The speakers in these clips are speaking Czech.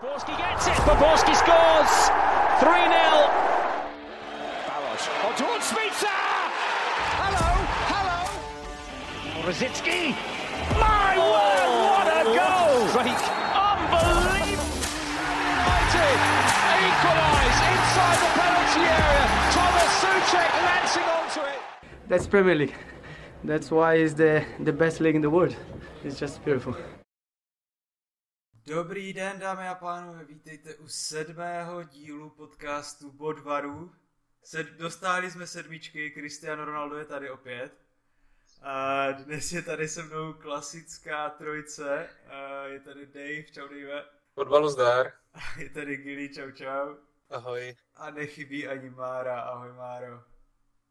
Borski gets it. Borski scores. 3-0. Balos. Oh, On towards Spitzer! Hello, hello! Rosicki. My word, oh, what a goal! Great. Unbelievable. United equalise inside the penalty area. Thomas Suchek lancing onto it. That's Premier League. That's why it's the, the best league in the world. It's just beautiful. Dobrý den, dámy a pánové, vítejte u sedmého dílu podcastu Bodvaru. Sed, dostali jsme sedmičky, Cristiano Ronaldo je tady opět. A dnes je tady se mnou klasická trojice. A je tady Dave, čau Dave. Podvalu zdar. Je tady Gilly, čau čau. Ahoj. A nechybí ani Mára, ahoj Máro.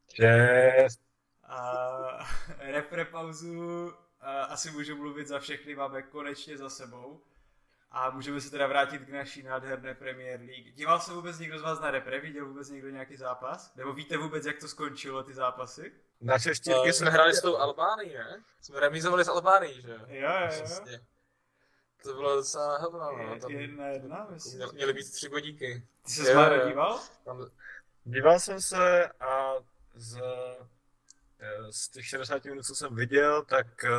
Čest. A repre pauzu, a asi můžu mluvit za všechny, máme konečně za sebou. A můžeme se teda vrátit k naší nádherné Premier League. Díval se vůbec někdo z vás na repre? Viděl vůbec někdo nějaký zápas? Nebo víte vůbec, jak to skončilo, ty zápasy? Na češtírky jsme hráli s tou Albánií, ne? Jsme remizovali s Albánií, že jo? Jo, jo. To bylo docela na hovno, no. Tam Jedna, jedna, myslím. měl, měly být tři bodíky. Ty se s Máro díval? Tam, Díval jsem se a z, eh, z těch 60 minut, co jsem viděl, tak eh,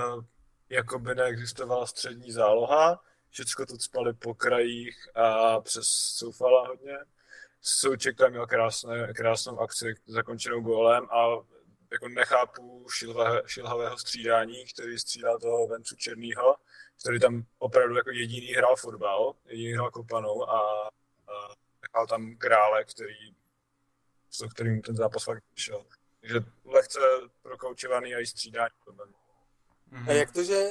jako by neexistovala střední záloha. Všecko to spali po krajích a přes soufala hodně. Souček tam měl krásné, krásnou akci zakončenou gólem a jako nechápu šilhavé, šilhavého střídání, který střídá toho Vencu Černýho, který tam opravdu jako jediný hrál fotbal, jediný hrál kopanou a, a nechal tam Grále, který s kterým ten zápas fakt vyšel. Takže lehce prokoučovaný a i střídání. Mhm. A jak to, že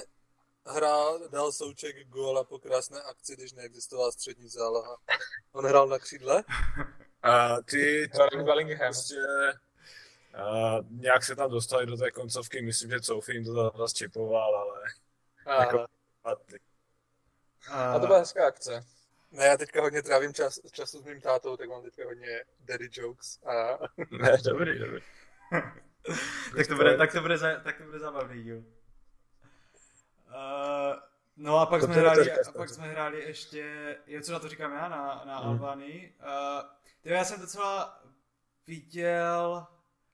hrál, dal Souček góla po krásné akci, když neexistovala střední záloha? On hrál na křídle? A ty Hrál Bellingham. prostě a nějak se tam dostali do té koncovky, myslím, že Sophie jim to zase čipoval, ale A, jako, a ty, a to byla hezká akce. Ne, já teďka hodně trávím čas, času s mým tátou, tak mám teďka hodně daddy jokes. A... ne, dobrý, dobrý. tak, to bude, tak, to bude, za, tak to bude zábavný díl. Uh, no a pak, To jsme je hráli, a pak jsme hráli ještě, jo, co na to říkám já, na, na Hmm. Albánii. Uh, tyjo, já jsem docela viděl,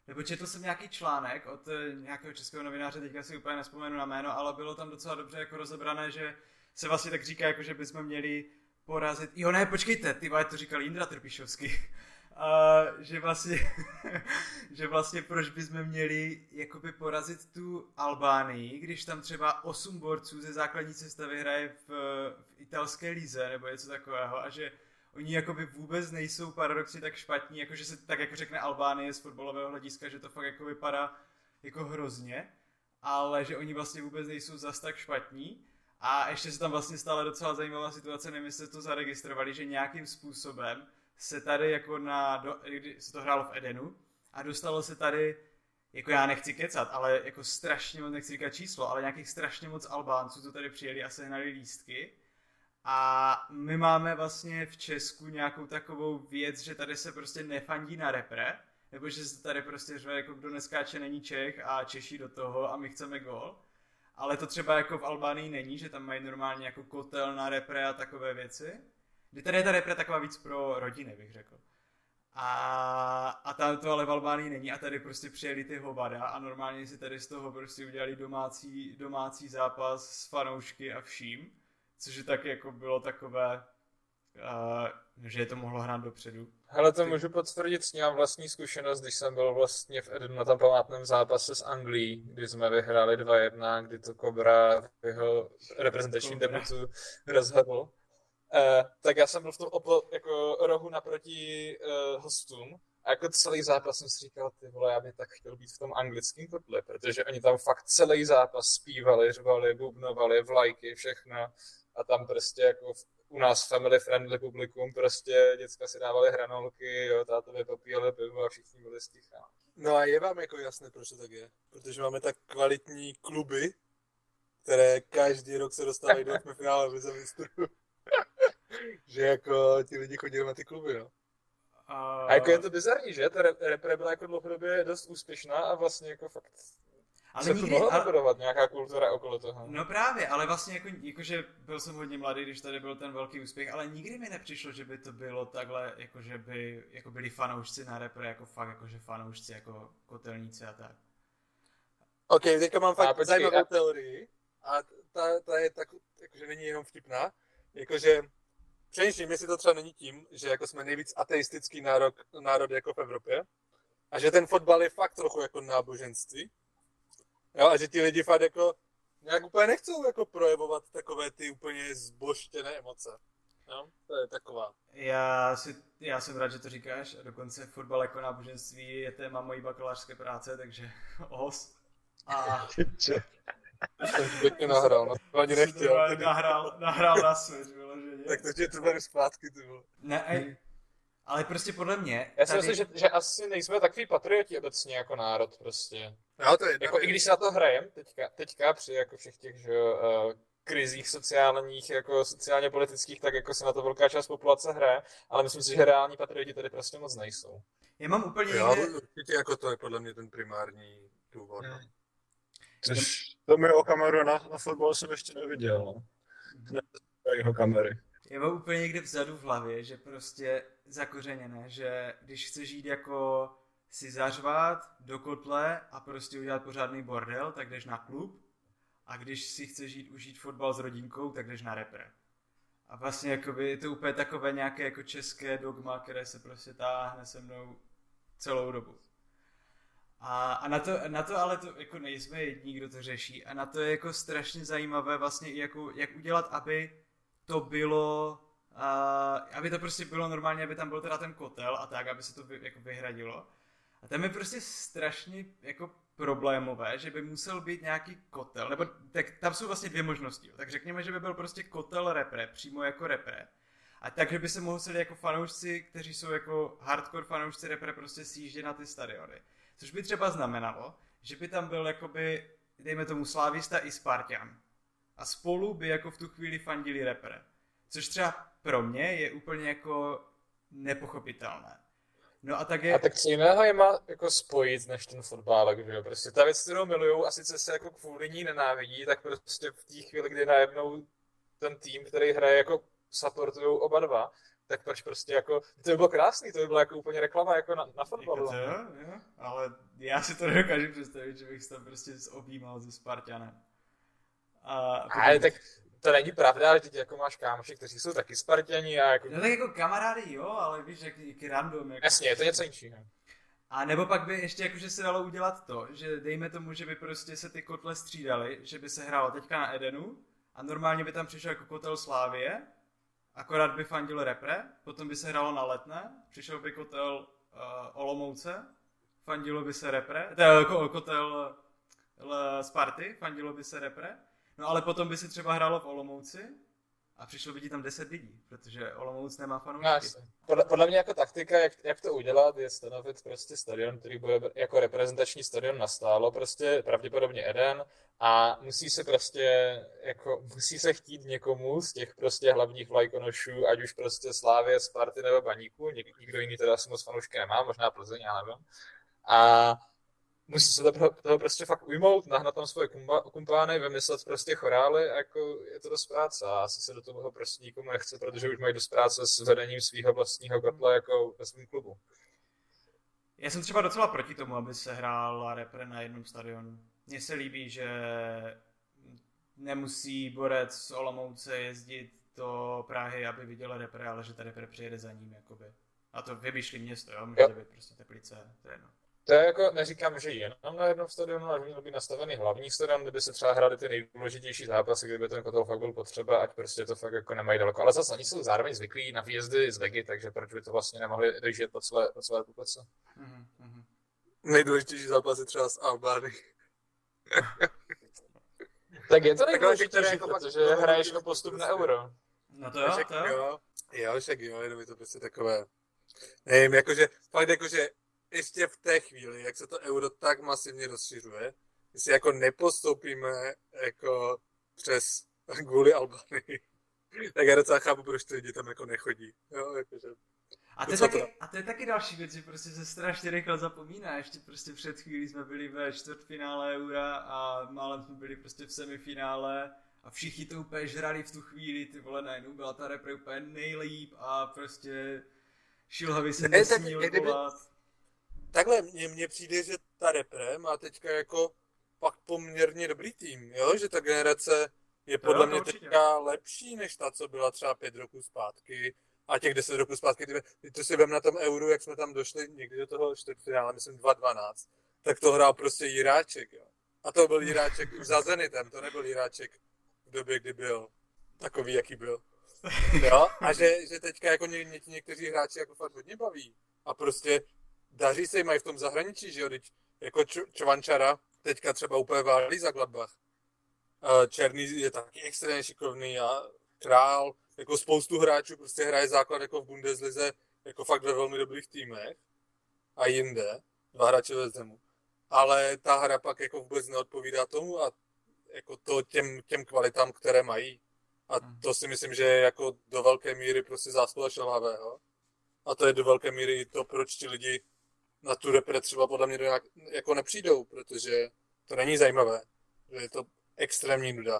nebo četl jsem nějaký článek od eh, nějakého českého novináře, teďka si úplně nespomenu na jméno, ale bylo tam docela dobře jako rozebrané, že se vlastně tak říká, jako že bychom měli porazit, jo ne, počkejte, ty vole, to říkal Jindra Trpišovský, uh, že vlastně, že vlastně proč bychom měli jakoby porazit tu Albánii, když tam třeba 8 borců ze základní sestavy hraje v, v italské lize nebo něco takového a že oni jakoby vůbec nejsou paradoxně tak špatní, jakože se tak jako řekne Albánie z fotbalového hlediska, že to fakt jako vypadá jako hrozně, ale že oni vlastně vůbec nejsou zas tak špatní. A ještě se tam vlastně stala docela zajímavá situace, nevím, jestli to zaregistrovali, že nějakým způsobem se tady jako na, do, kdy se to hrálo v Edenu a dostalo se tady, jako já nechci kecat, ale jako strašně moc, nechci říkat číslo, ale nějakých strašně moc Albánců, co tady přijeli a sehnali lístky. A my máme vlastně v Česku nějakou takovou věc, že tady se prostě nefandí na repre, nebo že se tady prostě řve, jako kdo neskáče není Čech a Češi do toho a my chceme gol. Ale to třeba jako v Albánii není, že tam mají normálně jako kotel na repre a takové věci. Kdy tady je ta repre taková víc pro rodiny, bych řekl. A, a tam to ale v Albánii není a tady prostě přijeli ty hovada a normálně si tady z toho prostě udělali domácí, domácí zápas s fanoušky a vším, což je tak jako bylo takové, uh, že je to mohlo hrát dopředu. Hele, to můžu potvrdit s ním vlastní zkušenost, když jsem byl vlastně v Edenu na tom památném zápase s Anglií, kdy jsme vyhráli 2-1, kdy to Kobra v jeho reprezentačním debutu rozhodl. Eh, tak já jsem byl v tom opo, jako rohu naproti eh, hostům a jako celý zápas jsem si říkal, ty vole, já bych tak chtěl být v tom anglickém kotle, protože oni tam fakt celý zápas zpívali, řvali, bubnovali, vlajky, všechno a tam prostě jako v, u nás family friendly publikum, prostě děcka si dávali hranolky, jo, tátovi popíjeli pivo a všichni byli sticha. No a je vám jako jasné, proč to tak je? Protože máme tak kvalitní kluby, které každý rok se dostávají do finále Lize mistrů. Že jako ti lidi chodí na ty kluby, no. A, A jako je to bizarní, že? Ta re- repre byla jako dlouhodobě dost úspěšná a vlastně jako fakt Ale se nikdy, mohla ale, nějaká kultura okolo toho. No právě, ale vlastně jako, jakože byl jsem hodně mladý, když tady byl ten velký úspěch, ale nikdy mi nepřišlo, že by to bylo takhle, jako že by jako byli fanoušci na repre, jako fakt, jakože fanoušci, jako kotelníci a tak. OK, teďka mám fakt A počkej, zajímavou a- teorii a ta, ta je tak, jakože není jenom vtipná, jakože přemýšlím, jestli to třeba není tím, že jako jsme nejvíc ateistický národ, národ jako v Evropě a že ten fotbal je fakt trochu jako náboženství. Jo, a že ti lidi fakt jako nějak úplně nechcou jako projevovat takové ty úplně zboštěné emoce. Jo, to je taková. Já, si, já jsem rád, že to říkáš, a dokonce fotbal jako náboženství je téma mojí bakalářské práce, takže os. A Jsem pěkně nahrál, no to ani nechtěl. to nahrál, nahrál na svět, vyloženě. Tak to tě to beru zpátky, ty vole. Ne, ej, ale prostě podle mě... Já si tady- myslím, že, že asi nejsme takový patrioti obecně jako národ prostě. Jo, to je Jako i když se na to hrajem teďka, teďka při jako všech těch, že uh, krizích sociálních, jako sociálně politických, tak jako se na to velká část populace hraje, ale myslím si, že reální patrioti tady prostě moc nejsou. Já mám úplně Jo, někde... určitě jako to je podle mě ten primární důvod. no. Což to mi o kameru na, fotbal jsem ještě neviděl. No. Ne, jeho kamery. Já mám úplně někde vzadu v hlavě, že prostě zakořeněné, že když chceš jít jako si zařvat do kotle a prostě udělat pořádný bordel, tak jdeš na klub a když si chceš jít užít fotbal s rodinkou, tak jdeš na repre. A vlastně jakoby je to úplně takové nějaké jako české dogma, které se prostě táhne se mnou celou dobu. A, a na, to, na to ale to jako nejsme jediní, kdo to řeší. A na to je jako strašně zajímavé vlastně i jako, jak udělat, aby to bylo, uh, aby to prostě bylo normálně, aby tam byl teda ten kotel a tak, aby se to vy, jako vyhradilo. A tam je prostě strašně jako problémové, že by musel být nějaký kotel, nebo tak tam jsou vlastně dvě možnosti. Jo. Tak řekněme, že by byl prostě kotel repre, přímo jako repre. A takže by se museli jako fanoušci, kteří jsou jako hardcore fanoušci repre, prostě sjíždět na ty stadiony. Což by třeba znamenalo, že by tam byl jakoby, dejme tomu Slávista i Spartan. A spolu by jako v tu chvíli fandili repre. Což třeba pro mě je úplně jako nepochopitelné. No a tak je... A tak co jiného je má jako spojit než ten fotbálek, že jo? Prostě ta věc, kterou milujou a sice se jako kvůli ní nenávidí, tak prostě v té chvíli, kdy najednou ten tým, který hraje jako supportujou oba dva, tak proč prostě jako, to by bylo krásný, to by byla jako úplně reklama jako na, na fotbalu. Jako to, jo, jo, ale já si to nedokážu představit, že bych se tam prostě objímal se Spartanem. A, Ale tak to není pravda, že teď jako máš kámoši, kteří jsou taky Spartani a jako... No tak jako kamarády jo, ale víš, jak, jak random. Jako. Jasně, je to něco jiného. A nebo pak by ještě jakože se dalo udělat to, že dejme tomu, že by prostě se ty kotle střídaly, že by se hrálo teďka na Edenu a normálně by tam přišel jako kotel Slávie, akorát by fandil repre, potom by se hrálo na letné, přišel by kotel uh, Olomouce, fandilo by se repre, teda ko- kotel uh, Sparty, fandilo by se repre, no ale potom by se třeba hrálo v Olomouci a přišlo by ti tam 10 lidí, protože Olomouc nemá No, fanoušky. podle, podle mě jako taktika, jak, jak to udělat, je stanovit prostě stadion, který bude jako reprezentační stadion nastálo, prostě pravděpodobně jeden a musí se prostě, jako, musí se chtít někomu z těch prostě hlavních vlajkonošů, ať už prostě Slávě, Sparty nebo Baníku, Nik, nikdo jiný teda asi moc fanoušky nemá, možná Plzeň, já nevím. A musí se toho, toho prostě fakt ujmout, nahnat tam svoje kumba, kumpány, vymyslet prostě chorály a jako je to dost práce a asi se do toho prostě nikomu nechce, protože už mají dost práce s vedením svého vlastního kotle jako ve svém klubu. Já jsem třeba docela proti tomu, aby se hrála repre na jednom stadionu. Mně se líbí, že nemusí borec z Olomouce jezdit do Prahy, aby viděl repre, ale že ta repre přijede za ním, jakoby. A to vymýšlí město, jo? Může Jo. být prostě Teplice, to je jedno. To je jako, neříkám, že jenom na jednom stadionu, ale měl by nastavený hlavní stadion, kde by se třeba hrály ty nejdůležitější zápasy, kdyby ten kotel fakt byl potřeba, ať prostě to fakt jako nemají daleko. Ale zase oni jsou zároveň zvyklí na výjezdy z Vegy, takže proč by to vlastně nemohli dojíždět po celé, po celé republice? Mhm, mhm. Nejdůležitější zápasy třeba s Albány. Tak je to nejdůležitější, jako pak- protože hraješ o postup na euro. No to jo, však to jo. jo. Jo, však jo, jenom je to prostě takové, nevím, jakože, fakt jakože, ještě v té chvíli, jak se to euro tak masivně rozšiřuje, jestli jako nepostoupíme jako přes kvůli Albany, tak já docela chápu, proč ty lidi tam jako nechodí. Jo, jakože, A to, je taky, a to je taky další věc, že prostě se strašně rychle zapomíná. Ještě prostě před chvílí jsme byli ve čtvrtfinále Eura a málem jsme byli prostě v semifinále a všichni to úplně žrali v tu chvíli, ty vole, najednou byla ta repre úplně nejlíp a prostě šilhavy se nesmí kdyby- odvolat. Takhle, mně, mně přijde, že ta repre má teďka jako fakt poměrně dobrý tým, jo? Že ta generace je podle jo, mě určitě. teďka lepší, než ta, co byla třeba pět roků zpátky a těch deset roků zpátky. Ty, ty to si vem na tom euru, jak jsme tam došli někdy do toho čtvrtfinále, myslím 2-12, tak to hrál prostě Jiráček, jo. A to byl Jiráček už za Zenitem, to nebyl Jiráček v době, kdy byl takový, jaký byl. Jo? A že, že teďka jako ně, ně, někteří hráči jako fakt hodně baví. A prostě daří se jim i v tom zahraničí, že jo, teď jako Č- Čvančara teďka třeba úplně válí za Gladbach. Černý je taky extrémně šikovný a král, jako spoustu hráčů prostě hraje základ jako v Bundeslize, jako fakt ve velmi dobrých týmech a jinde, dva hráče ve zemu. Ale ta hra pak jako vůbec neodpovídá tomu a jako to těm, těm kvalitám, které mají. A to si myslím, že je jako do velké míry prostě zásluha Šelhavého. A to je do velké míry to, proč ti lidi na tu repre třeba podle mě do nějak, jako nepřijdou, protože to není zajímavé. Že je to extrémní nuda.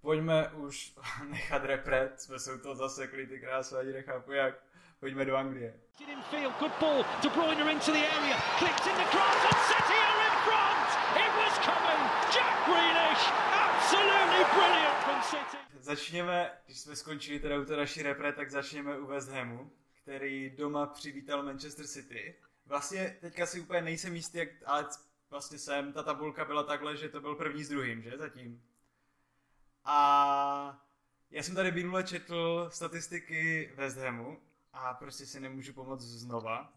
Pojďme už nechat repre, jsme se u toho zasekli, ty krásy, ani nechápu jak. Pojďme do Anglie. In field, good ball. De Bruyne into the area, clipped in the cross, and City are in front. It was coming. Jack Grealish, absolutely brilliant from City. Začněme, když jsme skončili teda u té naší repre, tak začněme u West Hamu, který doma přivítal Manchester City. Vlastně teďka si úplně nejsem jistý, jak, ale vlastně jsem, ta tabulka byla takhle, že to byl první s druhým, že zatím. A já jsem tady minule četl statistiky West Hamu a prostě si nemůžu pomoct znova.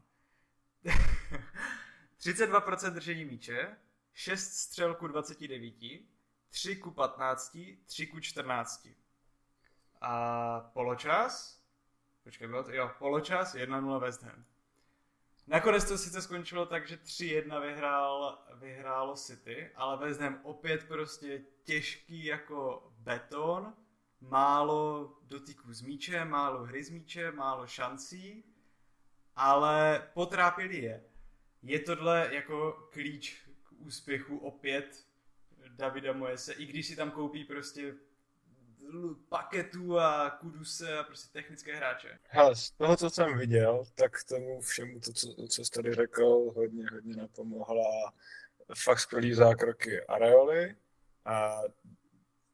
32% držení míče, 6 střel ku 29, 3 ku 15, 3 ku 14. A poločas, počkej, bylo to, jo, poločas 1-0 West Ham. Nakonec to sice skončilo tak, že 3-1 vyhrál, vyhrálo City, ale West Ham opět prostě těžký jako beton, málo dotyků z míče, málo hry z míče, málo šancí, ale potrápili je. Je tohle jako klíč k úspěchu opět Davida Moese, i když si tam koupí prostě paketu a kuduse a prostě technické hráče. Hele, z toho, co jsem viděl, tak tomu všemu, to, co, co jsi tady řekl, hodně, hodně napomohla fakt skvělý zákroky Areoly a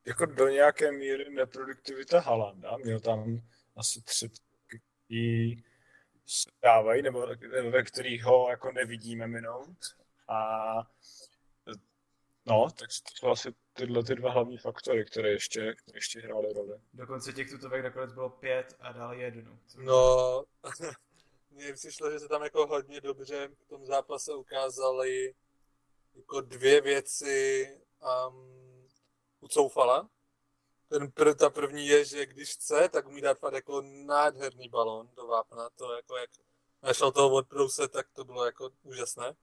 jako do nějaké míry neproduktivita Halanda. Měl tam asi tři, který dávají, nebo ve kterých ho jako nevidíme minout. A no, tak to jsou asi tyhle ty dva hlavní faktory, které ještě, které ještě hrály roli. Dokonce těch tutovek nakonec bylo pět a dal jednu. No, mně přišlo, že se tam jako hodně dobře v tom zápase ukázali jako dvě věci um, u Coufala. Ten pr- ta první je, že když chce, tak umí dát fakt jako nádherný balon do vápna. To jako jak našel toho odprouse, tak to bylo jako úžasné.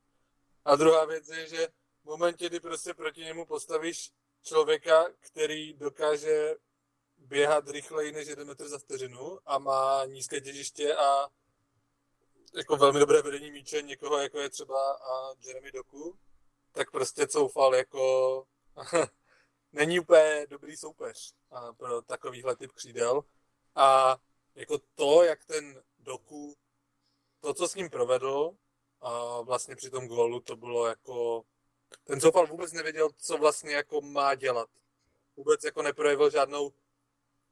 A druhá věc je, že momentě, kdy prostě proti němu postavíš člověka, který dokáže běhat rychleji než 1 metr za vteřinu a má nízké těžiště a jako velmi dobré vedení míče někoho, jako je třeba a Jeremy Doku, tak prostě coufal jako není úplně dobrý soupeř pro takovýhle typ křídel. A jako to, jak ten Doku, to, co s ním provedl, a vlastně při tom gólu, to bylo jako, ten Coufal vůbec nevěděl, co vlastně jako má dělat. Vůbec jako neprojevil žádnou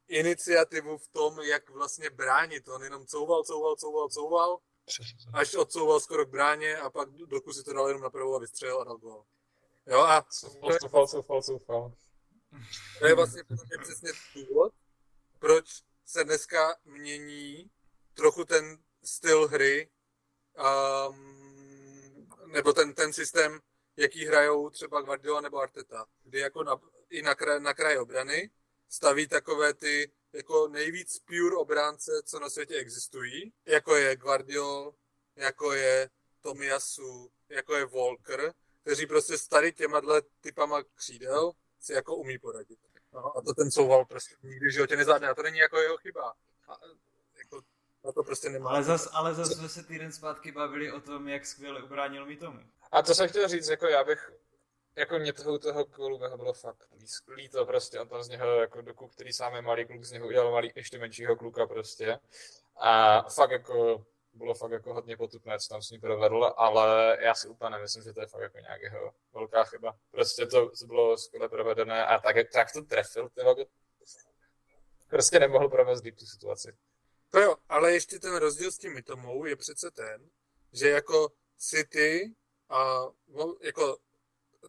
iniciativu v tom, jak vlastně bránit. On jenom couval, couval, couval, couval, až odsouval skoro k bráně a pak dokud si to dal jenom na pravou a vystřelil a dal gól. Jo a Coufal, coufal, coufal, coufal. to je vlastně přesně důvod, proč se dneska mění trochu ten styl hry, um, nebo ten, ten systém, jaký hrajou třeba Guardiola nebo Arteta, kdy jako na, i na, kraj, na kraji obrany staví takové ty jako nejvíc pure obránce, co na světě existují, jako je Guardiol, jako je Tomiyasu, jako je Walker, kteří prostě s tady těma typama křídel si jako umí poradit. No, a to ten souval prostě nikdy v životě nezvládne. A to není jako jeho chyba. A, jako, a to prostě nemá. Ale zas, ale zas jsme se týden zpátky bavili o tom, jak skvěle ubránil mi tomu. A to jsem chtěl říct, jako já bych, jako mě toho, toho Kolubého bylo fakt líto prostě, on tam z něho jako doku, který sám je malý kluk, z něho udělal malý, ještě menšího kluka prostě. A fakt jako, bylo fakt jako hodně potupné, co tam s ním provedl, ale já si úplně nemyslím, že to je fakt jako nějak jeho velká chyba. Prostě to, to bylo skvěle provedené a tak, tak to trefil, tyhle, prostě nemohl provést líp tu situaci. To jo, ale ještě ten rozdíl s tím Mitomou je přece ten, že jako City a jako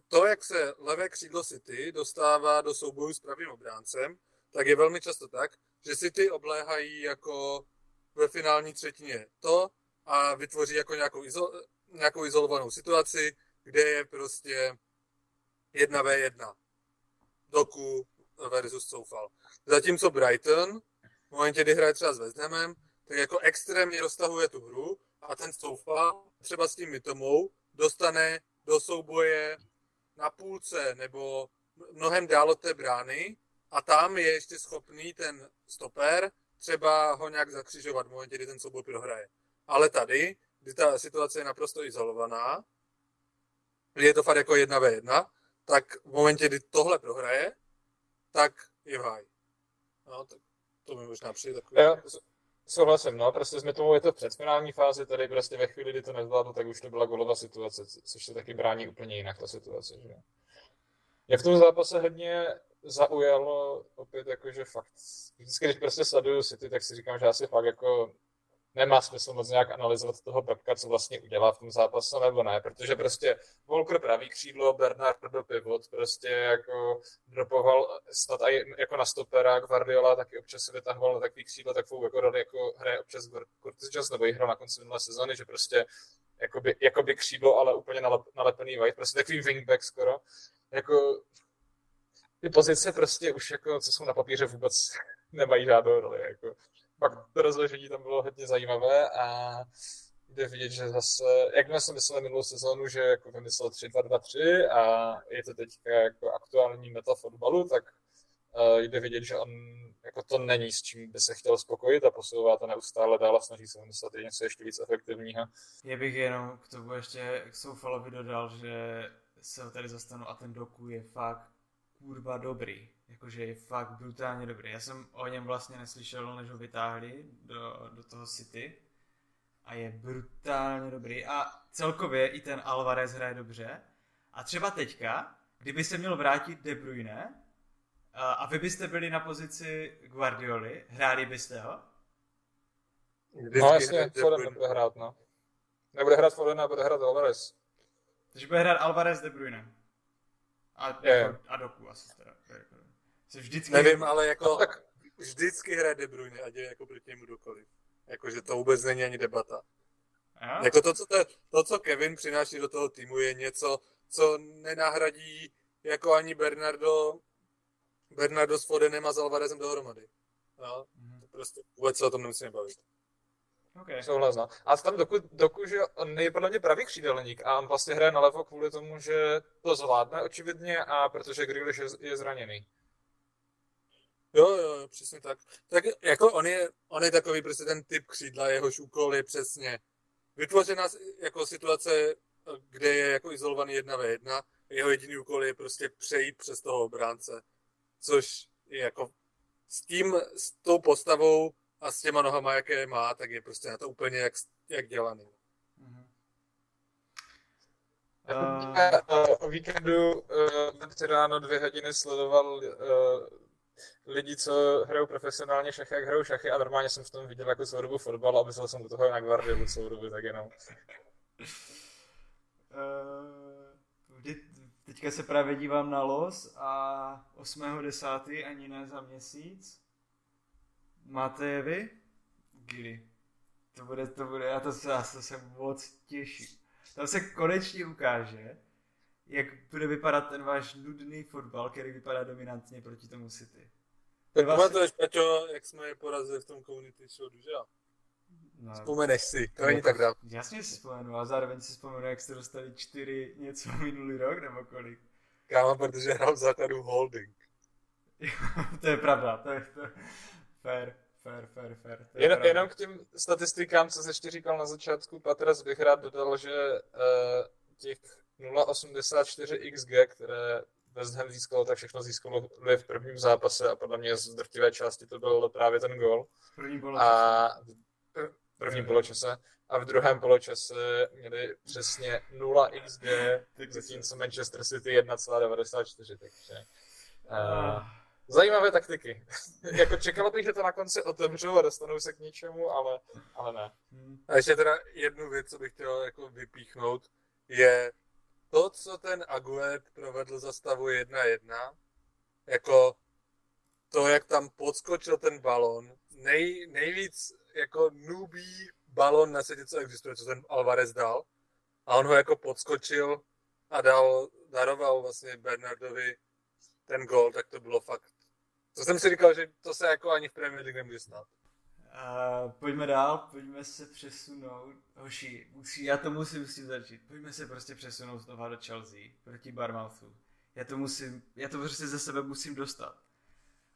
to, jak se levé křídlo City dostává do souboju s pravým obráncem, tak je velmi často tak, že City obléhají jako ve finální třetině to a vytvoří jako nějakou, izo, nějakou izolovanou situaci, kde je prostě 1v1. Doku versus Soufal. Zatímco Brighton, v momentě, kdy hraje třeba s West Hamem, tak jako extrémně roztahuje tu hru a ten Soufal třeba s tím Mitomou dostane do souboje na půlce nebo mnohem dál od té brány a tam je ještě schopný ten stoper třeba ho nějak zakřižovat v momentě, kdy ten souboj prohraje. Ale tady, kdy ta situace je naprosto izolovaná, kdy je to fakt jako jedna ve jedna, tak v momentě, kdy tohle prohraje, tak je v háji. No, tak to mi možná přijde takový. Jo, s- souhlasím, no, prostě jsme tomu je to v předfinální fázi, tady prostě ve chvíli, kdy to nezvládlo, tak už to byla golová situace, co- což se taky brání úplně jinak ta situace, že. Mě v tom zápase hodně zaujalo opět jakože fakt, vždycky, když prostě sleduju City, tak si říkám, že asi fakt jako nemá smysl moc nějak analyzovat toho Pepka, co vlastně udělá v tom zápase nebo ne, protože prostě Volker pravý křídlo, Bernard do pivot, prostě jako dropoval snad i jako na stopera, Guardiola taky občas se vytahoval na takový křídlo, takovou jako roli, jako hraje občas Curtis Jones, nebo ji hrál na konci minulé sezóny, že prostě jakoby, jakoby křídlo, ale úplně nalep, nalepený white, prostě takový wingback skoro. Jako ty pozice prostě už jako, co jsou na papíře vůbec nemají žádnou roli, jako pak to rozložení tam bylo hodně zajímavé a jde vidět, že zase, jak jsem myslel minulou sezónu, že jako vymyslel 3-2-2-3 a je to teďka jako aktuální meta fotbalu, tak uh, jde vidět, že on jako to není s čím by se chtěl spokojit a posouvá to neustále dál a snaží se vymyslet i něco ještě víc efektivního. Já bych jenom k tomu ještě k Soufalovi dodal, že se tady zastanu a ten doku je fakt kurva dobrý. Jakože je fakt brutálně dobrý. Já jsem o něm vlastně neslyšel, než ho vytáhli do, do toho City. A je brutálně dobrý. A celkově i ten Alvarez hraje dobře. A třeba teďka, kdyby se měl vrátit De Bruyne, a a vy byste byli na pozici Guardioli, hráli byste ho? Vždycky No jasně, Foden nebude hrát, no. Nebude hrát Foden a bude hrát Alvarez. Takže bude hrát Alvarez De Bruyne. A, Je. jako, a doku asi teda. Se vždycky... Nevím, ale jako No, tak vždycky hraje De Bruyne, ať je jako proti němu dokoliv. Jakože to vůbec není ani debata. A? Jako to, co, te, to, co Kevin přináší do toho týmu, je něco, co nenahradí jako ani Bernardo, Bernardo s Fodenem a s Alvarezem dohromady. No, Mhm. to prostě vůbec se o tom nemusíme bavit. Okay. Souhlas, no. A tam doku, doku, že on je podle mě pravý křídelník a on vlastně hraje nalevo kvůli tomu, že to zvládne očividně a protože Grealish je, je zraněný. Jo, jo, přesně tak. Tak jako on je, on je takový prostě ten typ křídla, jehož úkol je přesně vytvořena jako situace, kde je jako izolovaný jedna ve jedna. Jeho jediný úkol je prostě přejít přes toho obránce. Což je jako s tím, s tou postavou a s těma nohama, jaké má, tak je prostě na to úplně jak, jak dělaný. Mhm. Uh, Uh, o víkendu uh, ráno dvě hodiny sledoval uh, lidi, co hrajou profesionálně šachy, jak hrajou šachy a normálně jsem v tom viděl jako celou dobu fotbal a myslel jsem do toho na Guardiolu celou dobu, tak jenom. uh, kdy, teďka se právě dívám na los a 8.10. ani ne za měsíc. Máte je vy? Kdy? To bude, to bude, já to se, já se moc těším. Tam se konečně ukáže, jak bude vypadat ten váš nudný fotbal, který vypadá dominantně proti tomu City. Tak Vás- pamatuješ, Peťo, jak jsme je porazili v tom community show, že jo? No, Vzpomeneš si, to není tak dávno. Jasně si vzpomenu, a zároveň si vzpomenu, jak jste dostali čtyři něco minulý rok, nebo kolik. Kámo, protože hrál v základu holding. to je pravda, to je to. Fair, fair, fair, fair. To je Jen, pravda. jenom k těm statistikám, co jsi ještě říkal na začátku, Patras bych rád dodal, že uh, těch 0,84 XG, které West Ham získalo, tak všechno získalo v prvním zápase a podle mě z drtivé části to byl právě ten gol. V prvním poločase. A v prvním poločase. A v druhém poločase měli přesně 0 XG, zatímco Manchester City 1,94, takže... Uh, zajímavé taktiky. jako čekalo bych, že to na konci otevřou a dostanou se k něčemu, ale, ale ne. Hm. A ještě teda jednu věc, co bych chtěl jako vypíchnout, je to, co ten Aguet provedl za stavu 1-1, jako to, jak tam podskočil ten balon, nej, nejvíc jako nubí balon na světě, co existuje, co ten Alvarez dal, a on ho jako podskočil a dal, daroval vlastně Bernardovi ten gol, tak to bylo fakt. To jsem si říkal, že to se jako ani v Premier League nemůže stát. Pojďme dál, pojďme se přesunout. Hoši, musí, já to musím s tím začít. Pojďme se prostě přesunout znova do Chelsea proti Barmouthu. Já to musím, já to prostě ze sebe musím dostat.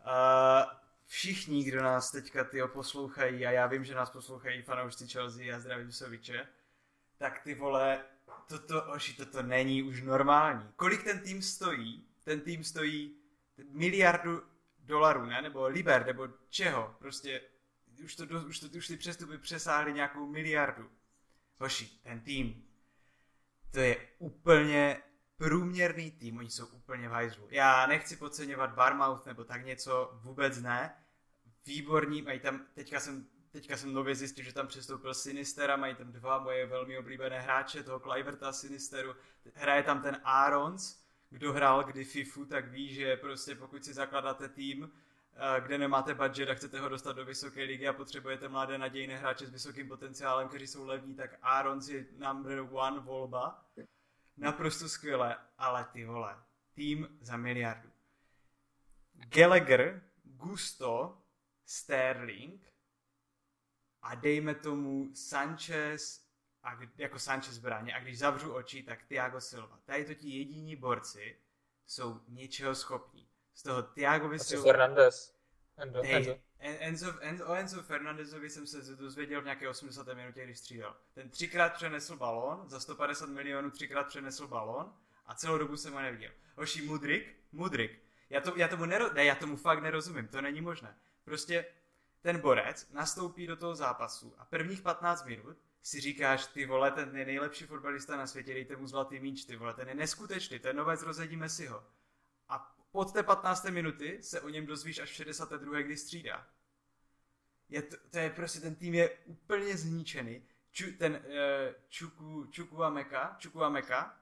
Uh, všichni, kdo nás teďka tyjo poslouchají, a já vím, že nás poslouchají fanoušci Chelsea a zdravím Soviče, tak ty vole, toto, hoši, toto není už normální. Kolik ten tým stojí? Ten tým stojí miliardu dolarů, ne? Nebo liber, nebo čeho? Prostě už, to, už, to, už ty přestupy přesáhly nějakou miliardu. Hoši, ten tým, to je úplně průměrný tým, oni jsou úplně v hajzlu. Já nechci podceňovat Barmouth nebo tak něco, vůbec ne. Výborní, mají tam, teďka jsem, teďka jsem nově zjistil, že tam přestoupil Sinister a mají tam dva moje velmi oblíbené hráče, toho Cliverta Sinisteru. Hraje tam ten Arons, kdo hrál kdy FIFU, tak ví, že prostě pokud si zakládáte tým, kde nemáte budget a chcete ho dostat do vysoké ligy a potřebujete mladé nadějné hráče s vysokým potenciálem, kteří jsou levní, tak Arons je number one volba. Naprosto skvěle, ale ty vole, tým za miliardu. Gallagher, Gusto, Sterling a dejme tomu Sanchez a jako Sanchez bráně a když zavřu oči, tak Thiago Silva. Tady to ti jediní borci jsou něčeho schopní. Z toho co Silva... Fernandez? Endo, Hej, Enzo. En- Enzo, Enzo, o Enzo Fernandezovi jsem se dozvěděl v nějaké 80. minutě, když střídal. Ten třikrát přenesl balón, za 150 milionů třikrát přenesl balón a celou dobu jsem ho neviděl. Hoši, Mudrik, Mudrik. Já, to, já tomu nero, ne, já tomu fakt nerozumím, to není možné. Prostě ten borec nastoupí do toho zápasu a prvních 15 minut si říkáš, ty vole, ten je nejlepší fotbalista na světě, dejte mu zlatý míč, ty vole, ten je neskutečný, ten novec, rozedíme si ho. Od té 15. minuty se o něm dozvíš až v 62. kdy střídá. Je to, to je prostě, ten tým je úplně zničený. Ču, ten uh, Čuku, Čuku a Meka, Čuku a Meka,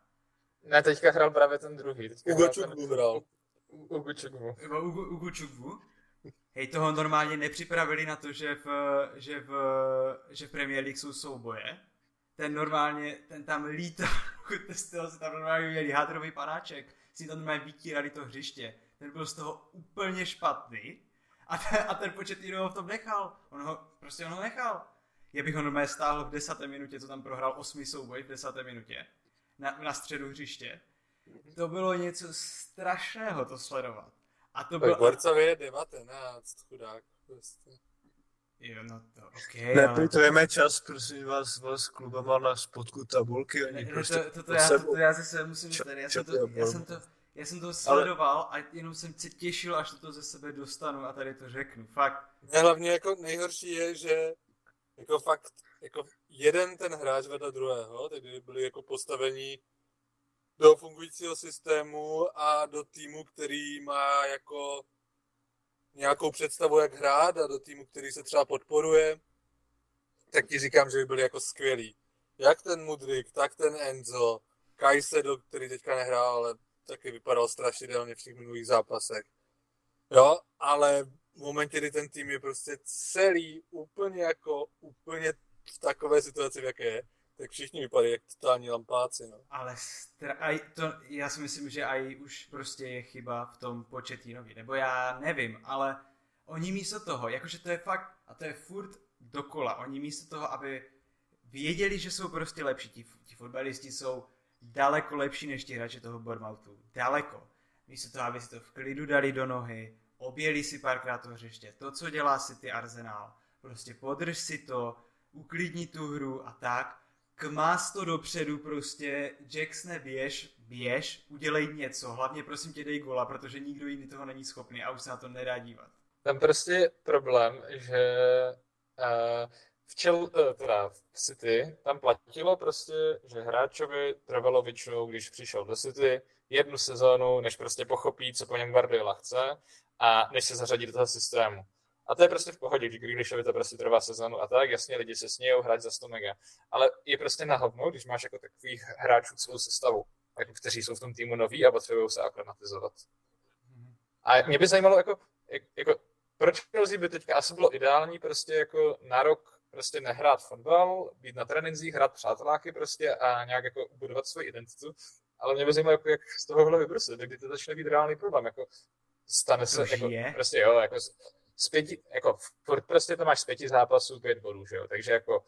Ne, teďka hrál právě ten druhý. Teďka Ugo ten- Čukwu hrál. U- Ugo Ugu, Ugu Čukwu, hej, toho normálně nepřipravili na to, že v, že v, že v Premier League jsou souboje. Ten normálně, ten tam lítá, z toho si tam normálně měli hadrový panáček, si tam normálně vytírali to hřiště. Ten byl z toho úplně špatný a ten, a ten počet ho v tom nechal. On ho, prostě on ho nechal. Já bych ho normálně stáhl v desáté minutě, co tam prohrál osmi souboj v desáté minutě na, na středu hřiště. To bylo něco strašného to sledovat. A to bylo... Tak Borcovi je 19, chudák. Prostě. Jo, no to ok, ale... Neplitujeme čas, prosím vás, vás klubama na spodku tabulky, oni ne, prostě to, to, to, já, to, to, já zase musím Čo- tady, já čo jsem to, já jsem to, já jsem to sledoval a jenom jsem se těšil, až to ze sebe dostanu a tady to řeknu. Fakt, Ne, hlavně jako nejhorší je, že jako fakt, jako jeden ten hráč vedle druhého, tak kdyby byli jako postavení do fungujícího systému a do týmu, který má jako nějakou představu, jak hrát a do týmu, který se třeba podporuje, tak ti říkám, že by byli jako skvělí. Jak ten Mudrik, tak ten Enzo, Kajsedo, který teďka nehrál, ale taky vypadal strašidelně v těch minulých zápasech. Jo, ale v momentě, kdy ten tým je prostě celý úplně jako úplně v takové situaci, v jaké je, tak všichni vypadají jak totální lampáci, no. ale stra- aj to, já si myslím, že aj už prostě je chyba v tom početínovi, nebo já nevím, ale oni místo toho, jakože to je fakt, a to je furt dokola, oni místo toho, aby věděli, že jsou prostě lepší, ti, ti fotbalisti jsou daleko lepší než ti hráči toho Bournemouthu, daleko. Místo toho, aby si to v klidu dali do nohy, objeli si párkrát to hřiště. To, co dělá si ty Arsenal, prostě podrž si to, uklidni tu hru a tak, kmás to dopředu prostě, Jacksone běž, běž, udělej něco, hlavně prosím tě dej gola, protože nikdo jiný toho není schopný a už se na to nedá dívat. Tam prostě je problém, že uh, v, čel, eh, teda v City tam platilo prostě, že hráčovi trvalo většinou, když přišel do City, jednu sezónu, než prostě pochopí, co po něm Guardiola chce a než se zařadí do toho systému. A to je prostě v pohodě, když to prostě trvá sezónu a tak, jasně lidi se smějou hrát za 100 mega. Ale je prostě na hovno, když máš jako takových hráčů celou sestavu, jako kteří jsou v tom týmu noví a potřebují se aklimatizovat. A mě by zajímalo, jako, jako proč Chelsea by teďka asi bylo ideální prostě jako na rok prostě nehrát fotbal, být na trénincích, hrát přáteláky prostě a nějak jako budovat svoji identitu. Ale mě by zajímalo, jako, jak z tohohle vybruslit, kdy to začne být reálný problém. Jako, stane se, jako, je? prostě jo, jako, z pěti, jako, furt prostě to máš z pěti zápasů pět bodů, že jo, takže jako,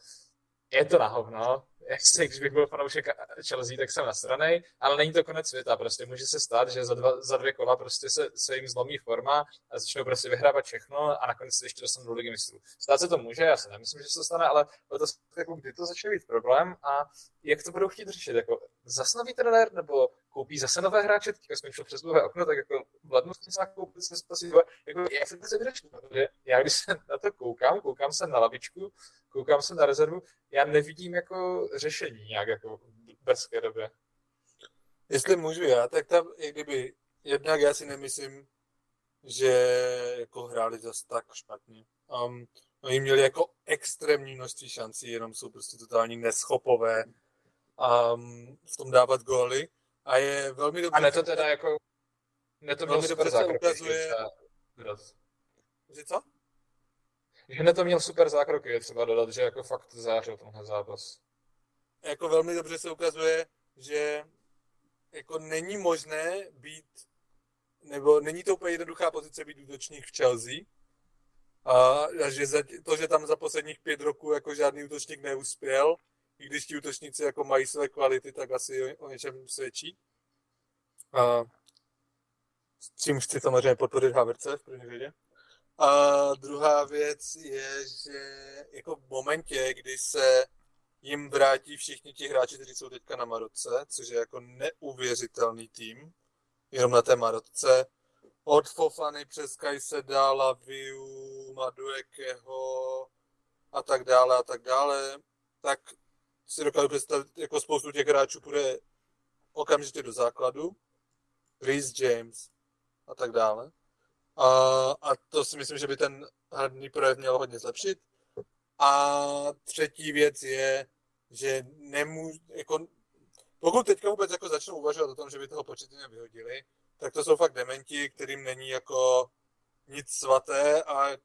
je to na hovno, jak když bych byl fanoušek Chelsea, tak jsem nasranej, ale není to konec světa, prostě může se stát, že za, dva, za dvě kola prostě se, se jim zlomí forma a začnou prostě vyhrávat všechno a nakonec se ještě dostanou do ligy mistrů. Stát se to může, já si nemyslím, že se to stane, ale to, jako, kdy to začne být problém a jak to budou chtít řešit, jako zase nový trenér, nebo koupí zase nové hráče, teďka skončil přes dlouhé okno, tak jako lednu se koupit se spasí, jako jak se to se vyřešit, já když se na to koukám, koukám se na lavičku, koukám se na rezervu, já nevidím jako řešení nějak jako brzké době. Jestli můžu já, tak tam, i kdyby, jednak já si nemyslím, že jako hráli zase tak špatně. Um, oni měli jako extrémní množství šancí, jenom jsou prostě totální neschopové um, v tom dávat góly. A je velmi dobře... A ne to teda jako... Ne to velmi dobře se ukazuje... Že co? Že ne to měl super zákroky, je třeba dodat, že jako fakt zářil tenhle zápas. Jako velmi dobře se ukazuje, že jako není možné být, nebo není to úplně jednoduchá pozice být útočník v Chelsea. A, a že za, to, že tam za posledních pět roků jako žádný útočník neuspěl, i když ti útočníci jako mají své kvality, tak asi o, o něčem svědčí. A, s čím chci samozřejmě podporit Haverce v první řadě. A druhá věc je, že jako v momentě, kdy se jim vrátí všichni ti hráči, kteří jsou teďka na Marotce, což je jako neuvěřitelný tým, jenom na té Marotce, od Fofany přes Kajseda, Laviu, Maduekeho a tak dále a tak dále, tak si dokážu představit, jako spoustu těch hráčů bude okamžitě do základu, Reese James a tak dále. A, a to si myslím, že by ten hradný projev měl hodně zlepšit. A třetí věc je, že nemůžu, jako, pokud teďka vůbec jako začnou uvažovat o tom, že by toho početně vyhodili, tak to jsou fakt dementi, kterým není jako nic svaté a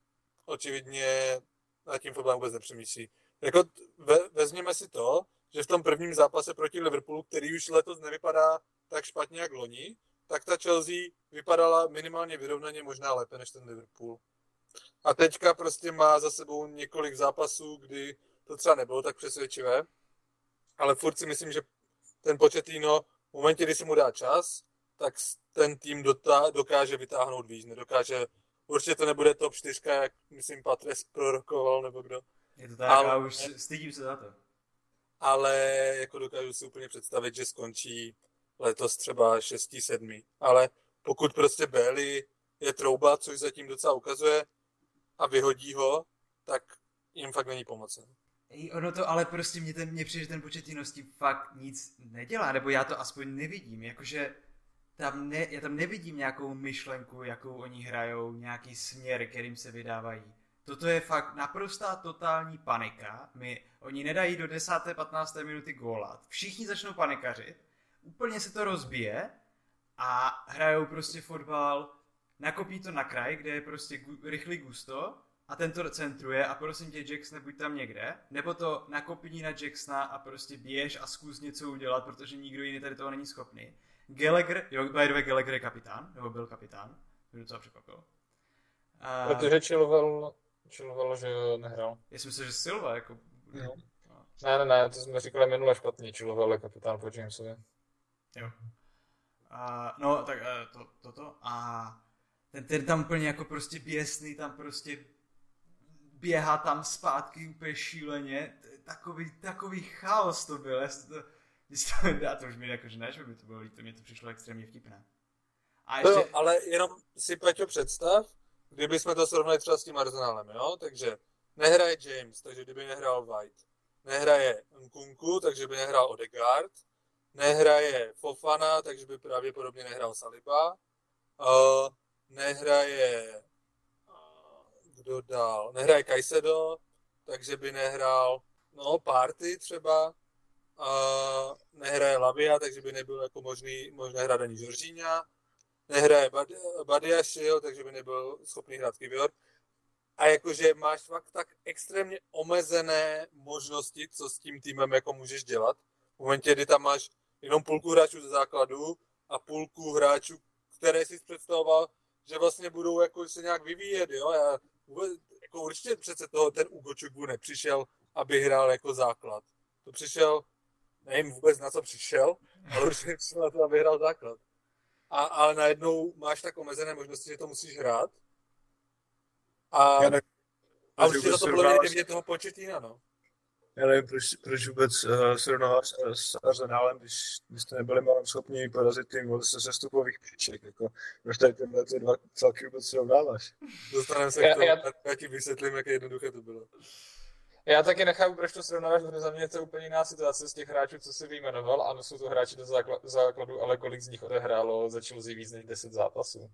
očividně nad tím fotbalem vůbec nepřemýšlí. Jako ve, vezměme si to, že v tom prvním zápase proti Liverpoolu, který už letos nevypadá tak špatně jak loni, tak ta Chelsea vypadala minimálně vyrovnaně, možná lépe než ten Liverpool. A teďka prostě má za sebou několik zápasů, kdy to třeba nebylo tak přesvědčivé, ale furt si myslím, že ten Pochettino v momentě, kdy se mu dá čas, tak ten tým dotá, dokáže vytáhnout víc, nedokáže, určitě to nebude top 4, jak myslím Patres prorokoval, nebo kdo. Je to tak, ale, já už stydím se za to. Ale jako dokážu si úplně představit, že skončí letos třeba 6, 7. Ale pokud prostě Bailey je trouba, což zatím docela ukazuje, a vyhodí ho, tak jim fakt není pomocen. Ono to ale prostě mě, ten, mě přijde, že ten počet jinosti fakt nic nedělá, nebo já to aspoň nevidím, jakože tam ne, já tam nevidím nějakou myšlenku, jakou oni hrajou, nějaký směr, kterým se vydávají. Toto je fakt naprostá totální panika. My, oni nedají do 10. 15. minuty góla. Všichni začnou panikařit, úplně se to rozbije a hrajou prostě fotbal, nakopí to na kraj, kde je prostě gu, rychlý gusto a ten to centruje a prosím tě Jackson, buď tam někde, nebo to nakopí na Jacksona a prostě běž a zkus něco udělat, protože nikdo jiný tady toho není schopný. Gallagher, jo, by the way, Gallagher je kapitán, nebo byl kapitán, mě docela překvapil. A... Protože Chilwell, Chilwell, že nehrál. Já si myslím, že Silva, jako... No. Ne, ne, ne, to jsme říkali minule špatně, Chilwell je kapitán po Jamesovi. Jo. A, no, tak uh, to, toto. A ten, ten tam úplně jako prostě běsný, tam prostě běhá tam zpátky úplně šíleně. Takový, takový chaos to byl. Já to, to, já to už mi jako, že ne, že by to bylo líto, mě to přišlo extrémně vtipné. A To ještě, jo, ale jenom si Peťo představ, kdybychom to srovnali třeba s tím Arsenálem, jo? Takže nehraje James, takže kdyby nehrál White. Nehraje Nkunku, takže by nehrál Odegaard. Nehraje Fofana, takže by pravděpodobně nehrál Saliba. Uh, nehraje... Kdo dál? Nehraje Kajsedo, takže by nehrál no, Party třeba. Uh, nehraje Lavia, takže by nebyl jako možný, možné hrát ani Žoržíňa nehraje Bad- Badiašil, takže by nebyl schopný hrát Kivior. A jakože máš fakt tak extrémně omezené možnosti, co s tím týmem jako můžeš dělat. V momentě, kdy tam máš jenom půlku hráčů ze základu a půlku hráčů, které si představoval, že vlastně budou jako se nějak vyvíjet, jo. Já vůbec, jako určitě přece toho ten Ugočuku nepřišel, aby hrál jako základ. To přišel, nevím vůbec na co přišel, ale určitě přišel na to, aby hrál základ a, a najednou máš tak omezené možnosti, že to musíš hrát. A, Já nevím, a určitě to srovnáváš- jde vidět toho Početína, no. Já nevím, proč, proč vůbec uh, srovnávat s, s Arsenálem, když, když jste nebyli malem schopni porazit tým ze sestupových příček. Jako, proč tady tyhle ty dva celky vůbec srovnáváš? Dostaneme se Já- k tomu, já- já, ti vysvětlím, jak jednoduché to bylo. Já taky nechápu, proč to srovnáváš, protože za mě je to úplně jiná situace z těch hráčů, co jsi vyjmenoval. Ano, jsou to hráči do zákla- základu, ale kolik z nich odehrálo za Chelsea víc než 10 zápasů.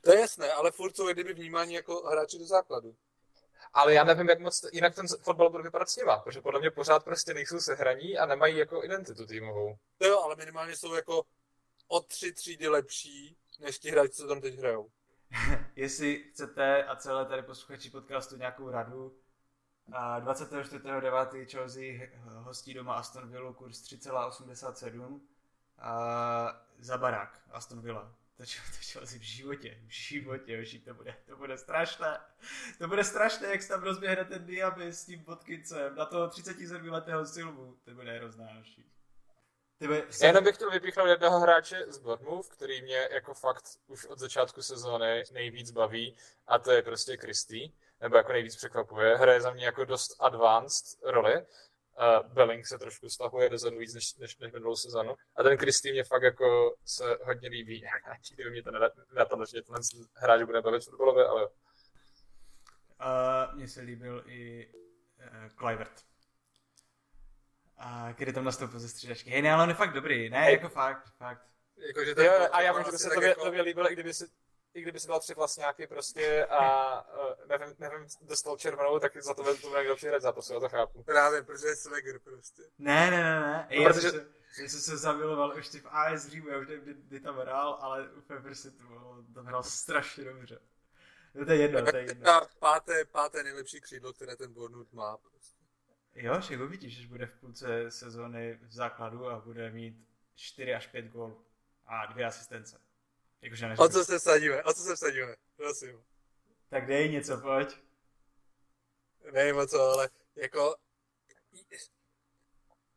To je jasné, ale furt jsou kdyby vnímání jako hráči do základu. Ale já nevím, jak moc jinak ten fotbal bude vypadat s nima, protože podle mě pořád prostě nejsou sehraní a nemají jako identitu týmovou. To jo, ale minimálně jsou jako o tři třídy lepší, než ti hráči, co tam teď hrajou. jestli chcete a celé tady posluchači podcastu nějakou radu, a 24.9. Chelsea hostí doma Aston Villa kurz 3,87 a za barák Aston Villa. To, to Chelsea v životě, v životě, už to bude, to bude strašné. To bude strašné, jak se tam rozběhne ten Diaby s tím Watkinsem na toho 37 letého Silvu. To bude hrozná Já jenom bych chtěl vypíchnout jednoho hráče z Bournemouth, který mě jako fakt už od začátku sezóny nejvíc baví a to je prostě Christy, nebo jako nejvíc překvapuje. Hraje za mě jako dost advanced roli. Uh, Belling se trošku stahuje dozadu víc než, než, než minulou sezonu. A ten Christy mě fakt jako se hodně líbí. Nikdy mě to nenapadlo, že tenhle hráč bude bavit fotbalově, ale Uh, mně se líbil i uh, Clivert. A který tam nastoupil ze střídačky. Hej, ne, ale on je fakt dobrý. Ne, jako fakt, fakt. Jakože Jo, a já vím, že by se tobě, jako- tobě líbilo, i kdyby si i kdyby si dal tři vlastňáky prostě a uh, nevím, nevím, dostal červenou, tak za to to někdo přijde zápasu, já to chápu. Právě, protože je Swagger prostě. Ne, ne, ne, ne. No, já, protože- jsem se, já jsem se zamiloval už ty v AS Římu, já už nevím, kdy, kdy tam hrál, ale úplně prostě to bylo, tam hrál strašně dobře. No to je jedno, to je jedno. A páté, páté nejlepší křídlo, které ten Bournemouth má. Prostě. Jo, že uvidíš, že bude v půlce sezóny v základu a bude mít 4 až 5 gólů a dvě asistence. Jakože O co se vsadíme? O co se vsadíme? Prosím. Tak dej něco, pojď. Nevím o co, ale jako...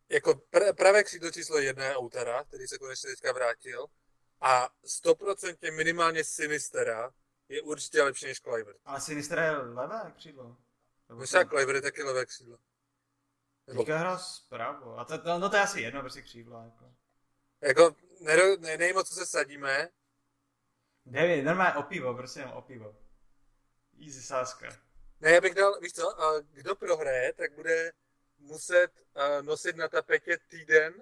Jako pr- pravé křídlo číslo jedna je Outera, který se konečně teďka vrátil. A 100% minimálně Sinistera je určitě lepší než Kluivert. Ale Sinister je levé křídlo. Že Kluivert je taky levé křídlo. Nebo, Teďka hrál zpravo. A to, to, no to je asi jedno, prostě křídlo. Jako. jako, ne, ne, nevím, o co se sadíme, Nevím, normálně o pivo, prostě jenom o pivo. Easy sáska. Ne, já bych dal, víš co, kdo prohraje, tak bude muset nosit na tapetě týden,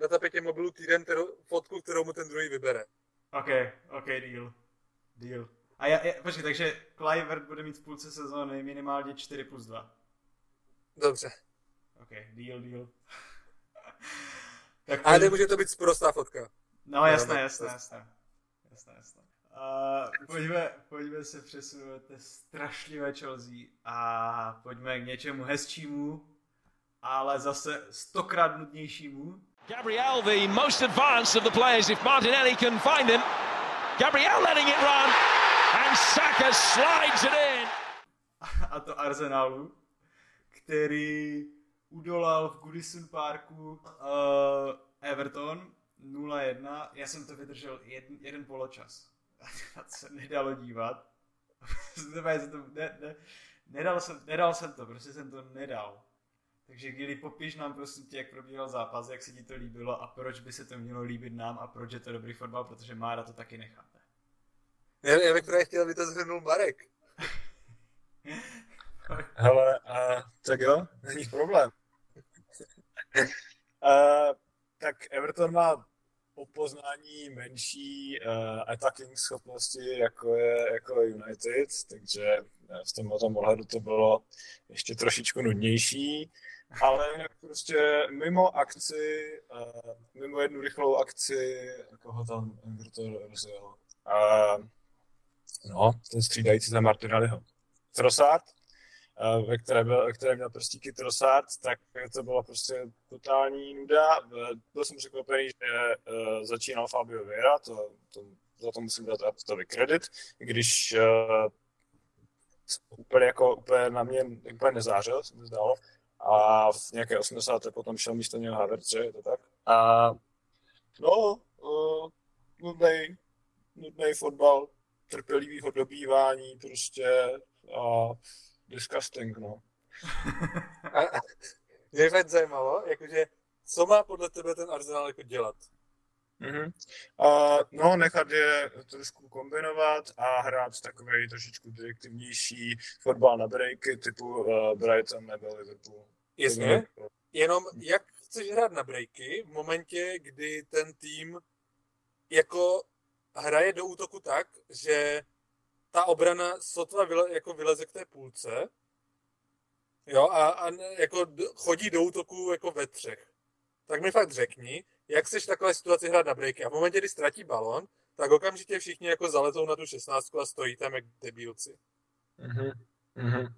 na tapetě mobilu týden kterou, fotku, kterou mu ten druhý vybere. OK, OK, deal. Deal. A já, já počkej, takže Clivert bude mít v půlce sezóny minimálně 4 plus 2. Dobře. OK, deal, deal. tak Ale nemůže to být sprostá fotka. No jasné, jasné, jasné. Jasné, jasné. Uh, pojďme, pojďme se přesunout té strašlivé Chelsea a pojďme k něčemu hezčímu, ale zase stokrát nudnějšímu. Gabriel, the most advanced of the players, if Martinelli can find him. Gabriel letting it run, and Saka slides it in. a to Arsenalu, který udolal v Goodison Parku uh, Everton 0-1. Já jsem to vydržel jeden, jeden poločas. na to se nedalo dívat. Ne, ne, nedal, jsem, nedal jsem to, prostě jsem to nedal. Takže Gili, popiš nám prosím tě, jak probíhal zápas, jak se ti to líbilo a proč by se to mělo líbit nám a proč je to dobrý fotbal, protože Mára to taky nechápe. Já, já bych právě chtěl, aby to zhrnul Marek. Hele, a, tak jo, není problém. a, tak Everton má po poznání menší uh, attacking schopnosti, jako je jako United, takže v tomhle ohledu to bylo ještě trošičku nudnější, ale prostě mimo akci, uh, mimo jednu rychlou akci, koho tam Everton rozjel. Uh, no, ten střídající za Martinelliho. Trossard, ve které, byl, ve které měl prstíky Trossard, tak to bylo prostě totální nuda. Byl jsem překvapený, že uh, začínal Fabio Vieira, to, to, za to musím dát Aptovi kredit, když uh, úplně, jako, úplně na mě úplně nezářil, se mi zdálo. A v nějaké 80. potom šel místo něho Havertz, že je to tak? A no, uh, nudnej, nudnej fotbal, trpělivýho dobývání prostě a disgusting, no. A, mě fakt zajímalo, jakože, co má podle tebe ten Arsenal jako dělat? Mm-hmm. A, no, nechat je trošku kombinovat a hrát takový trošičku direktivnější fotbal na breaky typu uh, Brighton nebo Liverpool. Jasně, jenom jak chceš hrát na breaky v momentě, kdy ten tým jako hraje do útoku tak, že ta obrana sotva vyle, jako vyleze k té půlce, jo, a, a jako chodí do útoku jako ve třech. Tak mi fakt řekni, jak v takové situaci hrát na breaky. A v momentě, kdy ztratí balon, tak okamžitě všichni jako zaletou na tu šestnáctku a stojí tam jak debilci. Mm-hmm. Mm-hmm.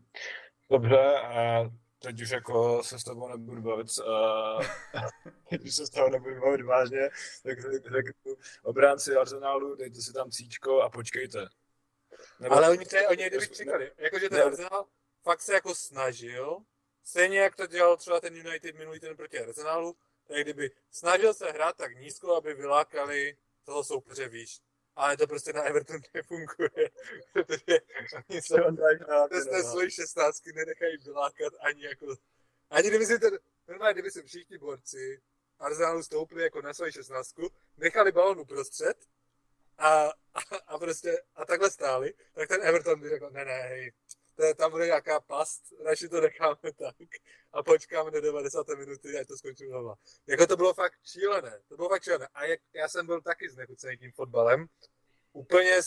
Dobře, a teď už jako se s tebou nebudu bavit, teď už se s tebou nebudu bavit vážně, tak řeknu obránci Arsenálu, dejte si tam cíčko a počkejte. Nebo, ale oni, tě, oni kdyby čekali, jakože ten Arsenal fakt se jako snažil, stejně jak to dělal třeba ten United minulý ten proti Arsenalu, tak kdyby snažil se hrát tak nízko, aby vylákali toho soupeře výš. Ale to prostě na Everton nefunguje, protože oni se z té svojí šestnáctky nenechají vylákat ani jako, ani kdyby si ten, normálně kdyby si všichni borci Arsenalu stoupili jako na svoji šestnáctku, nechali balon uprostřed a, a, a prostě a takhle stáli, tak ten Everton by řekl, ne, ne, hej, to, tam bude nějaká past, radši to necháme tak a počkáme do 90. minuty, ať to skončí znova. Jako to bylo fakt šílené, to bylo fakt šílené. A jak, já jsem byl taky znechucený tím fotbalem, úplně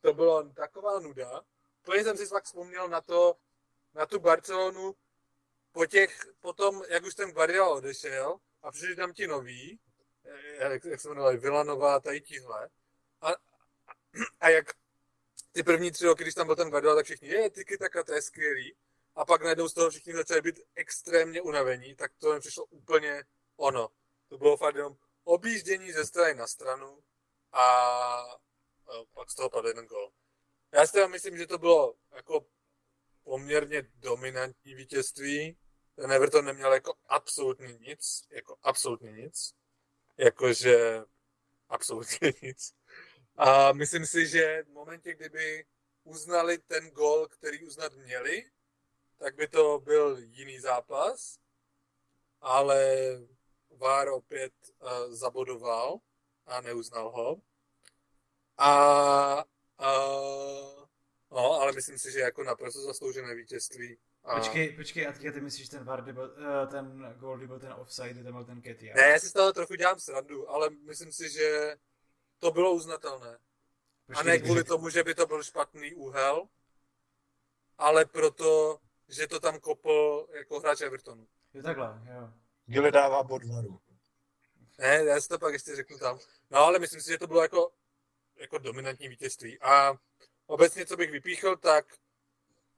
to bylo taková nuda, úplně jsem si fakt vzpomněl na to, na tu Barcelonu, po těch, potom, jak už ten Guardiola odešel a přišli tam ti noví, eh, jak, jak se jmenovali, Vilanova, tady tihle, a, a jak ty první tři roky, když tam byl ten Guardiola, tak všichni, je, tyky taka, to je skvělý. A pak najednou z toho všichni začali být extrémně unavení, tak to mi přišlo úplně ono. To bylo fakt jenom objíždění ze strany na stranu a, pak z toho padl jeden gol. Já si myslím, že to bylo jako poměrně dominantní vítězství. Ten Everton neměl jako absolutně nic, jako absolutně nic. Jakože absolutně nic. A myslím si, že v momentě, kdyby uznali ten gol, který uznat měli, tak by to byl jiný zápas, ale VAR opět uh, zabodoval a neuznal ho. A, uh, no, ale myslím si, že jako naprosto zasloužené vítězství. A... Počkej, počkej, a teďka ty myslíš ten VAR, byl, uh, ten gol, byl ten offside, kdy byl ten Ketia? Ne, já si z toho trochu dělám srandu, ale myslím si, že to bylo uznatelné. A ne kvůli tomu, že by to byl špatný úhel, ale proto, že to tam kopl jako hráč Evertonu. Je takhle, jo. Gile dává bod varu. Ne, já si to pak ještě řeknu tam. No ale myslím si, že to bylo jako, jako dominantní vítězství. A obecně, co bych vypíchl, tak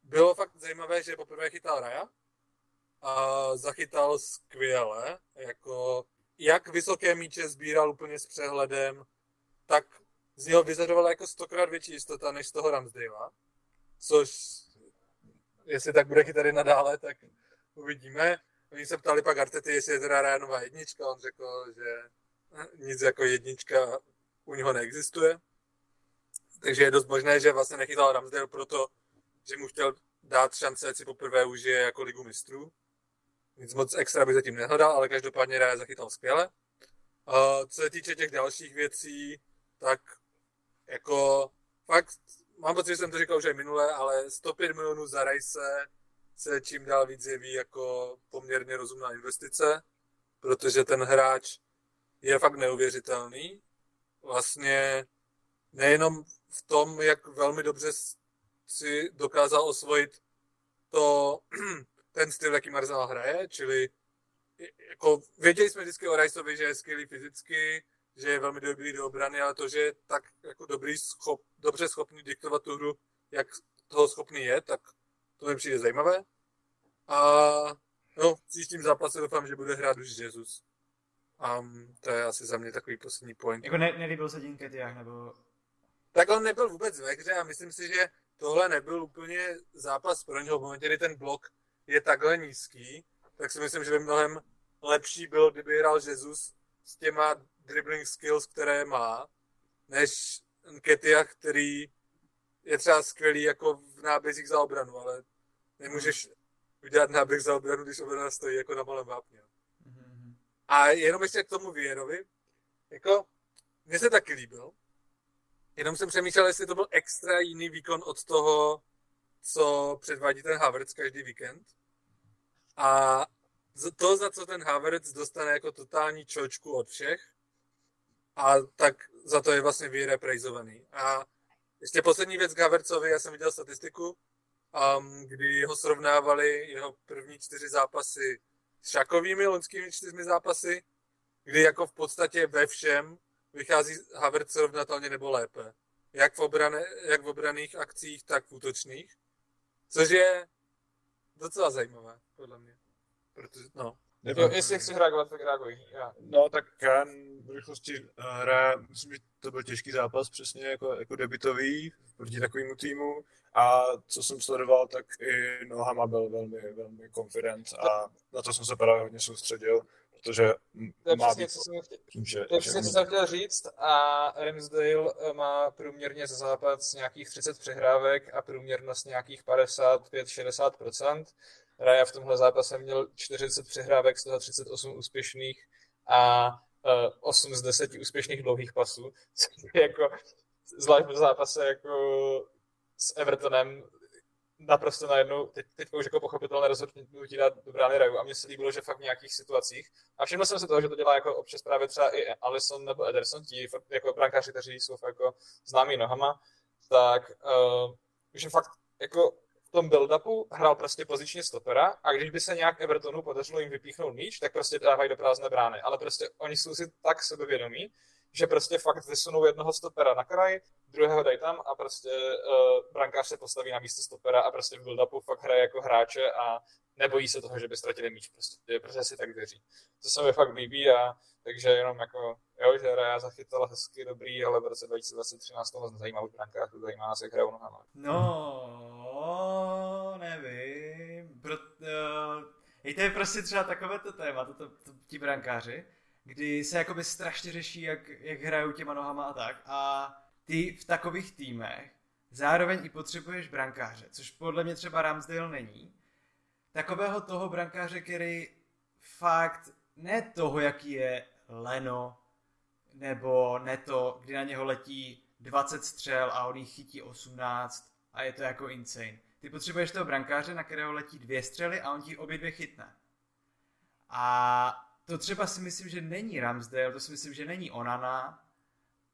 bylo fakt zajímavé, že poprvé chytal Raja a zachytal skvěle, jako jak vysoké míče sbíral úplně s přehledem, tak z něho vyzařovala jako stokrát větší jistota než z toho Ramsdale. Což, jestli tak bude chytat nadále, tak uvidíme. Oni se ptali pak Artety, jestli je teda Ryanová jednička, on řekl, že nic jako jednička u něho neexistuje. takže je dost možné, že vlastně nechytal Ramsdale proto, že mu chtěl dát šance, ať si poprvé užije jako ligu mistrů. Nic moc extra bych zatím nehledal, ale každopádně Raja zachytal skvěle. Uh, co se týče těch dalších věcí, tak jako fakt mám pocit, že jsem to říkal už i minule, ale 105 milionů za Rajse se čím dál víc jeví jako poměrně rozumná investice, protože ten hráč je fakt neuvěřitelný. Vlastně nejenom v tom, jak velmi dobře si dokázal osvojit to, ten styl, jaký Arsenal hraje, čili jako věděli jsme vždycky o Riceovi, že je skvělý fyzicky, že je velmi dobrý do obrany, ale to, že je tak jako dobrý, schop, dobře schopný diktovat tu hru, jak toho schopný je, tak to mi přijde zajímavé. A no, v příštím zápase doufám, že bude hrát už Jesus. Um, to je asi za mě takový poslední point. Jako ne, nelíbil se Dean Ketiach, nebo... Tak on nebyl vůbec ve hře a myslím si, že tohle nebyl úplně zápas pro něho. V momentě, kdy ten blok je takhle nízký, tak si myslím, že by mnohem lepší bylo, kdyby hrál Jesus s těma dribbling skills, které má, než Ketia, který je třeba skvělý jako v nábězích za obranu, ale nemůžeš udělat náběh za obranu, když obrana stojí jako na malém vápně. A jenom ještě k tomu Vierovi, jako, mně se taky líbil, jenom jsem přemýšlel, jestli to byl extra jiný výkon od toho, co předvádí ten Havertz každý víkend. A to, za co ten Havertz dostane jako totální čočku od všech, a tak za to je vlastně vyreprejzovaný. A ještě poslední věc k Havertzovi, já jsem viděl statistiku, um, kdy ho srovnávali jeho první čtyři zápasy s šakovými loňskými čtyřmi zápasy, kdy jako v podstatě ve všem vychází Havertz srovnatelně nebo lépe. Jak v, obrane, jak v obraných akcích, tak v útočných. Což je docela zajímavé, podle mě. Protože, no. Nebo, jo, jestli chci reagovat, tak reaguj. Já. No, tak já v rychlosti hraje, myslím, že to byl těžký zápas, přesně jako, jako debitový proti takovému týmu. A co jsem sledoval, tak i nohama byl velmi, velmi confident a na to jsem se právě hodně soustředil, protože to je má přesně, být, co jsem chtěl, tím, že, to je že přesně, co jsem chtěl říct a Ramsdale eh, má průměrně za zápas nějakých 30 přehrávek a průměrnost nějakých 55-60%. Raja v tomhle zápase měl 40 přehrávek, z toho 38 úspěšných a uh, 8 z 10 úspěšných dlouhých pasů. jako, zvlášť v zápase jako s Evertonem naprosto najednou, teď, teď už jako pochopitelné rozhodnutí dát do brány Raju a mně se líbilo, že fakt v nějakých situacích. A všiml jsem se toho, že to dělá jako občas právě třeba i Alisson nebo Ederson, ti jako brankáři, kteří jsou fakt jako známí nohama, tak uh, že fakt jako tom build-upu hrál prostě pozičně stopera a když by se nějak Evertonu podařilo jim vypíchnout míč, tak prostě dávají do prázdné brány. Ale prostě oni jsou si tak sebevědomí, že prostě fakt vysunou jednoho stopera na kraj, druhého dají tam a prostě uh, brankář se postaví na místo stopera a prostě v build-upu fakt hraje jako hráče a nebojí se toho, že by ztratili míč, prostě, protože si tak věří. To se mi fakt líbí a takže jenom jako, jo, že Raja zachytala hezky dobrý, ale v roce 2023 nás to moc nezajímá už brankářů, zajímá nás, jak hrajou nohama. No, nevím. Pro, uh, to je prostě třeba takovéto téma, to, to, to, ti brankáři, kdy se jakoby strašně řeší, jak, jak hrajou těma nohama a tak. A ty v takových týmech zároveň i potřebuješ brankáře, což podle mě třeba Ramsdale není. Takového toho brankáře, který fakt ne toho, jaký je Leno, nebo ne to, kdy na něho letí 20 střel a on jich chytí 18 a je to jako insane. Ty potřebuješ toho brankáře, na kterého letí dvě střely a on ti obě dvě chytne. A to třeba si myslím, že není Ramsdale, to si myslím, že není Onana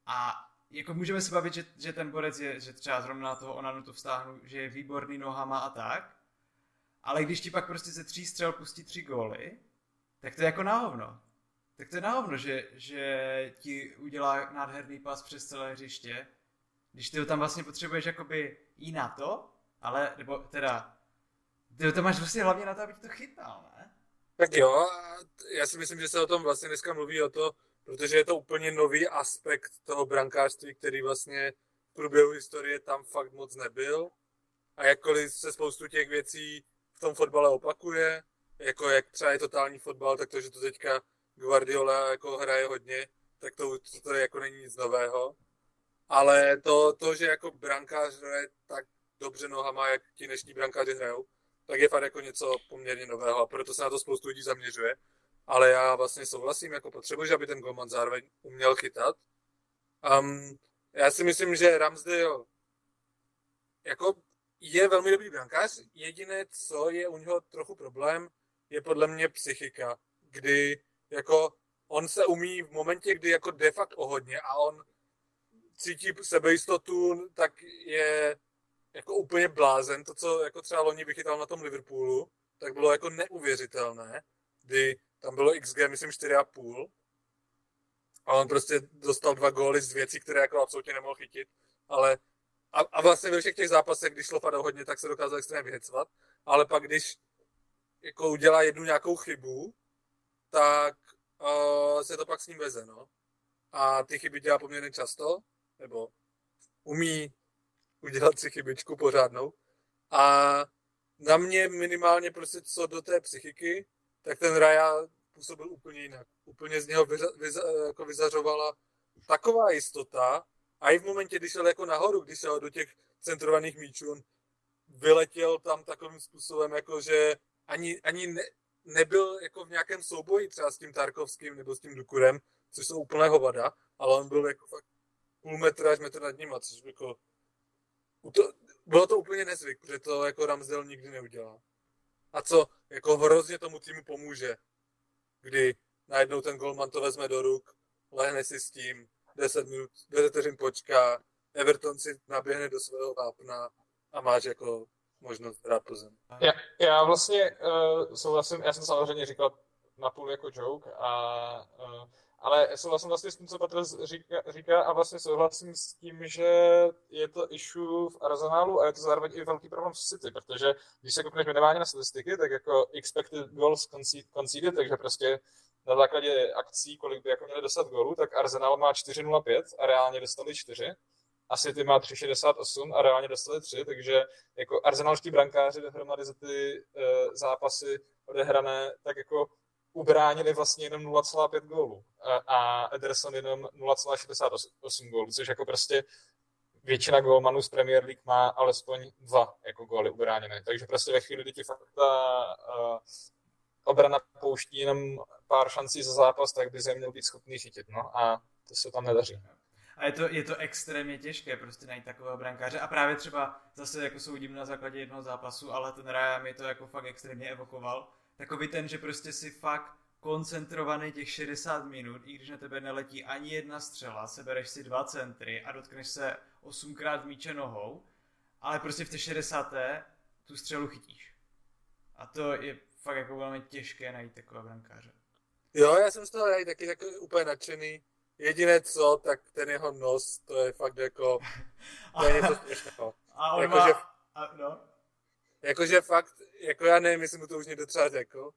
a jako můžeme se bavit, že, že ten borec je, že třeba zrovna na toho Onanu to vstáhnu, že je výborný nohama a tak, ale když ti pak prostě ze tří střel pustí tři góly, tak to je jako náhovno. Tak to je náhovno, že, že ti udělá nádherný pas přes celé hřiště, když ty ho tam vlastně potřebuješ jakoby i na to, ale, nebo teda, ty tam máš vlastně hlavně na to, aby ti to chytal, ne? Tak jo, já si myslím, že se o tom vlastně dneska mluví o to, protože je to úplně nový aspekt toho brankářství, který vlastně v průběhu historie tam fakt moc nebyl. A jakkoliv se spoustu těch věcí v tom fotbale opakuje, jako jak třeba je totální fotbal, tak to, že to teďka Guardiola jako hraje hodně, tak to, to, to jako není nic nového. ale to, to, že jako brankář hraje tak dobře nohama, jak ti dnešní brankáři hrajou, tak je fakt jako něco poměrně nového a proto se na to spoustu lidí zaměřuje. Ale já vlastně souhlasím, jako potřebuješ, aby ten golman zároveň uměl chytat. Um, já si myslím, že Ramsdale jako je velmi dobrý brankář. Jediné, co je u něho trochu problém, je podle mě psychika, kdy jako on se umí v momentě, kdy jako de facto o hodně a on cítí sebejistotu, tak je jako úplně blázen. To, co jako třeba loni vychytal na tom Liverpoolu, tak bylo jako neuvěřitelné, kdy tam bylo XG, myslím, 4,5 a on prostě dostal dva góly z věcí, které jako absolutně nemohl chytit, ale a, a vlastně ve všech těch zápasech, když šlo padal hodně, tak se dokázal extrémně vyhecovat, ale pak když jako udělá jednu nějakou chybu, tak uh, se to pak s ním veze, no. A ty chyby dělá poměrně často, nebo umí udělat si chybičku pořádnou. A na mě minimálně prostě co do té psychiky, tak ten Raja působil úplně jinak. Úplně z něho vyza, vyza, jako vyzařovala taková jistota, a i v momentě, když šel jako nahoru, když šel do těch centrovaných míčů, on vyletěl tam takovým způsobem, jako že ani, ani ne, nebyl jako v nějakém souboji třeba s tím Tarkovským nebo s tím Dukurem, což jsou úplné hovada, ale on byl jako fakt půl metra až metr nad ním, což jako to, bylo to úplně nezvyk, protože to jako Ramsdale nikdy neudělá. A co jako hrozně tomu týmu pomůže, kdy najednou ten golman to vezme do ruk, lehne si s tím, 10 minut, 10 vteřin počká, Everton si naběhne do svého vápna a máš jako možnost hrát po zemi. Já, já vlastně uh, souhlasím, já jsem samozřejmě říkal napůl jako joke, a, uh, ale souhlasím vlastně s tím, co Petr říká, říká a vlastně souhlasím s tím, že je to issue v Arsenalu a je to zároveň i velký problém v City, protože když se koukneš minimálně na statistiky, tak jako expected goals conceded, takže prostě na základě akcí, kolik by jako měli dostat gólů, tak Arsenal má 4,05 a reálně dostali 4. A City má 3,68 a reálně dostali 3, takže jako arsenalští brankáři dohromady za ty uh, zápasy odehrané, tak jako ubránili vlastně jenom 0,5 gólů a, Ederson jenom 0,68 gólů, což jako prostě většina gólmanů z Premier League má alespoň dva jako góly ubráněné. Takže prostě ve chvíli, kdy ti fakt ta uh, obrana pouští jenom pár šancí za zápas, tak by se měl být schopný chytit, no a to se tam nedaří. A je to, je to extrémně těžké prostě najít takového brankáře a právě třeba zase jako soudím na základě jednoho zápasu, ale ten Raja mi to jako fakt extrémně evokoval. Takový ten, že prostě si fakt koncentrovaný těch 60 minut, i když na tebe neletí ani jedna střela, sebereš si dva centry a dotkneš se osmkrát míče nohou, ale prostě v té 60. tu střelu chytíš. A to je fakt jako velmi těžké najít takové brankáře. Jo, já jsem z toho já taky jako úplně nadšený. Jediné co, tak ten jeho nos, to je fakt jako, to je něco směšného. A on jako, má, že, a, no. Jakože fakt, jako já nevím, jestli mu to už někdo třeba řekl,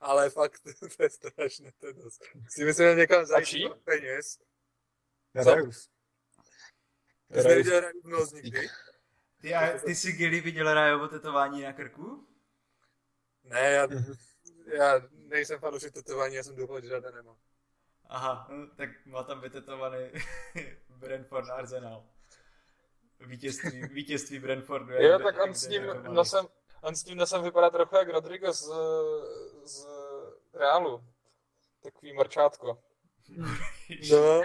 ale fakt, to je strašné, ten nos. Si myslím, že někam zajít peněz. Rajus. Ty jsi neviděl Rajus nos nikdy? Ty, a, ty jsi Gilly viděl Rajovo tetování na krku? Ne, já, já nejsem fanoušek tetování, já jsem doufal, že žádné nemám. Aha, no, tak má tam vytetovaný Brentford Arsenal. Vítězství, vítězství Brentfordu. Jo, jak, tak on s, ním nosem, on s tím nosem vypadá trochu jak Rodrigo z, z Realu. Takový morčátko. No,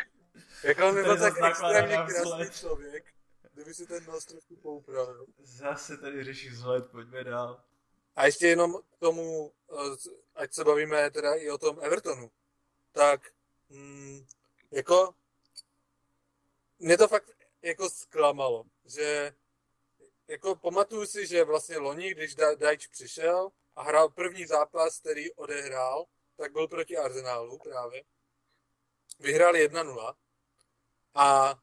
jako on byl tak extrémně krásný člověk, kdyby si ten nos trošku poupravil. Zase tady řeší vzhled, pojďme dál. A ještě jenom k tomu, ať se bavíme teda i o tom Evertonu, tak mm, jako mě to fakt jako zklamalo, že jako pamatuju si, že vlastně loni, když Dajč přišel a hrál první zápas, který odehrál, tak byl proti Arsenálu právě. Vyhráli 1-0 a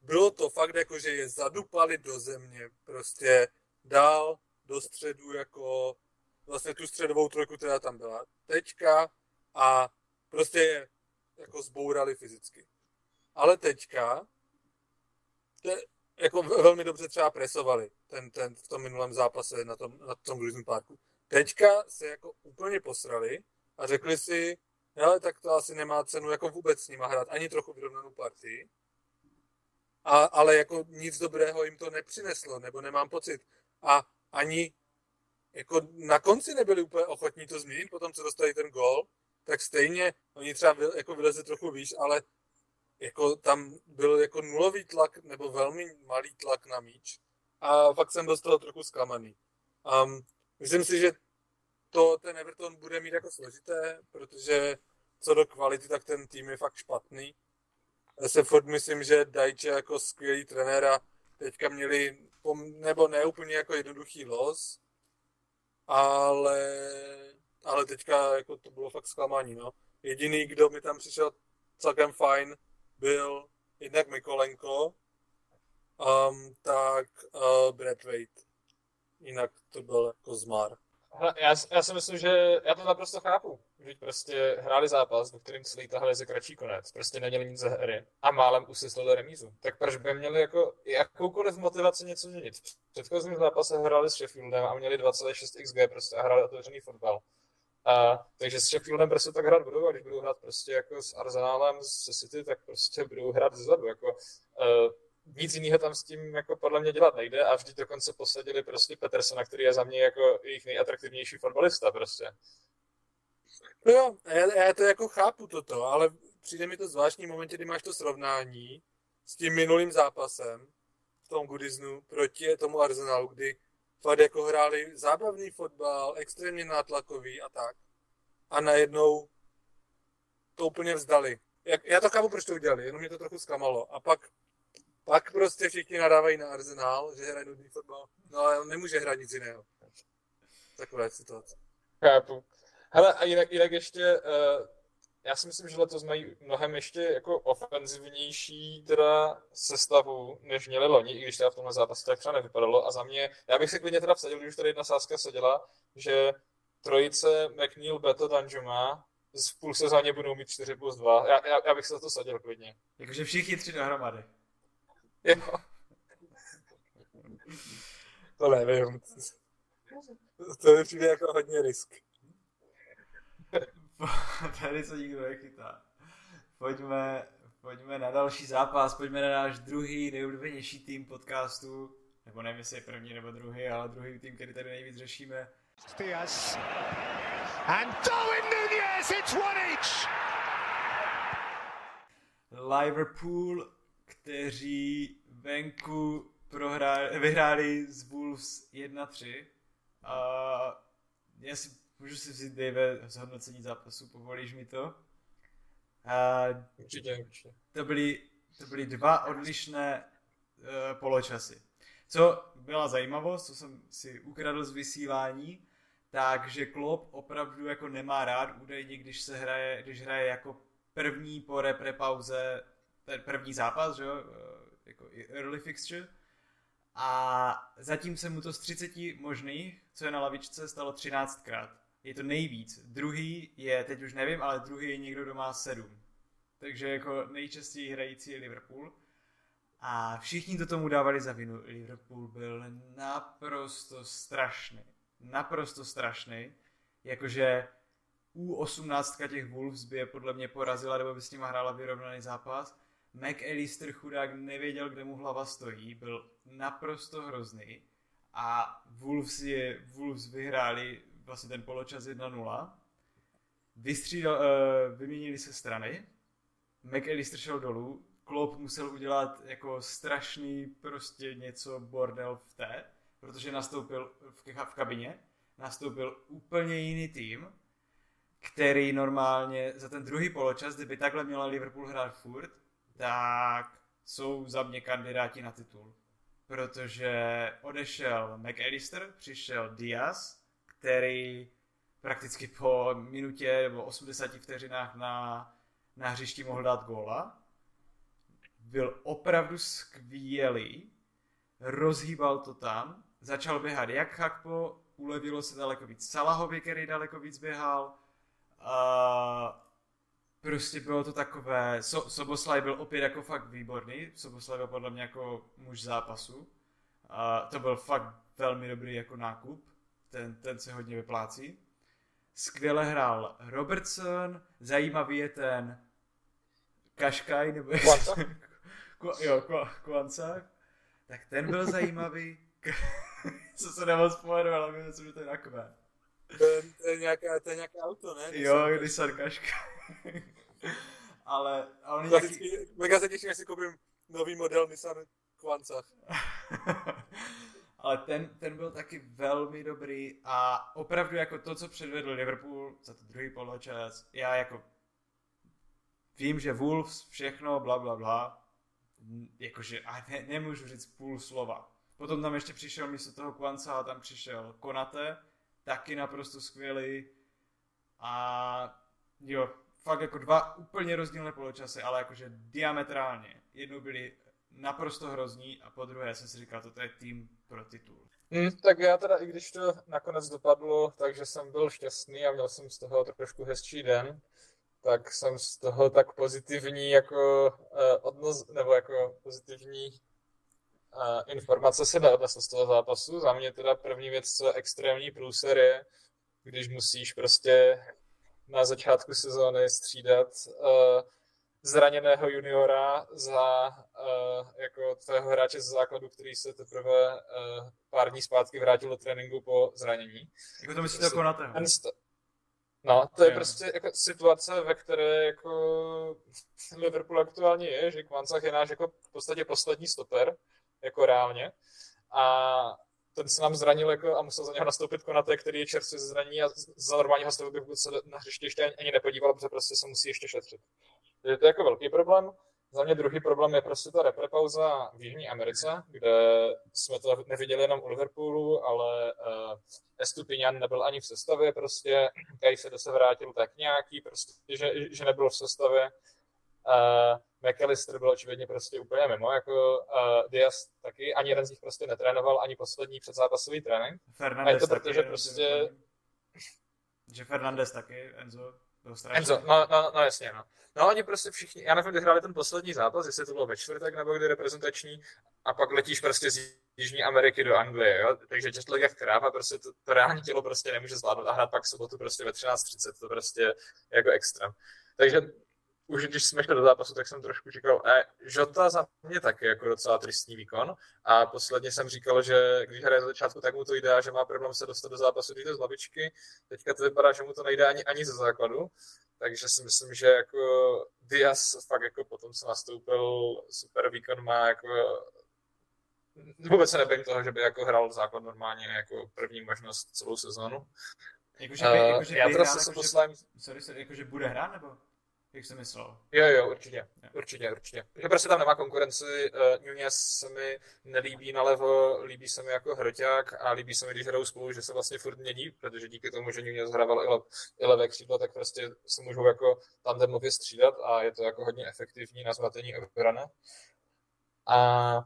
bylo to fakt jako, že je zadupali do země, prostě dál do středu jako vlastně tu středovou trojku, která tam byla teďka a prostě jako zbourali fyzicky. Ale teďka te, jako velmi dobře třeba presovali ten, ten v tom minulém zápase na tom, na tom Grizzly Parku. Teďka se jako úplně posrali a řekli si, ale tak to asi nemá cenu jako vůbec s nima hrát ani trochu vyrovnanou partii. a, ale jako nic dobrého jim to nepřineslo, nebo nemám pocit. A ani jako na konci nebyli úplně ochotní to změnit, potom co dostali ten gol, tak stejně oni třeba jako vylezli trochu výš, ale jako tam byl jako nulový tlak nebo velmi malý tlak na míč a fakt jsem byl z toho trochu zklamaný. Um, myslím si, že to ten Everton bude mít jako složité, protože co do kvality, tak ten tým je fakt špatný. Já se furt myslím, že Dajče jako skvělý trenéra teďka měli, nebo ne úplně jako jednoduchý los, ale, ale teďka jako to bylo fakt zklamání, no. Jediný, kdo mi tam přišel celkem fajn, byl jednak Mikolenko, um, tak uh, Brad Wade. Jinak to byl jako zmar. Já, já si myslím, že já to naprosto chápu. Že prostě hráli zápas, ve kterým celý tahali za kratší konec. Prostě neměli nic ze hry a málem usyslili remízu. Tak proč by měli jako jakoukoliv motivaci něco měnit? V předchozím zápase hráli s Sheffieldem a měli 2,6 XG prostě a hráli otevřený fotbal. A, takže s Sheffieldem prostě tak hrát budou a když budou hrát prostě jako s Arsenálem, se City, tak prostě budou hrát zezadu. Jako, uh, nic jiného tam s tím jako podle mě dělat nejde a vždyť dokonce posadili prostě Petersona, který je za mě jako jejich nejatraktivnější fotbalista prostě. No jo, já, já to jako chápu toto, ale přijde mi to zvláštní momentě, kdy máš to srovnání s tím minulým zápasem v tom Goodisnu proti tomu Arsenalu, kdy fakt jako hráli zábavný fotbal, extrémně nátlakový a tak. A najednou to úplně vzdali. Jak, já to chápu, proč to udělali, jenom mě to trochu zklamalo. A pak pak prostě všichni nadávají na Arsenal, že hraje nudný fotbal. No ale on nemůže hrát nic jiného. Taková je situace. Chápu. Hele, a jinak, jinak ještě, uh, já si myslím, že letos mají mnohem ještě jako ofenzivnější teda sestavu, než měli loni, i když teda v tomhle zápase tak třeba nevypadalo. A za mě, já bych si klidně teda vsadil, když už tady jedna sázka seděla, že trojice McNeil, Beto, Danjuma v půl sezóně budou mít 4 plus 2. Já, já, já bych se za to sadil klidně. Jakože všichni tři dohromady. Jo. To nevím. To mi přijde jako hodně risk. Tady se nikdo nechytá. Pojďme, pojďme na další zápas, pojďme na náš druhý nejoblíbenější tým podcastu, nebo nevím, jestli je první nebo druhý, ale druhý tým, který tady nejvíc řešíme. Diaz. And Darwin Nunez, it's one each! Liverpool, kteří venku prohráli, vyhráli z Wolves 1-3. A já si můžu si vzít, Dave, zhodnocení zápasu, povolíš mi to? A Určitě, určitě. to byly, to byly dva odlišné uh, poločasy. Co byla zajímavost, co jsem si ukradl z vysílání, takže Klopp opravdu jako nemá rád údajně, když se hraje, když hraje jako první po repre pauze ten první zápas, že jo, eh, jako early fixture. A zatím se mu to z 30 možných, co je na lavičce, stalo 13krát. Je to nejvíc. Druhý je, teď už nevím, ale druhý je někdo, kdo má 7. Takže jako nejčastěji hrající je Liverpool. A všichni to tomu dávali za vinu. Liverpool byl naprosto strašný. Naprosto strašný. Jakože U18 těch Wolves by je podle mě porazila, nebo by s nima hrála vyrovnaný zápas. McAllister chudák nevěděl, kde mu hlava stojí, byl naprosto hrozný a Wolves, je, Wolves vyhráli vlastně ten poločas 1-0. Vystřídal, uh, vyměnili se strany, McAllister šel dolů, Klopp musel udělat jako strašný prostě něco bordel v té, protože nastoupil v, v kabině, nastoupil úplně jiný tým, který normálně za ten druhý poločas, kdyby takhle měla Liverpool hrát furt, tak jsou za mě kandidáti na titul. Protože odešel McAllister, přišel Diaz, který prakticky po minutě nebo 80 vteřinách na, na hřišti mohl dát góla. Byl opravdu skvělý, rozhýbal to tam, začal běhat jak Hakpo, ulevilo se daleko víc Salahovi, který daleko víc běhal. A prostě bylo to takové, so, Soboslaj byl opět jako fakt výborný, Soboslaj byl podle mě jako muž zápasu. A to byl fakt velmi dobrý jako nákup, ten, ten se hodně vyplácí. Skvěle hrál Robertson, zajímavý je ten Kaškaj, nebo? Ku, jo, Kuancák, tak ten byl zajímavý. Co se nemoc vzpomenu, ale myslím, že to je takové. To je, to je, nějaká, to je nějaké auto, ne? Jo, když sarkaška. ale, ale on nějaký... mega se těším, až si koupím nový model Nissan Quancach. ale ten, ten byl taky velmi dobrý a opravdu jako to, co předvedl Liverpool za to druhý poločas, já jako vím, že Wolves, všechno, bla, bla, bla, jakože, a ne, nemůžu říct půl slova. Potom tam ještě přišel místo toho Kwanza a tam přišel Konate, taky naprosto skvělý. A jo, fakt jako dva úplně rozdílné poločasy, ale jakože diametrálně. Jednou byli naprosto hrozní a po druhé jsem si říkal, toto je tým pro titul. Hmm, tak já teda, i když to nakonec dopadlo, takže jsem byl šťastný a měl jsem z toho trošku hezčí den, tak jsem z toho tak pozitivní jako uh, odnos, nebo jako pozitivní uh, informace se neodnesl z toho zápasu. Za mě teda první věc, co je extrémní průser je, když musíš prostě na začátku sezóny střídat uh, zraněného juniora za uh, jako tvého hráče ze základu, který se teprve uh, pár dní zpátky vrátil do tréninku po zranění. Jako to myslíte Konateho? Ten st- No, to je Jo. prostě jako situace, ve které jako Liverpool aktuálně je, že Kvancach je náš jako v podstatě poslední stoper, jako reálně. A ten se nám zranil jako, a musel za něho nastoupit Konate, který je čerstvě ze zranění a za normálního stavu bych se na hřiště ještě ani- nepodíval, protože prostě se musí ještě šetřit. Takže to je jako velký problém. Za mě druhý problém je prostě ta reprepauza v Jižní Americe, kde jsme to neviděli jenom u Liverpoolu, ale uh, Estupinian nebyl ani v sestavě, prostě Kaj se se vrátil tak nějaký, prostě, že, že nebyl v sestavě. Uh, McAllister byl očividně prostě úplně mimo, jako uh, Diaz taky, ani jeden z nich prostě netrénoval, ani poslední předzápasový trénink. Fernandez A je to taky, proto, že prostě- Že Fernandez taky, Enzo, byl strašný. Enzo, no, no, no jasně, no. No oni prostě všichni, já nevím, kdy hráli ten poslední zápas, jestli to bylo ve čtvrtek nebo kdy reprezentační, a pak letíš prostě z Jižní Ameriky do Anglie, jo? takže jetlag jak kráva, prostě to, to reální tělo prostě nemůže zvládnout a hrát pak sobotu prostě ve 13.30, to prostě jako extrém. Takže už když jsme šli do zápasu, tak jsem trošku říkal, eh, Žota za mě taky jako docela tristní výkon. A posledně jsem říkal, že když hraje za začátku, tak mu to jde a že má problém se dostat do zápasu, když jde z lavičky. Teďka to vypadá, že mu to nejde ani, ani ze základu. Takže si myslím, že jako Diaz fakt jako potom, co nastoupil, super výkon má jako vůbec se nebojím toho, že by jako hrál základ normálně jako první možnost celou sezónu. Jakože by, Uh, jakože já by teda se jsem jakože, poslám, sorry, sorry, jakože bude hrát, nebo? Jak jsem myslel? Jo, jo, určitě. Jo. Určitě, určitě. Že prostě tam nemá konkurenci. Uh, Nunez se mi nelíbí nalevo, líbí se mi jako hroťák a líbí se mi, když hrajou spolu, že se vlastně furt mění, protože díky tomu, že Nunez hrával i, le, i levé křídlo, tak prostě se můžou jako tandemově střídat a je to jako hodně efektivní na zmatení obrany. A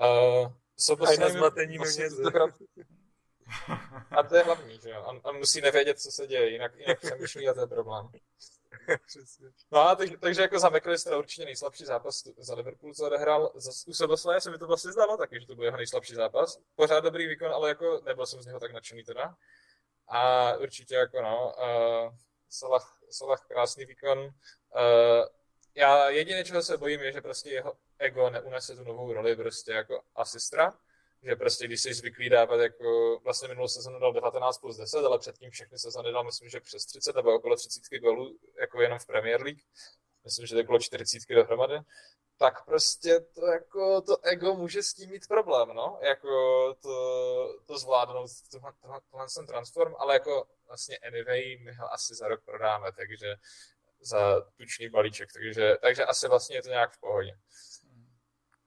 uh, jsou A i na zmatení A to je hlavní, že jo. On, on musí nevědět, co se děje, jinak, jinak přemýšlí a to je problém. No a takže, takže jako za McAllister určitě nejslabší zápas za Liverpool, co odehrál. Za, Soboslaje se mi to vlastně zdalo taky, že to byl jeho nejslabší zápas. Pořád dobrý výkon, ale jako nebyl jsem z něho tak nadšený teda. A určitě jako no, uh, Salah, Salah krásný výkon. Uh, já jediné, čeho se bojím, je, že prostě jeho ego neunese tu novou roli prostě jako asistra. Že prostě, když jsi zvyklý dávat jako, vlastně minulou sezonu dal 19 plus 10, ale předtím všechny sezony dal, myslím, že přes 30 nebo okolo 30 gólů, jako jenom v Premier League. Myslím, že to bylo 40 dohromady. Tak prostě to jako, to ego může s tím mít problém, no, jako to, to zvládnout, tohle, tohle, tohle ten transform, ale jako vlastně anyway, my ho asi za rok prodáme, takže za tučný balíček, takže, takže asi vlastně je to nějak v pohodě.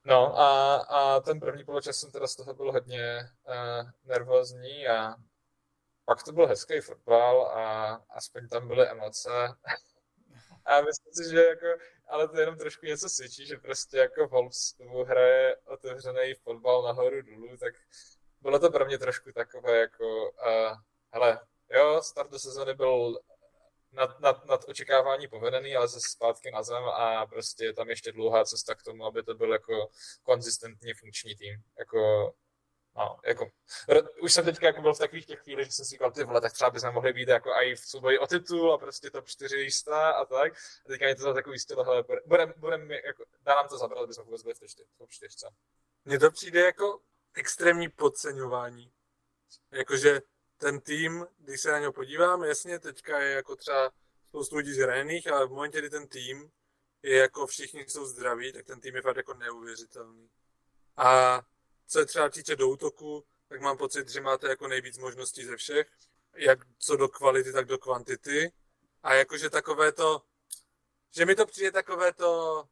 No a, a ten první poločas jsem teda z toho byl hodně uh, nervózní a pak to byl hezký fotbal a aspoň tam byly emoce. a myslím si, že jako, ale to jenom trošku něco svědčí, že prostě jako Wolves hraje otevřený fotbal nahoru dolů, tak bylo to pro mě trošku takové jako, uh, hele, jo, start do sezóny byl nad, nad, nad očekávání povedený, ale zase zpátky na zem a prostě je tam ještě dlouhá cesta k tomu, aby to byl jako konzistentně funkční tým. Jako No, jako, už jsem teďka jako byl v takových těch chvílích, že jsem si říkal, ty vole, tak třeba bychom mohli být jako i v souboji o titul a prostě top 4 jistá a tak. A teďka je to za takový styl, hele, budem, budem, jako, dá nám to zabrat, aby jsme vůbec byli v top 4. Mně to přijde jako extrémní podceňování. Jakože ten tým, když se na něho podívám, jasně, teďka je jako třeba spoustu lidí zraněných, ale v momentě, kdy ten tým je jako všichni jsou zdraví, tak ten tým je fakt jako neuvěřitelný. A co je třeba týče do útoku, tak mám pocit, že máte jako nejvíc možností ze všech, jak co do kvality, tak do kvantity. A jakože takové to, že mi to přijde takové to,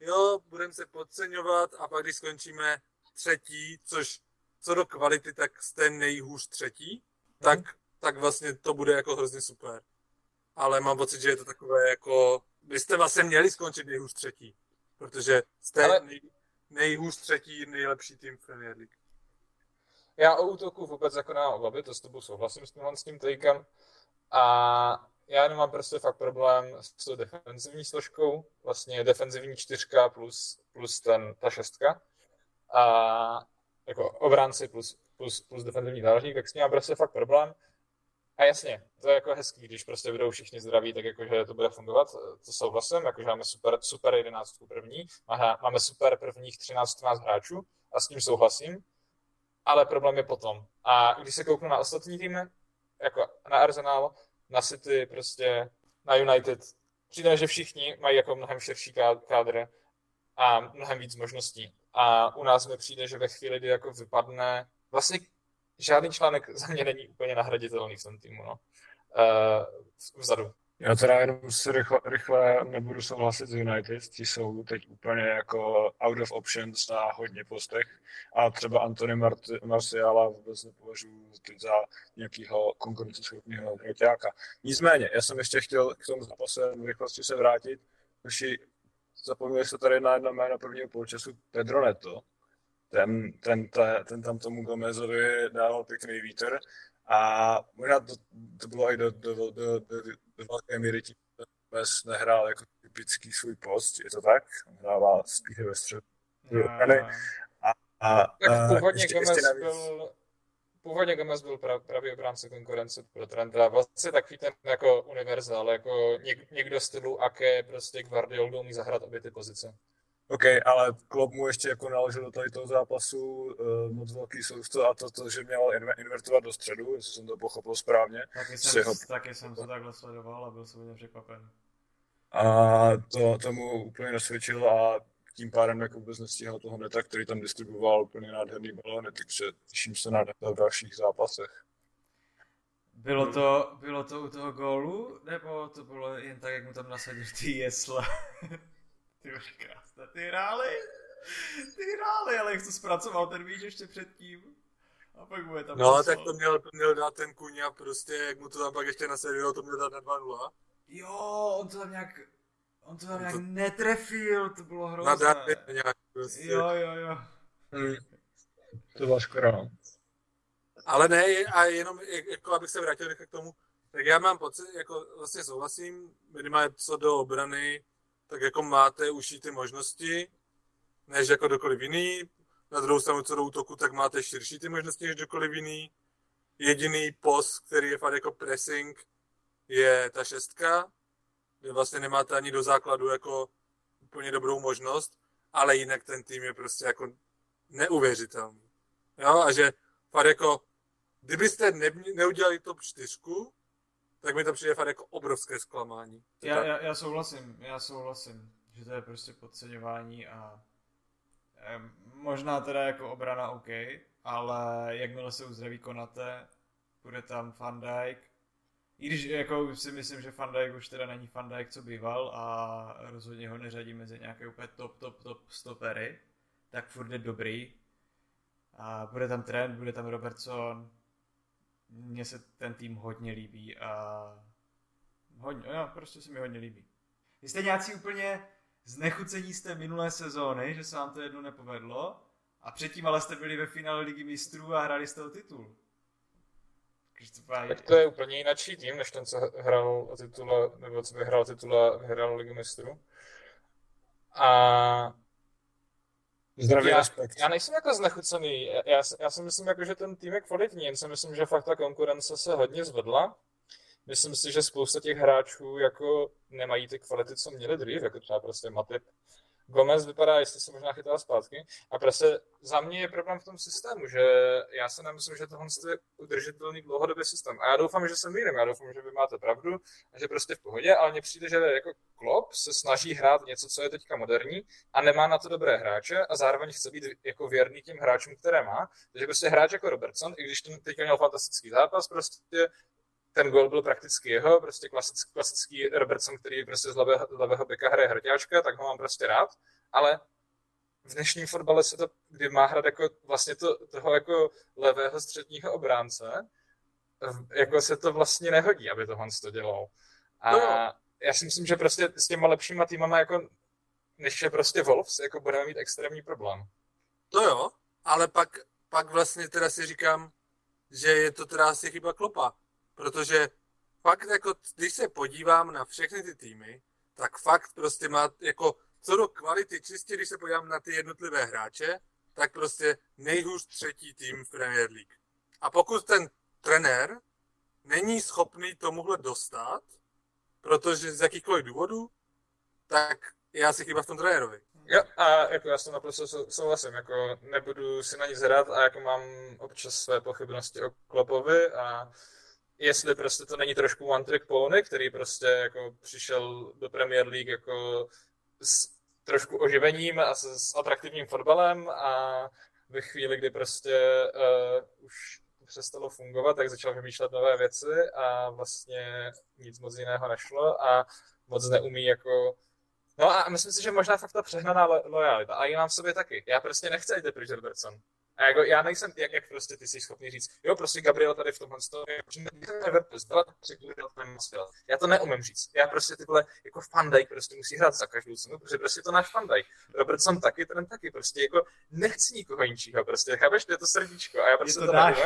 jo, budeme se podceňovat a pak když skončíme třetí, což co do kvality, tak jste nejhůř třetí, tak, tak vlastně to bude jako hrozně super. Ale mám pocit, že je to takové jako, vy jste vlastně měli skončit nejhůř třetí, protože jste Ale- nej, nejhůř třetí, nejlepší tým v Premier League. Já o útoku vůbec jako nemám obavy, to s tebou souhlasím s tímhle s tím. A já jenom mám prostě fakt problém s tou defenzivní složkou, vlastně defenzivní čtyřka plus, plus ten, ta šestka. A jako obránci plus, plus, plus defenzivní záložník, tak s mám prostě fakt problém. A jasně, to je jako hezký, když prostě budou všichni zdraví, tak jakože to bude fungovat, to souhlasím, jakože máme super, super 11 první, máme, super prvních 13-14 hráčů a s tím souhlasím, ale problém je potom. A když se kouknu na ostatní týmy, jako na Arsenal, na City, prostě na United, přijde, že všichni mají jako mnohem širší ká- kádr a mnohem víc možností. A u nás mi přijde, že ve chvíli, kdy jako vypadne, vlastně žádný článek za mě není úplně nahraditelný v tom týmu, no. Uh, vzadu. Já teda jenom si rychle, rychle nebudu souhlasit s United, ti jsou teď úplně jako out of options na hodně postech a třeba Antony Mart- Marciala vůbec nepovažuji teď za nějakého konkurenceschopného hroťáka. Nicméně, já jsem ještě chtěl k tomu zápase v rychlosti se vrátit, Už zapomněli jste tady na jedno jméno prvního poločasu Pedro Neto. Ten, ten, ten, ten tam tomu Gomezovi dával pěkný vítr a možná to, to bylo i do, do, do, do, do, do velké míry tím, že Gomez nehrál jako typický svůj post, je to tak? On hrává spíše ve středu. A, a, Tak a původně ještě, Gomez ještě navíc, byl, původně Gomez byl pra, pravý obránce konkurence pro Trenta. Vlastně takový ten jako univerzál, jako něk, někdo stylu Ake, prostě Guardiol umí zahrát obě ty pozice. OK, ale Klopp mu ještě jako naložil do tady toho zápasu uh, moc velký sousto a to, to, že měl inve- invertovat do středu, jestli jsem to pochopil správně. Taky jsem, ho- taky jsem to takhle sledoval a byl jsem hodně překvapen. A to tomu úplně nesvědčil a tím pádem jako vůbec nestíhal toho neta, který tam distribuoval úplně nádherný balony, takže těším se na neta v dalších zápasech. Bylo to, bylo to u toho gólu, nebo to bylo jen tak, jak mu tam nasadil ty jesle? ty už krásné, ty hráli, ty hráli, ale jak to zpracoval ten míč ještě předtím. A pak mu je tam No, poslal. tak to měl, to měl dát ten Kuňa prostě, jak mu to tam pak ještě nasadil, to měl dát na 2-0. Jo, on to tam nějak, on to tam nějak netrefil, to bylo Na hrozné. dát nějak prostě. Jo, jo, jo. Hmm. To byla škoda. no. Ale ne, a jenom jako abych se vrátil k tomu, tak já mám pocit, jako vlastně souhlasím, minimálně co do obrany, tak jako máte užší ty možnosti, než jako kdokoliv jiný. Na druhou stranu co do útoku, tak máte širší ty možnosti než kdokoliv jiný. Jediný post, který je fakt jako pressing, je ta šestka, kde vlastně nemáte ani do základu jako úplně dobrou možnost, ale jinak ten tým je prostě jako neuvěřitelný. Jo, a že fakt jako, kdybyste ne, neudělali top 4, tak mi to přijde fakt jako obrovské zklamání. Já, Tak- já, já souhlasím, já souhlasím, že to je prostě podceňování a em, možná teda jako obrana OK, ale jakmile se uzdraví Konate, bude tam Van Dijk, i když jako si myslím, že Van Dijk už teda není Van Dijk, co býval a rozhodně ho neřadí mezi nějaké úplně top, top, top stopery, tak furt je dobrý. A bude tam Trent, bude tam Robertson. Mně se ten tým hodně líbí a hodně, jo, prostě se mi hodně líbí. Vy jste nějací úplně znechucení z té minulé sezóny, že se vám to jedno nepovedlo a předtím ale jste byli ve finále ligy mistrů a hráli jste o titul. Tak to je úplně jináčí tým, než ten, co hrál o titule, nebo co vyhrál titul a vyhrál Ligu mistrů. A Zdravý já, respekt. já nejsem jako znechucený. Já, já, si- já myslím, jako, že ten tým je kvalitní, jen si myslím, že fakt ta konkurence se hodně zvedla. Myslím si, že spousta těch hráčů jako nemají ty kvality, co měli dřív, jako třeba prostě Matip. Gomez vypadá, jestli se možná chytá zpátky. A prostě za mě je problém v tom systému, že já se nemyslím, že tohle je udržitelný dlouhodobý systém. A já doufám, že se mýlím, já doufám, že vy máte pravdu a že prostě v pohodě, ale mně přijde, že jako Klopp se snaží hrát něco, co je teďka moderní a nemá na to dobré hráče a zároveň chce být jako věrný těm hráčům, které má. Takže prostě hráč jako Robertson, i když ten teďka měl fantastický zápas, prostě ten gol byl prakticky jeho, prostě klasický, klasický Robertson, který prostě z levého, z levého beka hraje hrťáčka, tak ho mám prostě rád, ale v dnešním fotbale se to, kdy má hrát jako vlastně to, toho jako levého středního obránce, jako se to vlastně nehodí, aby tohle to dělal. A No já si myslím, že prostě s těma lepšíma týmama jako než je prostě Wolves, jako budeme mít extrémní problém. To jo, ale pak, pak vlastně teda si říkám, že je to teda asi chyba klopa. Protože fakt jako, když se podívám na všechny ty týmy, tak fakt prostě má jako co do kvality, čistě když se podívám na ty jednotlivé hráče, tak prostě nejhůř třetí tým v Premier League. A pokud ten trenér není schopný tomuhle dostat, protože z jakýchkoliv důvodů, tak je asi chyba v tom trenérovi. Jo, a jako já tím naprosto sou- souhlasím, jako nebudu si na nic hrát a jako mám občas své pochybnosti o Klopovi a jestli prostě to není trošku one trick pony, který prostě jako přišel do Premier League jako s trošku oživením a s, s atraktivním fotbalem a ve chvíli, kdy prostě uh, už přestalo fungovat, tak začal vymýšlet nové věci a vlastně nic moc jiného nešlo a moc neumí jako No a myslím si, že možná fakt ta přehnaná lo- lojalita. A ji mám v sobě taky. Já prostě nechci jít pryč Robertson. A jako já nejsem, jak, jak prostě ty jsi schopný říct, jo, prostě Gabriel tady v tomhle stojí, já to neumím říct. Já prostě tyhle, jako Fandaj prostě musí hrát za každou cenu, protože prostě to náš Fandaj. Robertson taky, ten taky, prostě jako nechci nikoho jiného, prostě, chápeš, to je to srdíčko a já Je prostě to to náš.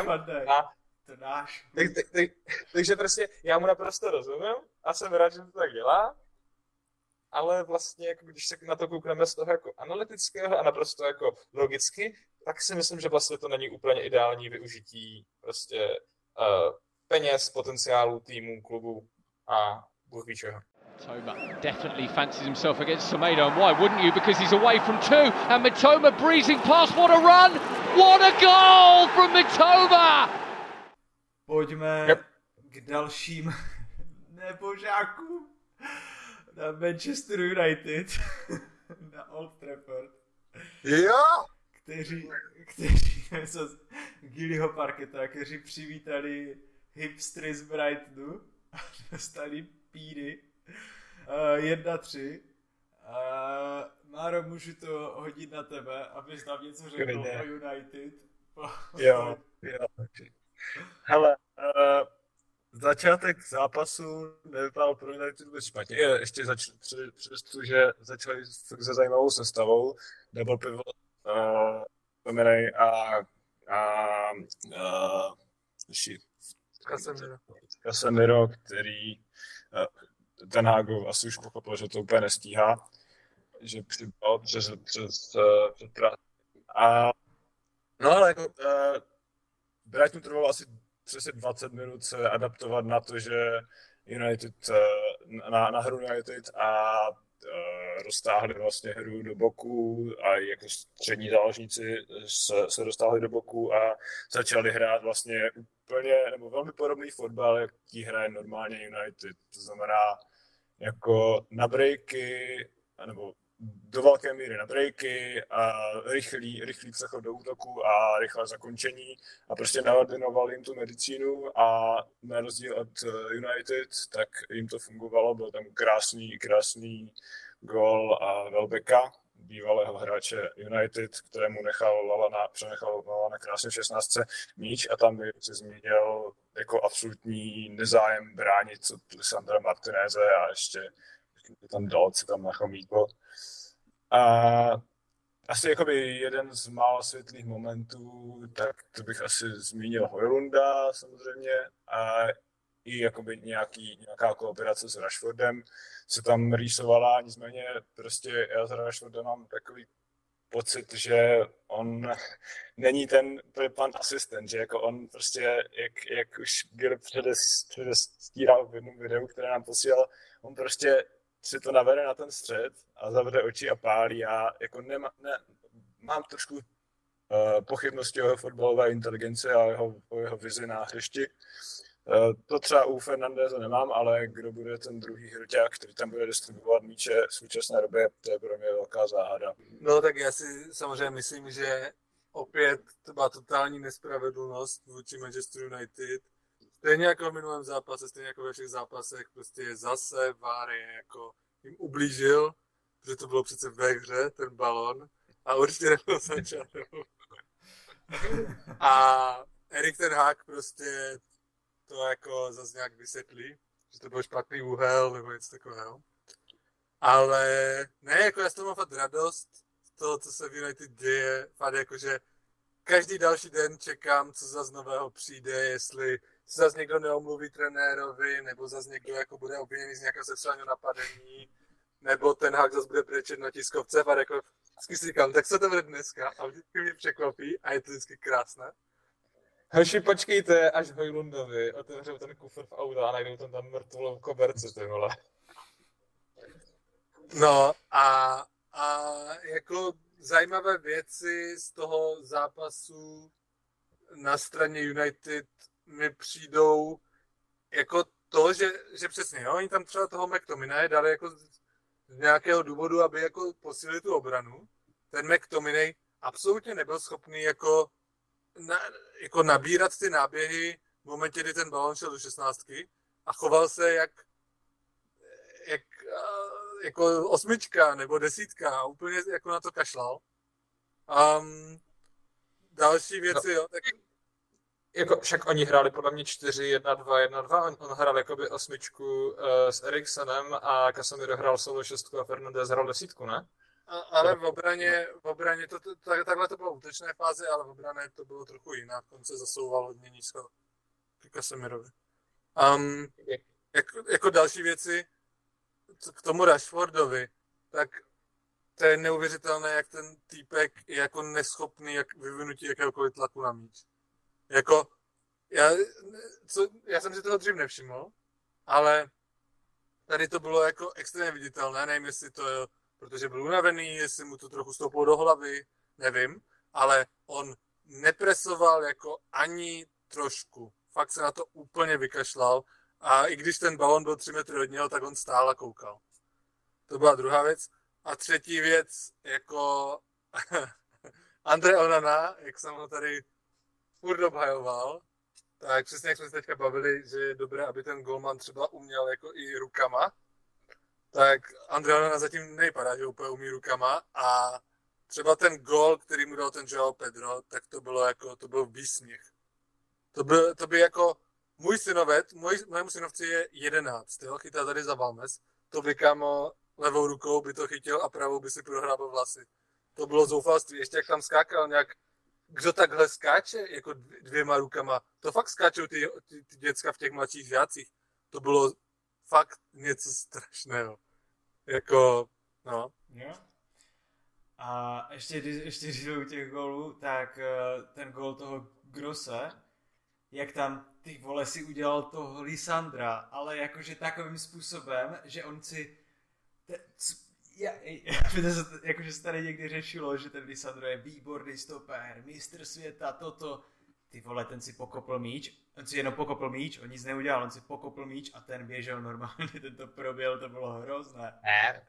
A To náš. tak, tak, tak, takže prostě já mu naprosto rozumím a jsem rád, že to tak dělá, ale vlastně, jako když se na to koukneme z toho jako analytického a naprosto jako logicky, tak si myslím, že vlastně to není úplně ideální využití prostě uh, peněz, potenciálu týmu, klubu a Bůh ví čeho. Mitoma definitely fancies himself against Tomato, and why wouldn't you? Because he's away from two, and Mitoma breezing past. What a run! What a goal from Mitoma! Pojďme Yep. k dalším nebožákům na Manchester United, na Old Trafford, Jo! Kteří, kteří z Gillyho parketa, kteří přivítali hipstry z Brightonu a dostali píry. Uh, jedna tři. Uh, Máro, můžu to hodit na tebe, abys nám něco řekl o United. Jo, jo. Hele, uh, začátek zápasu nevypadal pro United vůbec špatně. Je, ještě zač, přesto, že začali se zajímavou sestavou. Double pivot, uh, a, a ještě Casemiro. Casemiro, který uh, ten Hágov asi už pochopil, že to úplně nestíhá, že přibal přes, přes, uh, před práci. A no ale jako uh, Brighton trvalo asi přesně 20 minut se adaptovat na to, že United, uh, na, na hru United a roztáhli vlastně hru do boku a jako střední záložníci se, se dostáhli do boku a začali hrát vlastně úplně, nebo velmi podobný fotbal, jaký hraje normálně United. To znamená jako na breaky, nebo do velké míry na breaky a rychlý, rychlý přechod do útoku a rychlé zakončení a prostě naordinovali jim tu medicínu a na rozdíl od eh, United, tak jim to fungovalo, byl tam krásný, krásný gol a Welbecka, bývalého hráče United, kterému nechal Lalana, přenechal Lalana krásně v 16. míč a tam by se zmínil jako absolutní nezájem bránit od Lisandra Martineze a ještě tam dal, si tam nechal mít gol. A asi jakoby jeden z mála světlých momentů, tak to bych asi zmínil Hojlunda samozřejmě a i jakoby nějaký, nějaká kooperace s Rashfordem se tam rýsovala, nicméně prostě já s Rashfordem mám takový pocit, že on není ten pan asistent, že jako on prostě, jak, jak už Gil předes, předestíral v jednom videu, které nám posílal, on prostě si to navede na ten střed a zavře oči a pálí a jako nema, ne, mám trošku uh, pochybnosti o jeho fotbalové inteligenci a jeho, o jeho vizi na hřišti. Uh, to třeba u Fernandeze nemám, ale kdo bude ten druhý hroťák, který tam bude distribuovat míče v současné době, to je pro mě velká záhada. No tak já si samozřejmě myslím, že opět to byla totální nespravedlnost vůči Manchester United. Stejně jako v minulém zápase, stejně jako ve všech zápasech, prostě zase Váry jako jim ublížil, protože to bylo přece ve hře, ten balon, a určitě nebyl za A Erik ten Hák prostě to jako zase nějak vysvětlí, že to byl špatný úhel nebo něco takového. Ale ne, jako já z toho mám fakt radost, to, co se v United děje, fakt jako, že každý další den čekám, co za nového přijde, jestli se zase někdo neomluví trenérovi, nebo zase někdo jako bude obviněný z nějakého sexuálního napadení, nebo ten hák zase bude brečet na tiskovce a jako vždycky si říkám, tak co to bude dneska a vždycky mě překvapí a je to vždycky krásné. Hoši, počkejte, až Hojlundovi otevřou ten kufr v auta a najdou tam tam mrtvou koberci, ty vole. No a, a jako zajímavé věci z toho zápasu na straně United mi přijdou jako to, že, že přesně, jo, oni tam třeba toho McTominay dali jako z nějakého důvodu, aby jako posílili tu obranu. Ten McTominay absolutně nebyl schopný jako, na, jako nabírat ty náběhy v momentě, kdy ten balon šel do šestnáctky a choval se jak, jak jako osmička nebo desítka a úplně jako na to kašlal. Um, další věci, no. jo, tak... Jako, však oni hráli podle mě 4, 1, 2, 1, 2. On, on hrál jakoby osmičku uh, s Eriksenem a Casemiro hrál solo šestku a Fernandez hrál desítku, ne? A, ale v obraně, v obraně to, to, tak, takhle to bylo v útočné fázi, ale v obraně to bylo trochu jinak. On se zasouval hodně nízko k Casemirovi. Um, jako, jako další věci, k tomu Rashfordovi, tak to je neuvěřitelné, jak ten týpek je jako neschopný jak vyvinutí jakéhokoliv tlaku na míč. Jako, já, co, já jsem si toho dřív nevšiml, ale tady to bylo jako extrémně viditelné, nevím, jestli to je, protože byl unavený, jestli mu to trochu stouplo do hlavy, nevím, ale on nepresoval jako ani trošku. Fakt se na to úplně vykašlal a i když ten balon byl 3 metry od něho, tak on stál a koukal. To byla druhá věc. A třetí věc, jako Andre Onana, jak jsem ho tady furt obhajoval, tak přesně jak jsme se teďka bavili, že je dobré, aby ten golman třeba uměl jako i rukama, tak Andre Onana zatím nejpadá, že úplně umí rukama a třeba ten gol, který mu dal ten Joao Pedro, tak to bylo jako, to byl výsměch. To by, to by jako, můj synovec, můj, mému synovci je 11, jo, chytá tady za Valmes, to by kamo levou rukou by to chytil a pravou by si prohrábal vlasy. To bylo zoufalství. Ještě jak tam skákal nějak, kdo takhle skáče, jako dvěma rukama. To fakt skáčou ty, ty, ty děcka v těch mladších žácích. To bylo fakt něco strašného. Jako, no. Jo. A ještě, ještě když u těch gólů, tak eh, ten gól toho Grose, jak tam ty vole si udělal toho Lisandra, ale jakože takovým způsobem, že on si já, jakože se tady někdy řešilo, že ten Lisandro je výborný stoper, mistr světa, toto. Ty vole, ten si pokopl míč, on si jenom pokopl míč, on nic neudělal, on si pokopl míč a ten běžel normálně, ten to proběl, to bylo hrozné. Ne.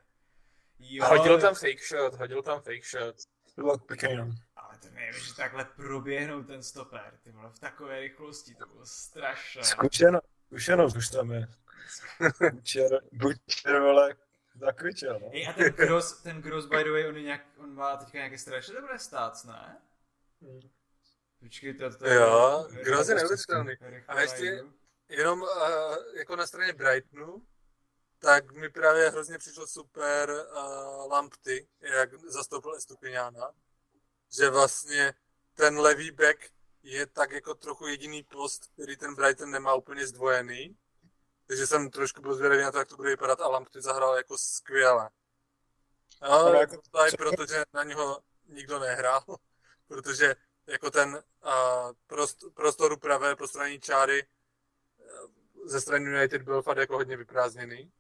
Jo, hodil tam fake shot, hodil tam fake shot. Bylo pěkný, no. Ale to nevím, že takhle proběhnout ten stoper, ty vole, v takové rychlosti, to bylo strašné. Zkušenost, zkušenost už tam je. Bučer, bučer, vole, Zakvičel, no. Ej, a ten Gross, ten Gross, by the way, on, je nějak, on má teďka nějaké strašně dobré stát, ne? Hmm. Počkej, to, to Jo, Gross je neuvěřitelný. A ještě jenom uh, jako na straně Brightonu, tak mi právě hrozně přišlo super uh, Lampty, jak zastoupil Estupiňána, že vlastně ten levý back je tak jako trochu jediný post, který ten Brighton nemá úplně zdvojený takže jsem trošku byl zvědavý na to, jak to bude vypadat a Lampty zahrál jako skvěle. No, jako tady, protože na něho nikdo nehrál, protože jako ten uh, prost, prostoru pravé postranní čáry uh, ze strany United byl fakt jako hodně vyprázdněný,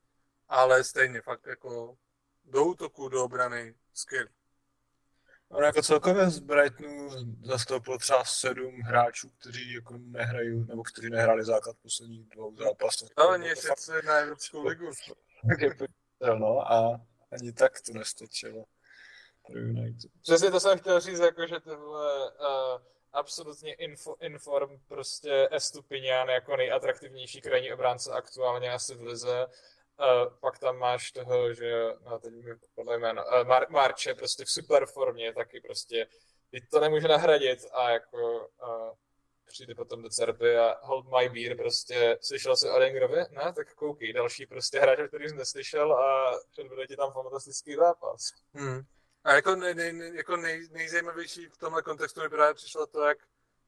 ale stejně fakt jako do útoku, do obrany skvělý. On jako celkově z Brightonu zastoupil třeba sedm hráčů, kteří jako nehrají, nebo kteří nehráli základ posledních dvou zápasů. Ale mě sice na Evropskou ligu. no, a ani tak to nestačilo. Přesně to jsem chtěl říct, jako, že tohle uh, absolutně info, inform prostě Estupinian jako nejatraktivnější krajní obránce aktuálně asi v lize. Uh, pak tam máš toho, že, no teď mi podle jméno, uh, Mar- Marče prostě v super formě, taky prostě, teď to nemůže nahradit a jako uh, přijde potom do Cerby a hold my beer prostě, slyšel jsi o Dengerovi? Ne, tak koukej, další prostě hráč, který jsi neslyšel a předvede ti tam fantastický zápas. Hmm. A jako, nej, nej, jako nej, nejzajímavější v tomhle kontextu mi právě přišlo to, jak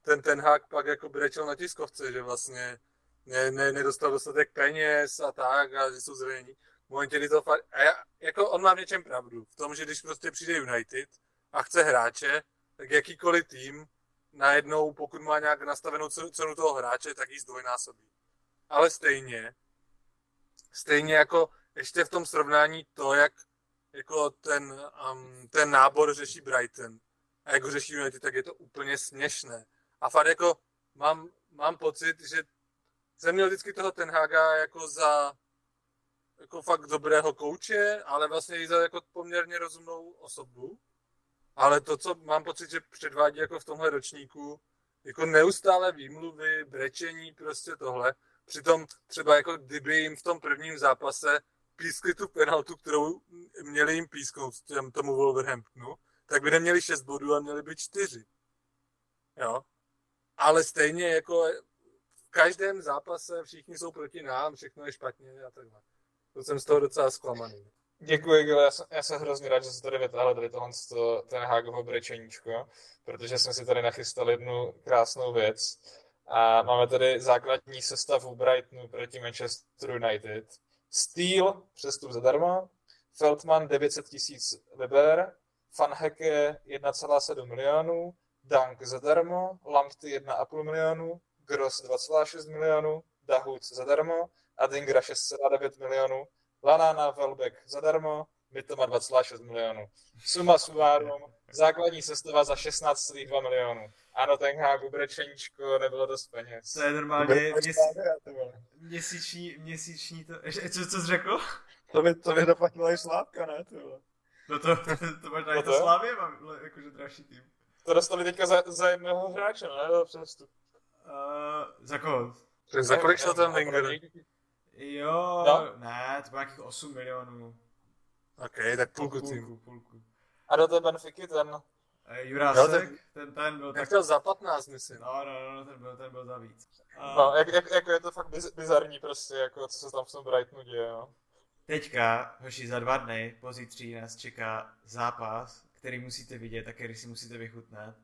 ten ten hák pak jako brečel na tiskovce, že vlastně ne, ne, nedostal dostatek peněz a tak a že jsou zranění. V momentě, kdy to fakt, a já, jako on má v něčem pravdu, v tom, že když prostě přijde United a chce hráče, tak jakýkoliv tým najednou, pokud má nějak nastavenou cenu, toho hráče, tak ji zdvojnásobí. Ale stejně, stejně jako ještě v tom srovnání to, jak jako ten, um, ten nábor řeší Brighton a jak ho řeší United, tak je to úplně směšné. A fakt jako mám, mám pocit, že jsem měl vždycky toho Tenhaga jako za jako fakt dobrého kouče, ale vlastně i za jako poměrně rozumnou osobu. Ale to, co mám pocit, že předvádí jako v tomhle ročníku, jako neustále výmluvy, brečení, prostě tohle. Přitom třeba jako kdyby jim v tom prvním zápase pískli tu penaltu, kterou měli jim písknout těm, tomu Wolverhamptonu, tak by neměli 6 bodů a měli by 4. Jo. Ale stejně jako každém zápase všichni jsou proti nám, všechno je špatně a takhle. To jsem z toho docela zklamaný. Děkuji, Gil. Já jsem, já jsem hrozně rád, že se tady vytáhli tady tohle, ten Hágovo brečeníčko, protože jsme si tady nachystali jednu krásnou věc. A máme tady základní sestavu Brightonu proti Manchester United. Steel, přestup zadarmo, Feldman 900 tisíc liber, Fanheke 1,7 milionů, Dank zadarmo, Lampty 1,5 milionů, Gross 2,6 milionů, Dahut zadarmo, Adingra 6,9 milionů, Lanana Velbeck zadarmo, Mitoma 2,6 milionů. Suma sumárum, základní sestava za 16,2 milionů. Ano, ten Hágu brečeníčko, nebylo dost peněz. To je normálně měs, měsíční, měsíční to... Ještě, co, co jsi řekl? To by, to by doplatila i Slávka, ne? Ty vole. No to, to, to možná i No to to? Slávě mám jakože dražší tým. To dostali teďka za, za jednoho hráče, ne? Do přestup. Uh, za koho? Za kolik šel ten Wenger? Jo, No. ne, to bylo nějakých 8 milionů. OK, tak půlku týmu. Půlku, půlku. A do té Benfiky ten... Eh, Jurásek, No, ten, ten byl Já tak... chtěl za 15, myslím. No, no, no, ten byl, ten byl za víc. Uh, No, jak, jak, jako je to fakt biz, bizarní prostě, jako co se tam v tom Brightonu děje, no. Teďka, hoši, za dva dny, pozítří nás čeká zápas, který musíte vidět a který si musíte vychutnat,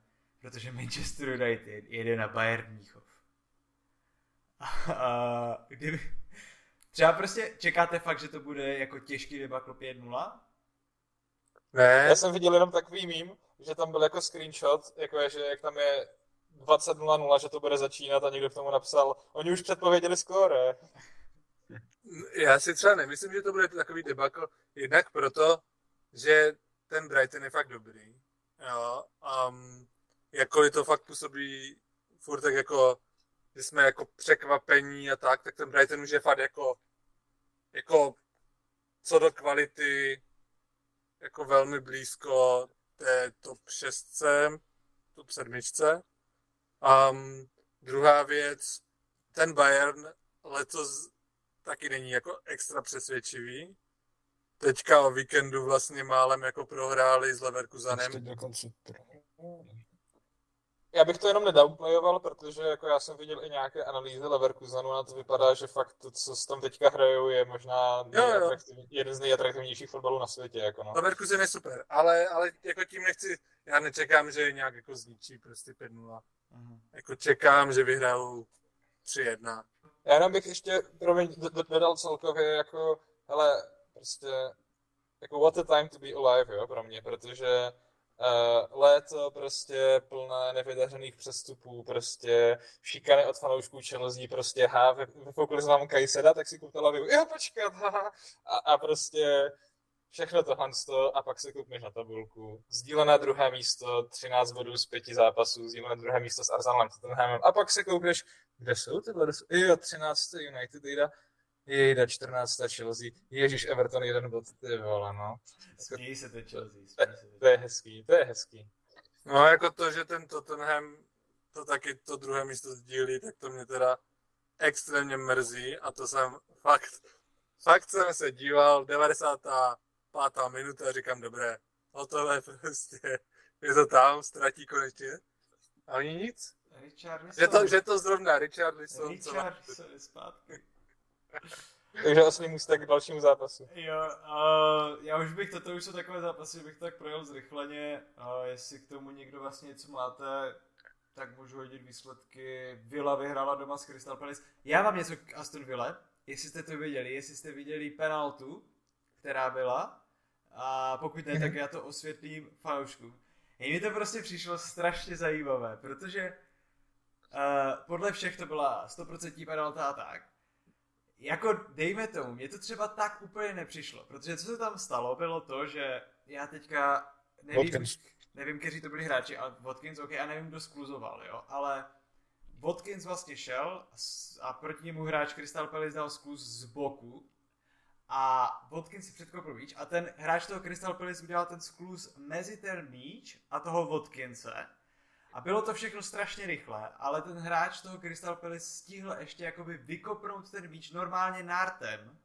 protože Manchester United jede na Bayern Mnichov. A kdyby... Třeba prostě čekáte fakt, že to bude jako těžký debakl 5-0? Ne, Já jsem viděl jenom takový mím, že tam byl jako screenshot, jako je, že jak tam je 20.00, že to bude začínat a někdo k tomu napsal, oni už předpověděli skóre. já si třeba nemyslím, že to bude takový debakl, jednak proto, že ten Brighton je fakt dobrý. Jo, um, jakkoliv to fakt působí furt tak jako, že jsme jako překvapení a tak, tak ten Brighton už je fakt jako, jako co do kvality, jako velmi blízko té top 6, top 7. Um, druhá věc, ten Bayern letos taky není jako extra přesvědčivý. Teďka o víkendu vlastně málem jako prohráli s Leverkusenem. Teď dokonce. Já bych to jenom nedownplayoval, protože jako já jsem viděl i nějaké analýzy Leverkusenu a to vypadá, že fakt to, co tam teďka hrajou, je možná Jo, jo. jeden z nejatraktivnějších fotbalů na světě. Jako no. Leverkusen je super, ale, ale jako tím nechci, já nečekám, že je nějak jako zničí prostě 5-0. Jako čekám, že vyhrajou 3-1. Já jenom bych ještě, promiň, dodal celkově jako, hele, prostě, jako what a time to be alive, jo, pro mě, protože Uh, léto prostě plné nevydařených přestupů, prostě šikany od fanoušků Chelsea, prostě ha, jsme vám Kajseda, tak si koupila vy, jo počkat, ha, a, a prostě všechno tohle a pak se koupíš na tabulku. Sdílené druhé místo, 13 bodů z pěti zápasů, sdílené druhé místo s Arsenalem, a pak se koupíš, kde jsou tyhle, jo, 13. United, jde, jejda 14. Chelsea, Ježíš Everton jeden bod, ty vole, no. Smějí se to Chelsea. To je hezký, to je hezký. No jako to, že ten Tottenham to taky to druhé místo sdílí, tak to mě teda extrémně mrzí a to jsem fakt, fakt jsem se díval, 95. minuta a říkám, dobré, hotové prostě, je to tam, ztratí konečně. A oni nic. Richard Že to, že to zrovna Richard Lisson, Richard zpátky. Takže asi můstek k dalšímu zápasu. Jo, uh, já už bych, toto už jsou takové zápasy, bych tak projel zrychleně. Uh, jestli k tomu někdo vlastně něco máte, tak můžu hodit výsledky. Villa vyhrála doma s Crystal Palace. Já mám něco k Aston Ville, jestli jste to viděli, jestli jste viděli penaltu, která byla. A pokud ne, tak já to osvětlím fanouškům. Mně to prostě přišlo strašně zajímavé, protože uh, podle všech to byla 100% penalta a tak. Jako dejme tomu, mně to třeba tak úplně nepřišlo, protože co se tam stalo, bylo to, že já teďka nevím, Watkins. nevím, kteří to byli hráči, ale Watkins, ok, a nevím, kdo skluzoval, jo, ale Watkins vlastně šel a proti němu hráč Crystal Palace dal skluz z boku a Watkins si předkopl míč a ten hráč toho Crystal Palace udělal ten skluz mezi ten míč a toho Watkinse a bylo to všechno strašně rychle, ale ten hráč toho Crystal Palace stihl ještě jakoby vykopnout ten míč normálně nártem.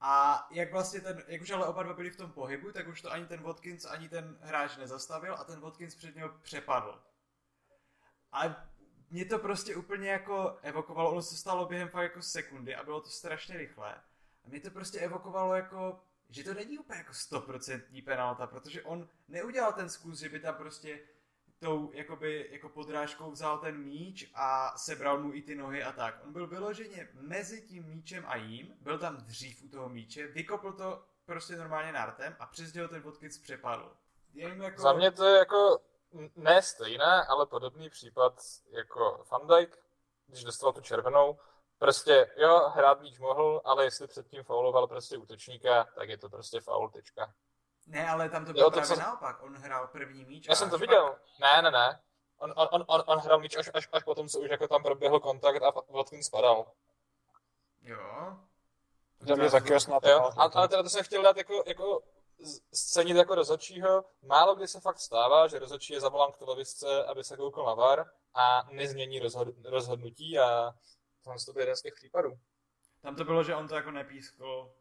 A jak vlastně ten, jak už ale oba dva byli v tom pohybu, tak už to ani ten Watkins, ani ten hráč nezastavil a ten Watkins před něho přepadl. A mě to prostě úplně jako evokovalo, ono se stalo během fakt jako sekundy a bylo to strašně rychlé. A mě to prostě evokovalo jako, že to není úplně jako stoprocentní penalta, protože on neudělal ten zkus, že by tam prostě tou jakoby, jako podrážkou vzal ten míč a sebral mu i ty nohy a tak. On byl vyloženě mezi tím míčem a jím, byl tam dřív u toho míče, vykopl to prostě normálně nartem a přes něho ten Watkins přepadl. Jenom jako... Za mě to je jako ne stejné, ale podobný případ jako Van Dijk, když dostal tu červenou. Prostě, jo, hrát míč mohl, ale jestli předtím fauloval prostě útočníka, tak je to prostě faul, tečka. Ne, ale tam to bylo Jo, to právě co- naopak. On hrál první míč. Já jsem to viděl. Ne, ne, ne. On, on, on, on, on hrál míč až, až, až potom, co už jako tam proběhl kontakt a Watkins spadal. Pak... Jo. Za mě taky jasná Jo, ale teda to jsem chtěl dát jako, jako scenit jako rozhodčího. Málo kdy se fakt stává, že rozhodčí je zavolán k televizce, aby se koukal na VAR a nezmění rozhod, rozhodnutí a tohle to byl jeden z těch případů. Tam to bylo, že on to jako nepískl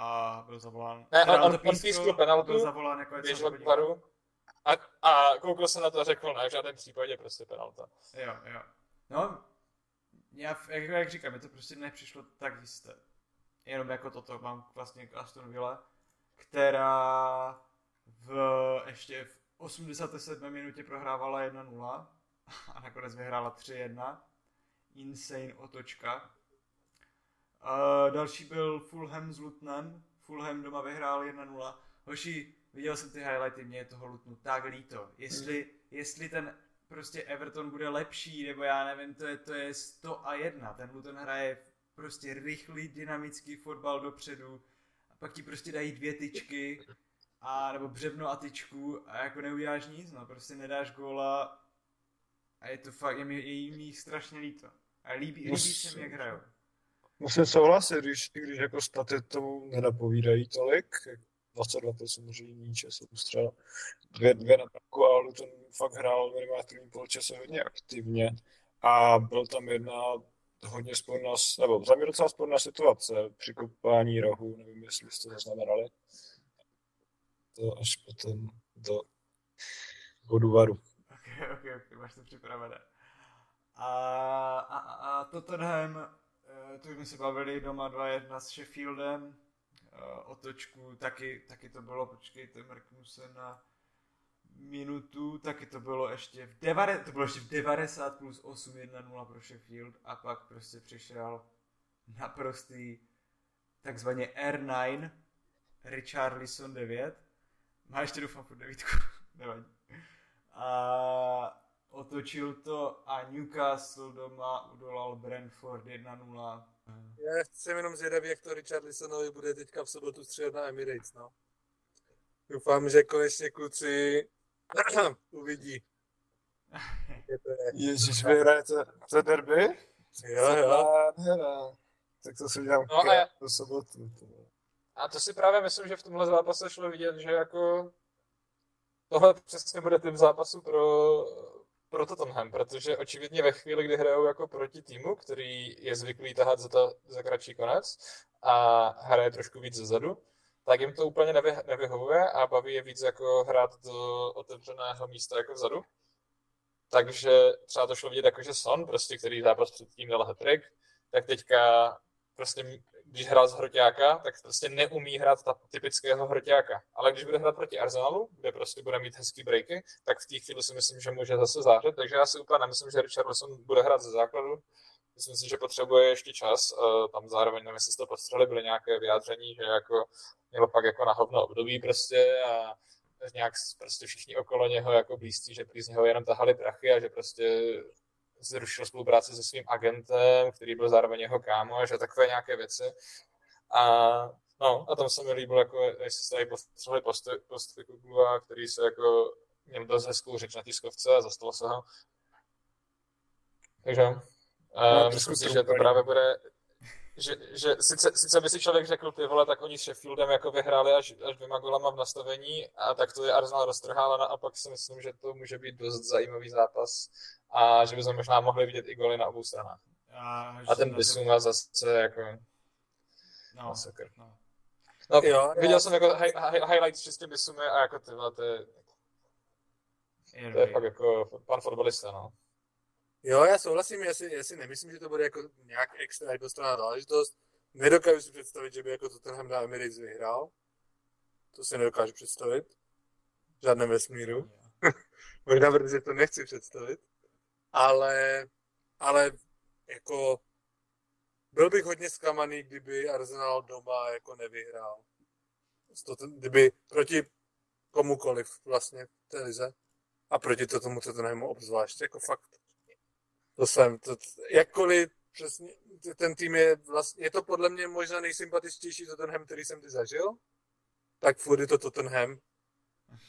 a byl zavolán. Ne, on- to on pískl penaltu, Byl zavolán jako Běžel k VARu a, a koukal se na to a řekl, ne, v žádném případě prostě penalta. Jo, jo. No, já, jak, jak říkám, mi to prostě nepřišlo tak jisté. Jenom jako toto mám vlastně k Aston Villa, která v, ještě v 87. minutě prohrávala 1-0 a nakonec vyhrála 3-1. Insane otočka. Uh, další byl Fulham s Lutnem. Fulham doma vyhrál 1-0. Hoši, viděl jsem ty highlighty, mě je toho Lutnu tak líto. Jestli, jestli ten prostě Everton bude lepší, nebo já nevím, to je, to je 100 a 1. Ten Luton hraje prostě rychlý, dynamický fotbal dopředu a pak ti prostě dají dvě tyčky a nebo břevno a tyčku a jako neuděláš nic, no prostě nedáš góla a je to fakt, je mi, je jim strašně líto. A líbí, líbí se mi, jak hrajou. Musím souhlasit, když, když jako staty tomu nenapovídají tolik, 22% možná míče se ustřel, dvě, dvě na parku, ale Luton fakt hrál v první poločase hodně aktivně a byl tam jedna hodně sporná, nebo za mě docela sporná situace při kopání rohu, nevím, jestli jste to zaznamenali. To až potom do bodu varu. Ok, ok, ok, máš to připravené. A, a, a, a Tottenham, eh, to už jsme se bavili doma 2-1 s Sheffieldem, eh, otočku, taky, taky to bylo, počkejte, mrknu se na minutu, taky to bylo ještě v 90, to bylo ještě v 90 plus 8 1-0 pro Sheffield a pak prostě přišel naprostý takzvaně R9 Richarlison 9. Má ještě doufám pod devítku. Nevadí. A otočil to a Newcastle doma udolal Brentford 1-0. Já jsem jenom zvědavý, jak to Richarlisonovi bude teďka v sobotu střílet na Emirates, no. Doufám, že konečně kluci uvidí. Je to je. Ježíš, vyhrajete za derby? Jo, jo. Nádhera. Tak to si udělám No a do sobotu. A to si právě myslím, že v tomhle zápase šlo vidět, že jako tohle přesně bude typ zápasu pro, pro Tottenham, protože očividně ve chvíli, kdy hrajou jako proti týmu, který je zvyklý tahat za, to, za kratší konec a hraje trošku víc zezadu, tak jim to úplně nevy, nevyhovuje a baví je víc jako hrát do otevřeného místa jako vzadu. Takže třeba to šlo vidět jako, že Son, prostě, který zápas předtím dal hat tak teďka prostě, když hrál z hroťáka, tak prostě neumí hrát ta typického hroťáka. Ale když bude hrát proti Arsenalu, kde prostě bude mít hezký breaky, tak v té chvíli si myslím, že může zase zářit. Takže já si úplně nemyslím, že Richarlison bude hrát ze základu. Myslím si, že potřebuje ještě čas. Eh, Tam zároveň, nevím, jestli to postřeli, byly nějaké vyjádření, že jako mělo pak jako na hovno období prostě a nějak prostě všichni okolo něho jako blízcí, že prý z něho jenom tahali prachy a že prostě zrušil spolupráci se svým agentem, který byl zároveň jeho kámoš a takové nějaké věci. A no, a tam se mi líbil, jako, jestli jste tady postřehli posty, posty Kugla, který se jako měl dost hezkou řeč na tiskovce a zastalo se ho. Takže No, myslím si, že to právě bude, že, že sice, sice by si člověk řekl, ty vole, tak oni s Sheffieldem jako vyhráli až, až dvěma golama v nastavení a tak to je Arsenal roztrhal a naopak si myslím, že to může být dost zajímavý zápas a že bychom možná mohli vidět i goly na obou stranách. A, A ten Bisuma zase jako No, masakr. no. No, Jo, viděl já- jsem jako hi, hi, highlights čistě Bisumy a jako ty vole, to je, Je to je fakt jako pan fotbalista, no. Jo, já souhlasím, já si, já si nemyslím, že to bude jako nějak extra jednostranná záležitost. Nedokážu si představit, že by jako Tottenham na Emirates vyhrál. To si nedokážu představit. V žádném vesmíru. Možná protože to nechci představit. Ale, ale jako byl bych hodně zklamaný, kdyby Arsenal doma jako nevyhrál. Kdyby proti komukoliv vlastně v té lize. A proti to tomu Tottenhamu obzvlášť, jako fakt. To jsem, to, jakkoliv přesně, ten tým je vlastně, je to podle mě možná nejsympatičtější Tottenham, který jsem ty zažil, tak furt je to Tottenham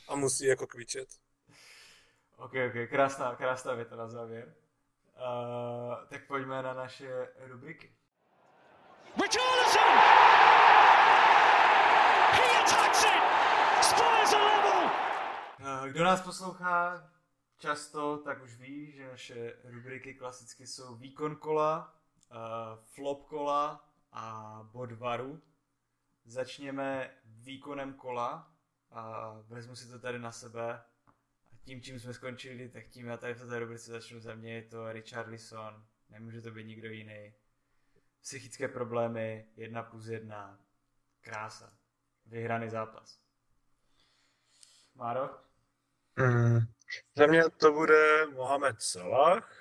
a musí jako kvičet. Ok, ok, krásná, krásná věta na závěr. Uh, tak pojďme na naše rubriky. Richarlison! He attacks it! Spurs are level! Uh, kdo nás poslouchá často, tak už ví, že naše rubriky klasicky jsou výkon kola, uh, flop kola a bod varu. Začněme výkonem kola a vezmu si to tady na sebe. A tím, čím jsme skončili, tak tím já tady v této rubrice začnu za mě, je to Richarlison, nemůže to být nikdo jiný. Psychické problémy, jedna plus jedna, krása, vyhraný zápas. Máro? Mm. Za mě to bude Mohamed Salah,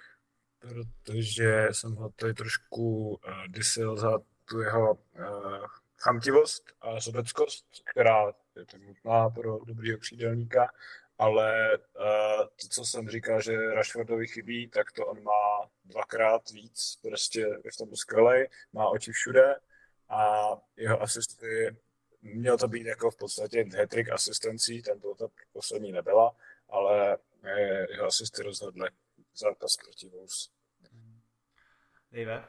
protože jsem ho tady trošku uh, disil za tu jeho uh, chamtivost a sobeckost, která je tak nutná pro dobrýho přídelníka, ale uh, to, co jsem říkal, že Rashfordovi chybí, tak to on má dvakrát víc, prostě je v tom skvělej, má oči všude a jeho asisty, měl to být jako v podstatě hat asistencí, ten to poslední nebyla, ale eh, jeho asisty rozhodly zápas proti Wolves. Dave?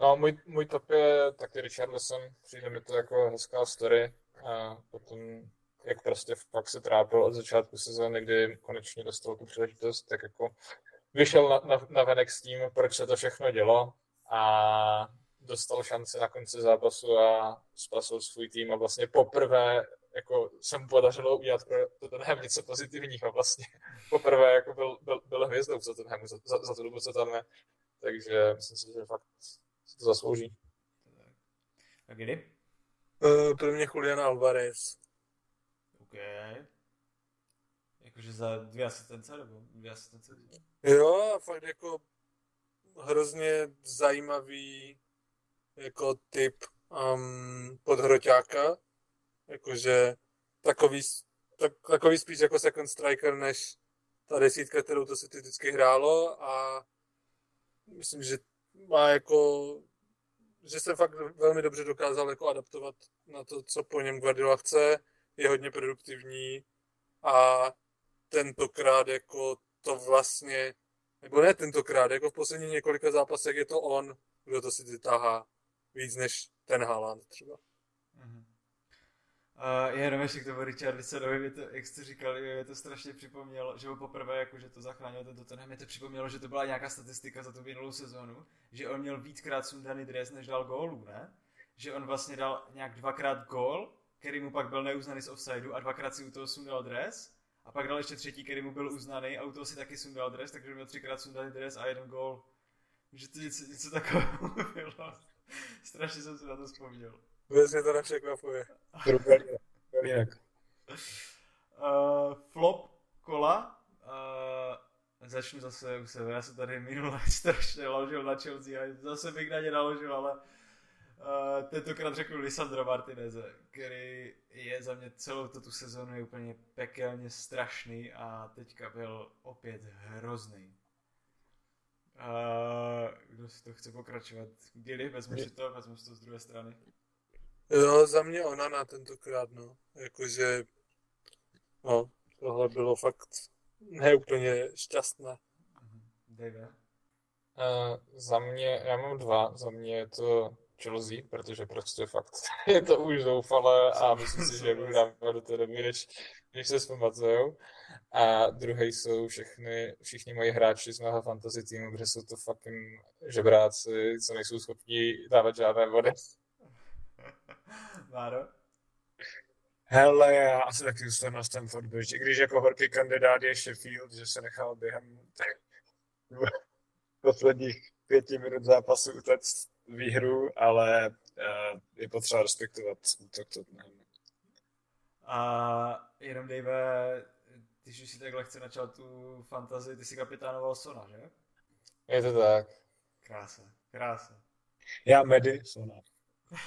No, můj, můj top je taky Richarlison, přijde mi to jako hezká story a potom, jak prostě fakt se trápil od začátku sezóny, kdy konečně dostal tu příležitost, tak jako vyšel na, na, na venek s tím, proč se to všechno dělo a dostal šanci na konci zápasu a spasil svůj tým a vlastně poprvé jako se mu podařilo udělat pro Tottenham něco pozitivního vlastně. Poprvé jako byl, byl, byl hvězdou v Tottenhamu za, za, za tu dobu, co tam je. Takže myslím si, že fakt si to zaslouží. A kdy? Uh, pro mě Julian Alvarez. OK. Jakože za dvě asistence, nebo dvě asistence? Jo, a fakt jako hrozně zajímavý jako typ um, podhroťáka. Jakože takový, tak, takový spíš jako second striker, než ta desítka, kterou to City vždycky hrálo a myslím, že má jako že se fakt velmi dobře dokázal jako adaptovat na to, co po něm Guardiola chce, je hodně produktivní a tentokrát jako to vlastně, nebo ne tentokrát, jako v posledních několika zápasech je to on, kdo to si vytáhá víc než ten Haaland třeba. Uh, jenom ještě k tomu Richarlisonovi, mě to, jak jste říkali, mě to strašně připomnělo, že ho poprvé, jako, že to zachránil ten Tottenham, mě to připomnělo, že to byla nějaká statistika za tu minulou sezónu, že on měl víckrát sundaný dres, než dal gólů, ne? Že on vlastně dal nějak dvakrát gól, který mu pak byl neuznaný z offsideu a dvakrát si u toho sundal dres a pak dal ještě třetí, který mu byl uznaný a u toho si taky sundal dres, takže měl třikrát sundaný dres a jeden gól. Že to něco, něco takového bylo. Strašně jsem si na to vzpomněl. Vůbec mě to nepřekvapuje. Jinak. Uh, flop kola. Uh, začnu zase u sebe. Já jsem tady minule strašně ložil na Chelsea a zase bych na ně naložil, ale uh, tentokrát řeknu Lisandro Martineze, který je za mě celou tu sezonu je úplně pekelně strašný a teďka byl opět hrozný. Uh, kdo si to chce pokračovat? Gilly, vezmu si to, vezmu si to z druhé strany. Jo, za mě ona na tentokrát, no. Jakože, no, tohle bylo fakt neúplně šťastné. Dave. Uh, za mě, já mám dva, za mě je to Chelsea, protože prostě fakt je to už zoufalé a myslím si, že budu dávat do té doby, než, než se zpamatujou. A druhý jsou všechny, všichni moji hráči z mého fantasy týmu, protože jsou to fucking žebráci, co nejsou schopni dávat žádné body. Máro? Hele, já asi taky zůstanu na Stanford Bridge, i když jako horký kandidát je Sheffield, že se nechal během posledních pěti minut zápasu utéct výhru, ale uh, je potřeba respektovat útok Tottenhamu. A jenom Dave, když už si takhle chce načal tu fantazii, ty si kapitánoval Sona, že? Je to tak. Krása, krása. Já Medy, Sona.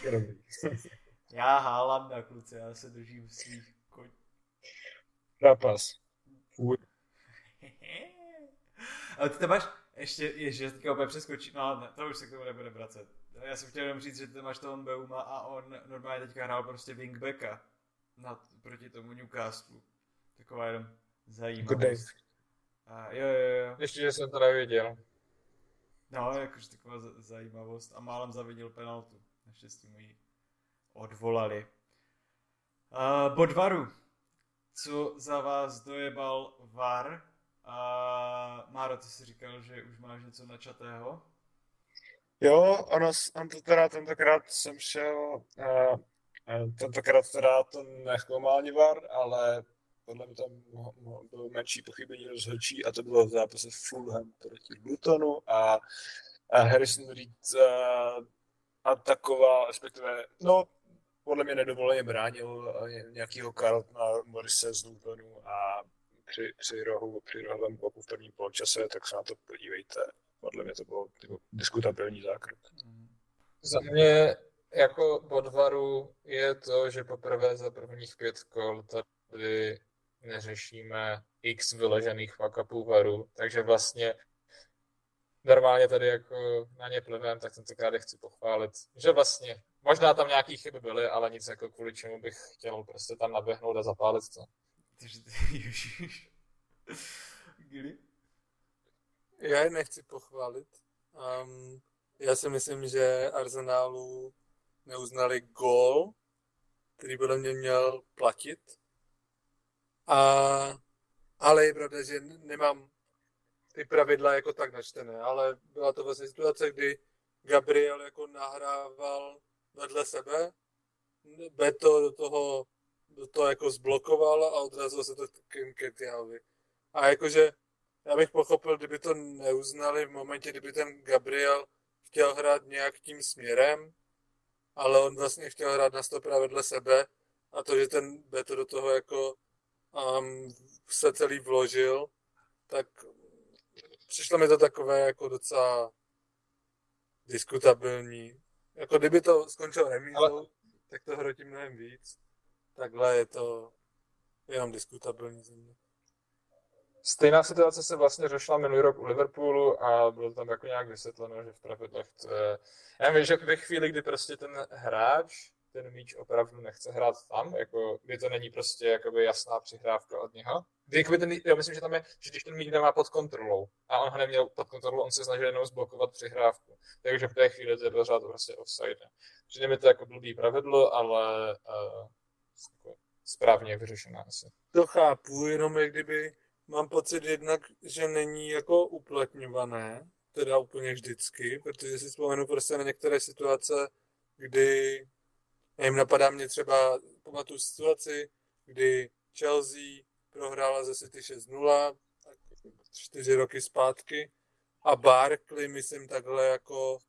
Já hálám na kluce, já se držím svých koň. Zápas. Ale ty tam máš, ještě, ještě teďka úplně přeskočím, no ne, to už se k tomu nebude vracet. Já jsem chtěl jenom říct, že ty máš toho Beuma a on normálně teďka hrál prostě wingbacka na, proti tomu Newcastle. Taková jenom zajímavost. A jo, jo, jo. Ještě, že jsem to nevěděl. No, jakože taková zajímavost. A málem zavinil penaltu. Naštěstí mu ji odvolali. Uh, Bodvaru. Co za vás dojebal VAR? A Máro, ty jsi říkal, že už máš něco načatého? Jo, ono, on to teda tentokrát jsem šel, uh, tentokrát teda to nechlomal VAR, ale podle mě tam bylo menší pochybení rozhodčí a to bylo v zápase Fulham proti Lutonu a, a Harrison Reed uh, atakoval, respektive, no, podle mě nedovoleně bránil eh, nějakýho Carltona Morise z Lutonu a při, při rohu, při rohovém kopu v prvním poločase, tak se na to podívejte. Podle mě to bylo jako diskutabilní zákrok. Za mě jako bodvaru je to, že poprvé za prvních pět kol tady neřešíme x vyložených fuck-upů varu, takže vlastně normálně tady jako na ně plivem, tak tentokrát je chci pochválit, že vlastně možná tam nějaký chyby byly, ale nic jako kvůli čemu bych chtěl prostě tam naběhnout a zapálit to. Ježiš. Gili? Já je nechci pochválit. Um, já si myslím, že Arsenálu neuznali gól, který podle mě měl platit. A, ale je pravda, že nemám ty pravidla jako tak načtené, ale byla to vlastně situace, kdy Gabriel jako nahrával vedle sebe, Beto do toho, do toho jako zblokoval a odrazilo se to k Nketiaovi. A jakože já bych pochopil, kdyby to neuznali v momentě, kdyby ten Gabriel chtěl hrát nějak tím směrem, ale on vlastně chtěl hrát na stopra vedle sebe a to, že ten Beto do toho jako um, se celý vložil, tak přišlo mi to takové jako docela diskutabilní. Jako kdyby to skončilo remízou, tak to hrotí mnohem víc. Takhle je to jenom diskutabilní za mě. Stejná situace se vlastně řešila minulý rok u Liverpoolu a bylo tam jako nějak vysvětleno, že v pravidlech to je... Já vím, že ve chvíli, kdy prostě ten hráč ten míč opravdu nechce hrát tam, jako, kdy to není prostě jakoby jasná přihrávka od něho. Kdy, jakoby ten, já myslím, že tam je, že když ten míč nemá pod kontrolou a on ho neměl pod kontrolou, on se snažil jenom zblokovat přihrávku. Takže v té chvíli to je pořád prostě offside. Přijde mi to jako blbý pravidlo, ale uh, jako správně vyřešená asi. To chápu, jenom jak kdyby mám pocit jednak, že není jako uplatňované, teda úplně vždycky, protože si vzpomenu prostě na některé situace, kdy Nevím, napadá mě třeba, pamatuju situaci, kdy Chelsea prohrála ze City 6-0, tak čtyři roky zpátky, a Barkley, myslím, takhle jako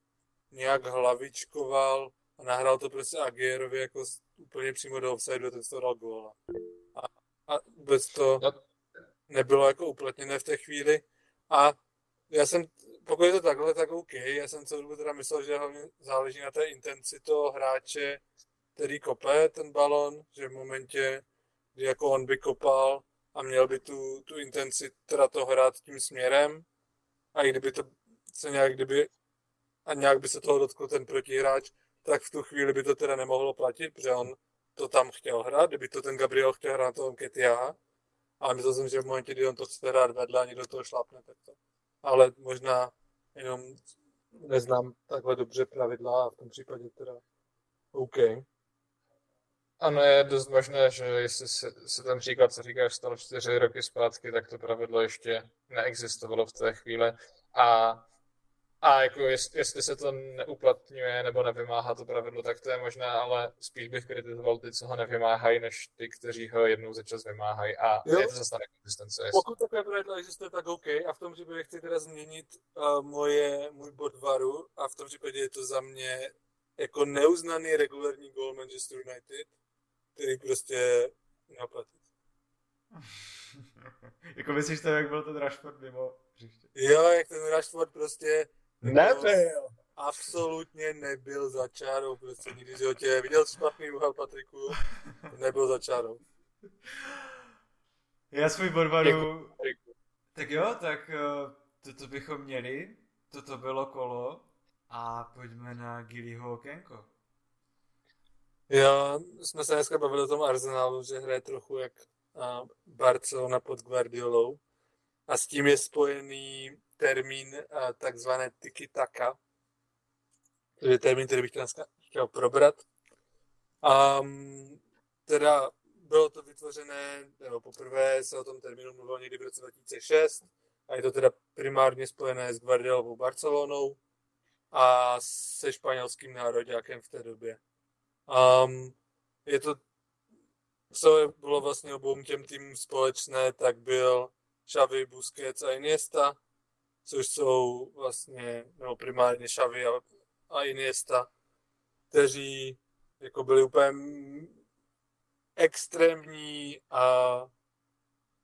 nějak hlavičkoval a nahrál to prostě Agierovi jako úplně přímo do offsideu, ten to dal góla. A, a vůbec to nebylo jako uplatněné v té chvíli. A já jsem, pokud je to takhle, tak OK. Já jsem celou dobu teda myslel, že hlavně záleží na té intenci toho hráče, který kope ten balon, že v momentě, kdy jako on by kopal a měl by tu, tu intenci teda to hrát tím směrem a i kdyby to se nějak, kdyby a nějak by se toho dotkl ten protihráč, tak v tu chvíli by to teda nemohlo platit, protože on to tam chtěl hrát, kdyby to ten Gabriel chtěl hrát na tom Ketia, ale myslel jsem, že v momentě, kdy on to chce hrát vedle a někdo toho šlápne, tak to. Ale možná jenom neznám takhle dobře pravidla a v tom případě teda OK. Ano, je dost možné, že jestli se, se ten příklad, co říkáš, stal čtyři roky zpátky, tak to pravidlo ještě neexistovalo v té chvíli. A, a jako jest, jestli se to neuplatňuje nebo nevymáhá to pravidlo, tak to je možné, ale spíš bych kritizoval ty, co ho nevymáhají, než ty, kteří ho jednou za čas vymáhají. A jo? je to zase nekonzistence. Pokud takové pravidlo existuje, tak OK. A v tom případě chci teda změnit uh, moje, můj bod varu a v tom případě je to za mě jako neuznaný regulární goal Manchester United který prostě neoplatit. jako myslíš to, jak byl ten Rashford mimo hřiště? Jo, jak ten Rashford prostě... Jako nebyl. Absolutně nebyl za čárou, prostě nikdy si ho tě viděl špatný úhel Patriku, nebyl za čárou. Já svůj bodvaru... Tak jo, tak eh, toto bychom měli, toto bylo kolo a pojďme na Gillyho okénko. Jo, jsme se dneska bavili o tom Arsenalu, že hraje trochu jak Barcelona pod Guardiolou. A s tím je spojený termín takzvané tiki-taka. To je termín, který bych dneska chtěl probrat. Um, teda bylo to vytvořené, nebo poprvé se o tom termínu mluvilo někdy v roce 2006 a je to teda primárně spojené s Guardiolovou Barcelonou a se španělským nároďákem v té době. Um, je to, co bylo vlastně obou těm týmům společné, tak byl Xavi, Busquets a Iniesta, což jsou vlastně, nebo primárně Xavi a, a Iniesta, kteří jako byli úplně extrémní a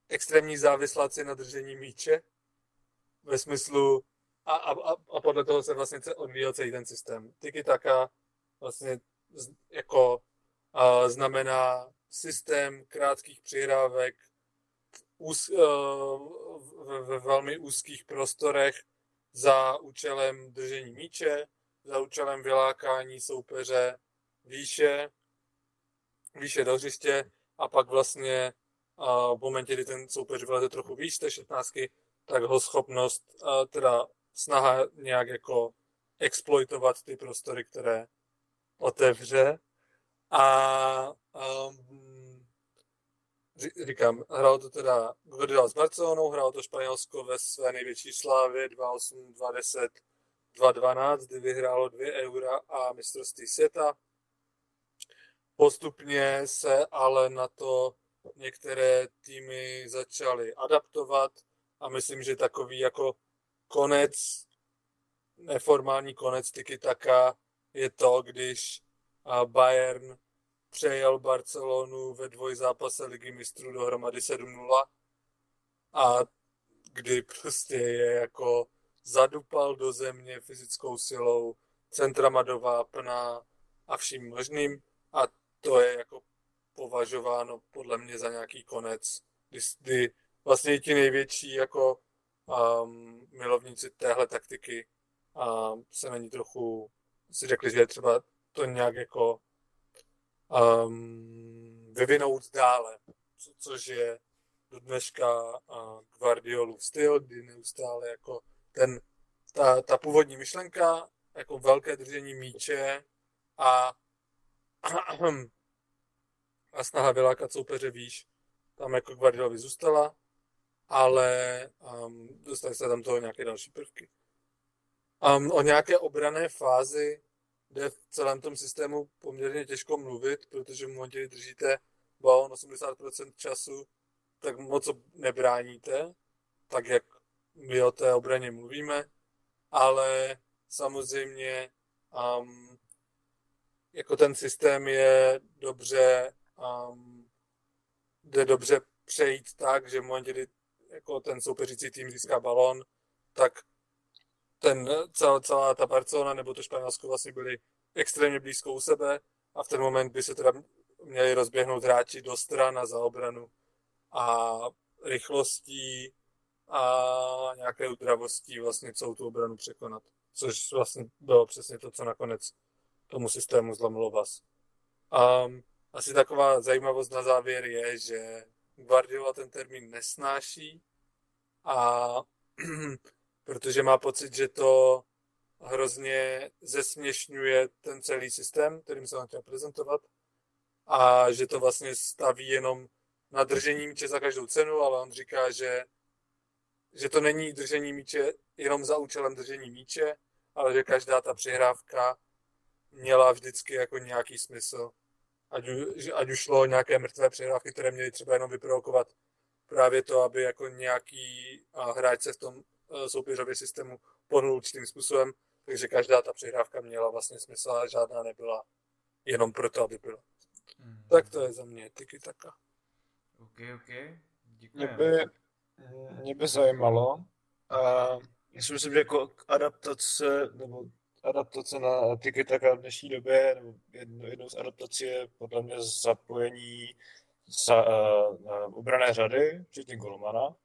extrémní závisláci na držení míče ve smyslu a, a, a podle toho se vlastně odvíjel celý ten systém. Tiki taka vlastně jako uh, znamená systém krátkých přihrávek úz, uh, ve, ve velmi úzkých prostorech za účelem držení míče, za účelem vylákání soupeře výše, výše do hřiště a pak vlastně uh, v momentě, kdy ten soupeř vyleze trochu výš té 16, tak ho schopnost, uh, teda snaha nějak jako exploitovat ty prostory, které otevře a um, říkám, hrál to teda Guardiola s Barcelonou, hrál to Španělsko ve své největší slávě 2-8, 2-10, 2-12, kdy vyhrálo 2 eura a mistrovství světa. Postupně se ale na to některé týmy začaly adaptovat a myslím, že takový jako konec, neformální konec tiki taka je to, když Bayern přejel Barcelonu ve dvojzápase ligy mistrů dohromady 7-0 a kdy prostě je jako zadupal do země fyzickou silou, centrama do vápna a vším možným. A to je jako považováno podle mě za nějaký konec, kdy, kdy vlastně ti největší jako um, milovníci téhle taktiky um, se na ní trochu si řekli, že je třeba to nějak jako um, vyvinout dále, co, což je do dneška uh, Guardiolův styl, kdy neustále jako ten, ta, ta původní myšlenka, jako velké držení míče a a snaha vylákat soupeře výš, tam jako Guardiolovi zůstala, ale um, dostali se tam toho nějaké další prvky. Um, o nějaké obrané fázi jde v celém tom systému poměrně těžko mluvit, protože v momentě, kdy držíte balon 80% času, tak moc nebráníte, tak jak my o té obraně mluvíme, ale samozřejmě um, jako ten systém je dobře, um, jde dobře přejít tak, že v momentě, kdy jako ten soupeřící tým získá balon, tak ten, celá, celá ta Barcelona nebo to Španělsko vlastně byli extrémně blízko u sebe a v ten moment by se teda měli rozběhnout hráči do stran a za obranu a rychlostí a nějaké udravostí vlastně celou tu obranu překonat. Což vlastně bylo přesně to, co nakonec tomu systému zlomilo vás. Um, asi taková zajímavost na závěr je, že Guardiola ten termín nesnáší a protože má pocit, že to hrozně zesměšňuje ten celý systém, kterým se on chtěl prezentovat a že to vlastně staví jenom na držení míče za každou cenu, ale on říká, že, že to není držení míče jenom za účelem držení míče, ale že každá ta přihrávka měla vždycky jako nějaký smysl. Ať, ať už šlo o nějaké mrtvé přihrávky, které měly třeba jenom vyprovokovat právě to, aby jako nějaký hráč se v tom soupeřově systému pohnul určitým způsobem, takže každá ta přihrávka měla vlastně smysl a žádná nebyla jenom proto, aby byla. Mm. Tak to je za mě tiki taka. OK, OK. Děkuji. Mě by, mě by zajímalo, a já si myslím, že jako adaptace, nebo adaptace na tiki taka v dnešní době, nebo jedno, jednou z adaptací je podle mě zapojení za, uh, obrané řady, včetně golmana.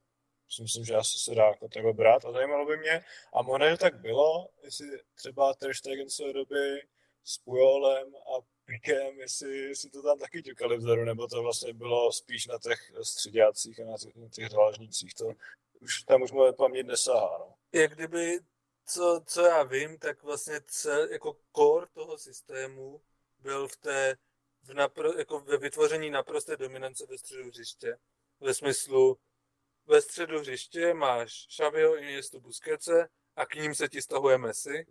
Si myslím, že asi se dá jako takhle brát a zajímalo by mě, a možná, že tak bylo, jestli třeba Ter své doby s Pujolem a Pikem, jestli, jestli to tam taky ťukali vzadu, nebo to vlastně bylo spíš na těch středácích a na těch, na těch dlážnících. To už tam už moje paměť nesahá. No. Jak kdyby, co, co já vím, tak vlastně cel, jako core toho systému byl v té, v napro, jako ve vytvoření naprosté dominance ve středu hřiště. Ve smyslu, ve středu hřiště máš Xaviho, Iniestu, Busquetse a k ním se ti stahuje Messi.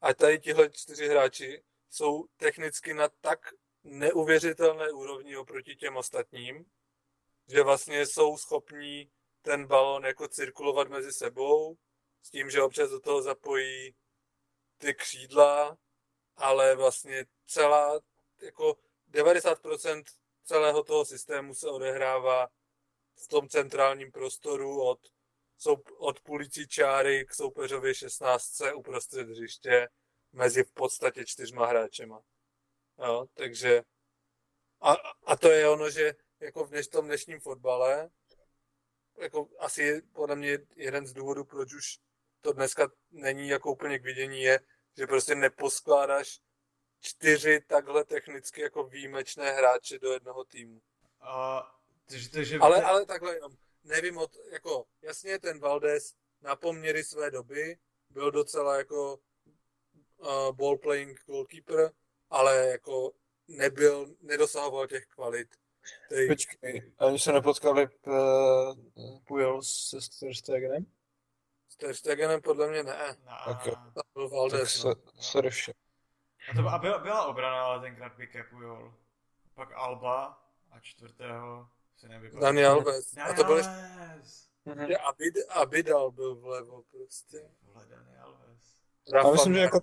A tady tihle čtyři hráči jsou technicky na tak neuvěřitelné úrovni oproti těm ostatním, že vlastně jsou schopní ten balon jako cirkulovat mezi sebou, s tím, že občas do toho zapojí ty křídla, ale vlastně celá, jako 90% celého toho systému se odehrává v tom centrálním prostoru od, od půlicí čáry k soupeřově 16 uprostřed hřiště mezi v podstatě čtyřma hráčema. Jo, takže a, a to je ono, že jako v dneš, tom dnešním fotbale jako asi podle mě jeden z důvodů, proč už to dneska není jako úplně k vidění, je, že prostě neposkládáš čtyři takhle technicky jako výjimečné hráče do jednoho týmu. A, takže, takže... Ale, ale takhle jenom, nevím, od, jako jasně ten Valdez na poměry své doby byl docela jako uh, ball playing goalkeeper, ale jako nebyl, nedosahoval těch kvalit. Tej... Počkej, oni se nepotkali uh, Pujol se Sterstegenem? Sterstegenem podle mě ne. No, okay. To byl Valdez. Tak no. sorry vše. A, to, a byla, byla obrana, ale tenkrát Pique Pujol. Pak Alba a čtvrtého se nevypadá. Dani Alves. Dani a to byl ještě Abid, Abidal byl vlevo prostě. Vole, Dani Alves. Já myslím, že jako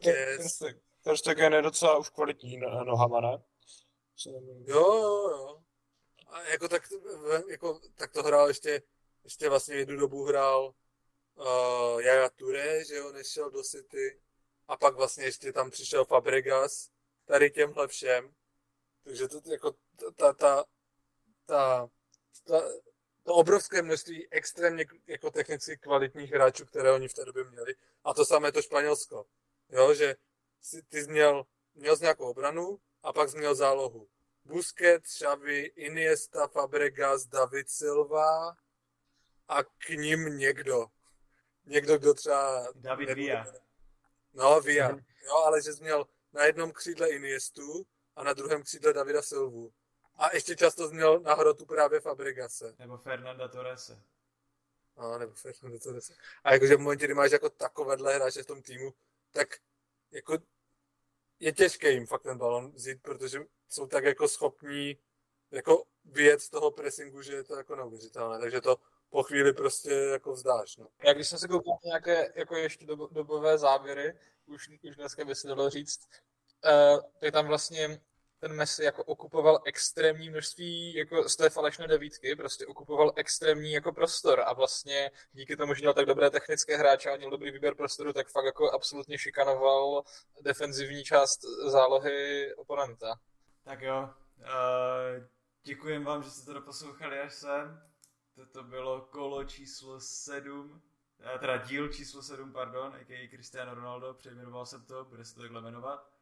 Ter Stegen je docela už kvalitní nohama, ne? Jo, jo, jo. A jako tak, jako, tak to hrál ještě, ještě vlastně jednu dobu hrál uh, Jaja Touré, že jo, nešel do City. A pak vlastně ještě tam přišel Fabregas, tady těmhle všem. Takže to jako ta, ta, ta, ta, to obrovské množství extrémně jako technicky kvalitních hráčů, které oni v té době měli. A to samé to Španělsko. Jo, že si, ty jsi měl, měl jsi nějakou obranu a pak jsi měl zálohu. Busquets, Xavi, Iniesta, Fabregas, David Silva a k ním někdo. Někdo, kdo třeba... David nebude- Villa. No, Via. Jo, ale že jsi měl na jednom křídle Iniestu a na druhém křídle Davida Silvu. A ještě často měl na hrotu právě Fabregase. Nebo Fernanda Torrese. No, nebo Fernando Torrese. A jakože v momentě, kdy máš jako takovéhle hráče v tom týmu, tak jako je těžké jim fakt ten balon vzít, protože jsou tak jako schopní jako vyjet z toho pressingu, že je to jako neuvěřitelné. Takže to po chvíli prostě jako vzdáš. No. Já když jsem se koukal na nějaké jako ještě dobo, dobové závěry, už, už dneska by se dalo říct, uh, tak tam vlastně ten Messi jako okupoval extrémní množství jako z té falešné devítky, prostě okupoval extrémní jako prostor a vlastně díky tomu, že měl tak dobré technické hráče a měl dobrý výběr prostoru, tak fakt jako absolutně šikanoval defenzivní část zálohy oponenta. Tak jo, uh, děkujem vám, že jste to doposlouchali až sem. Toto bylo kolo číslo 7, eh, teda díl číslo 7, pardon, a.k.a. Cristiano Ronaldo, přejmenoval jsem to, bude se to takhle jmenovat.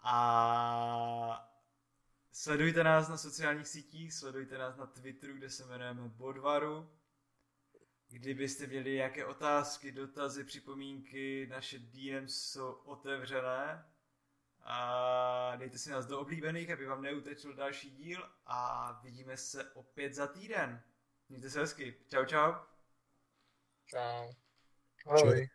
A sledujte nás na sociálních sítích, sledujte nás na Twitteru, kde se jmenujeme Bodvaru. Kdybyste měli nějaké otázky, dotazy, připomínky, naše DMs jsou otevřené. A dejte si nás do oblíbených, aby vám neutečil další díl a vidíme se opět za týden. Mějte se hezky. Čau, čau. Čau. Ahoj.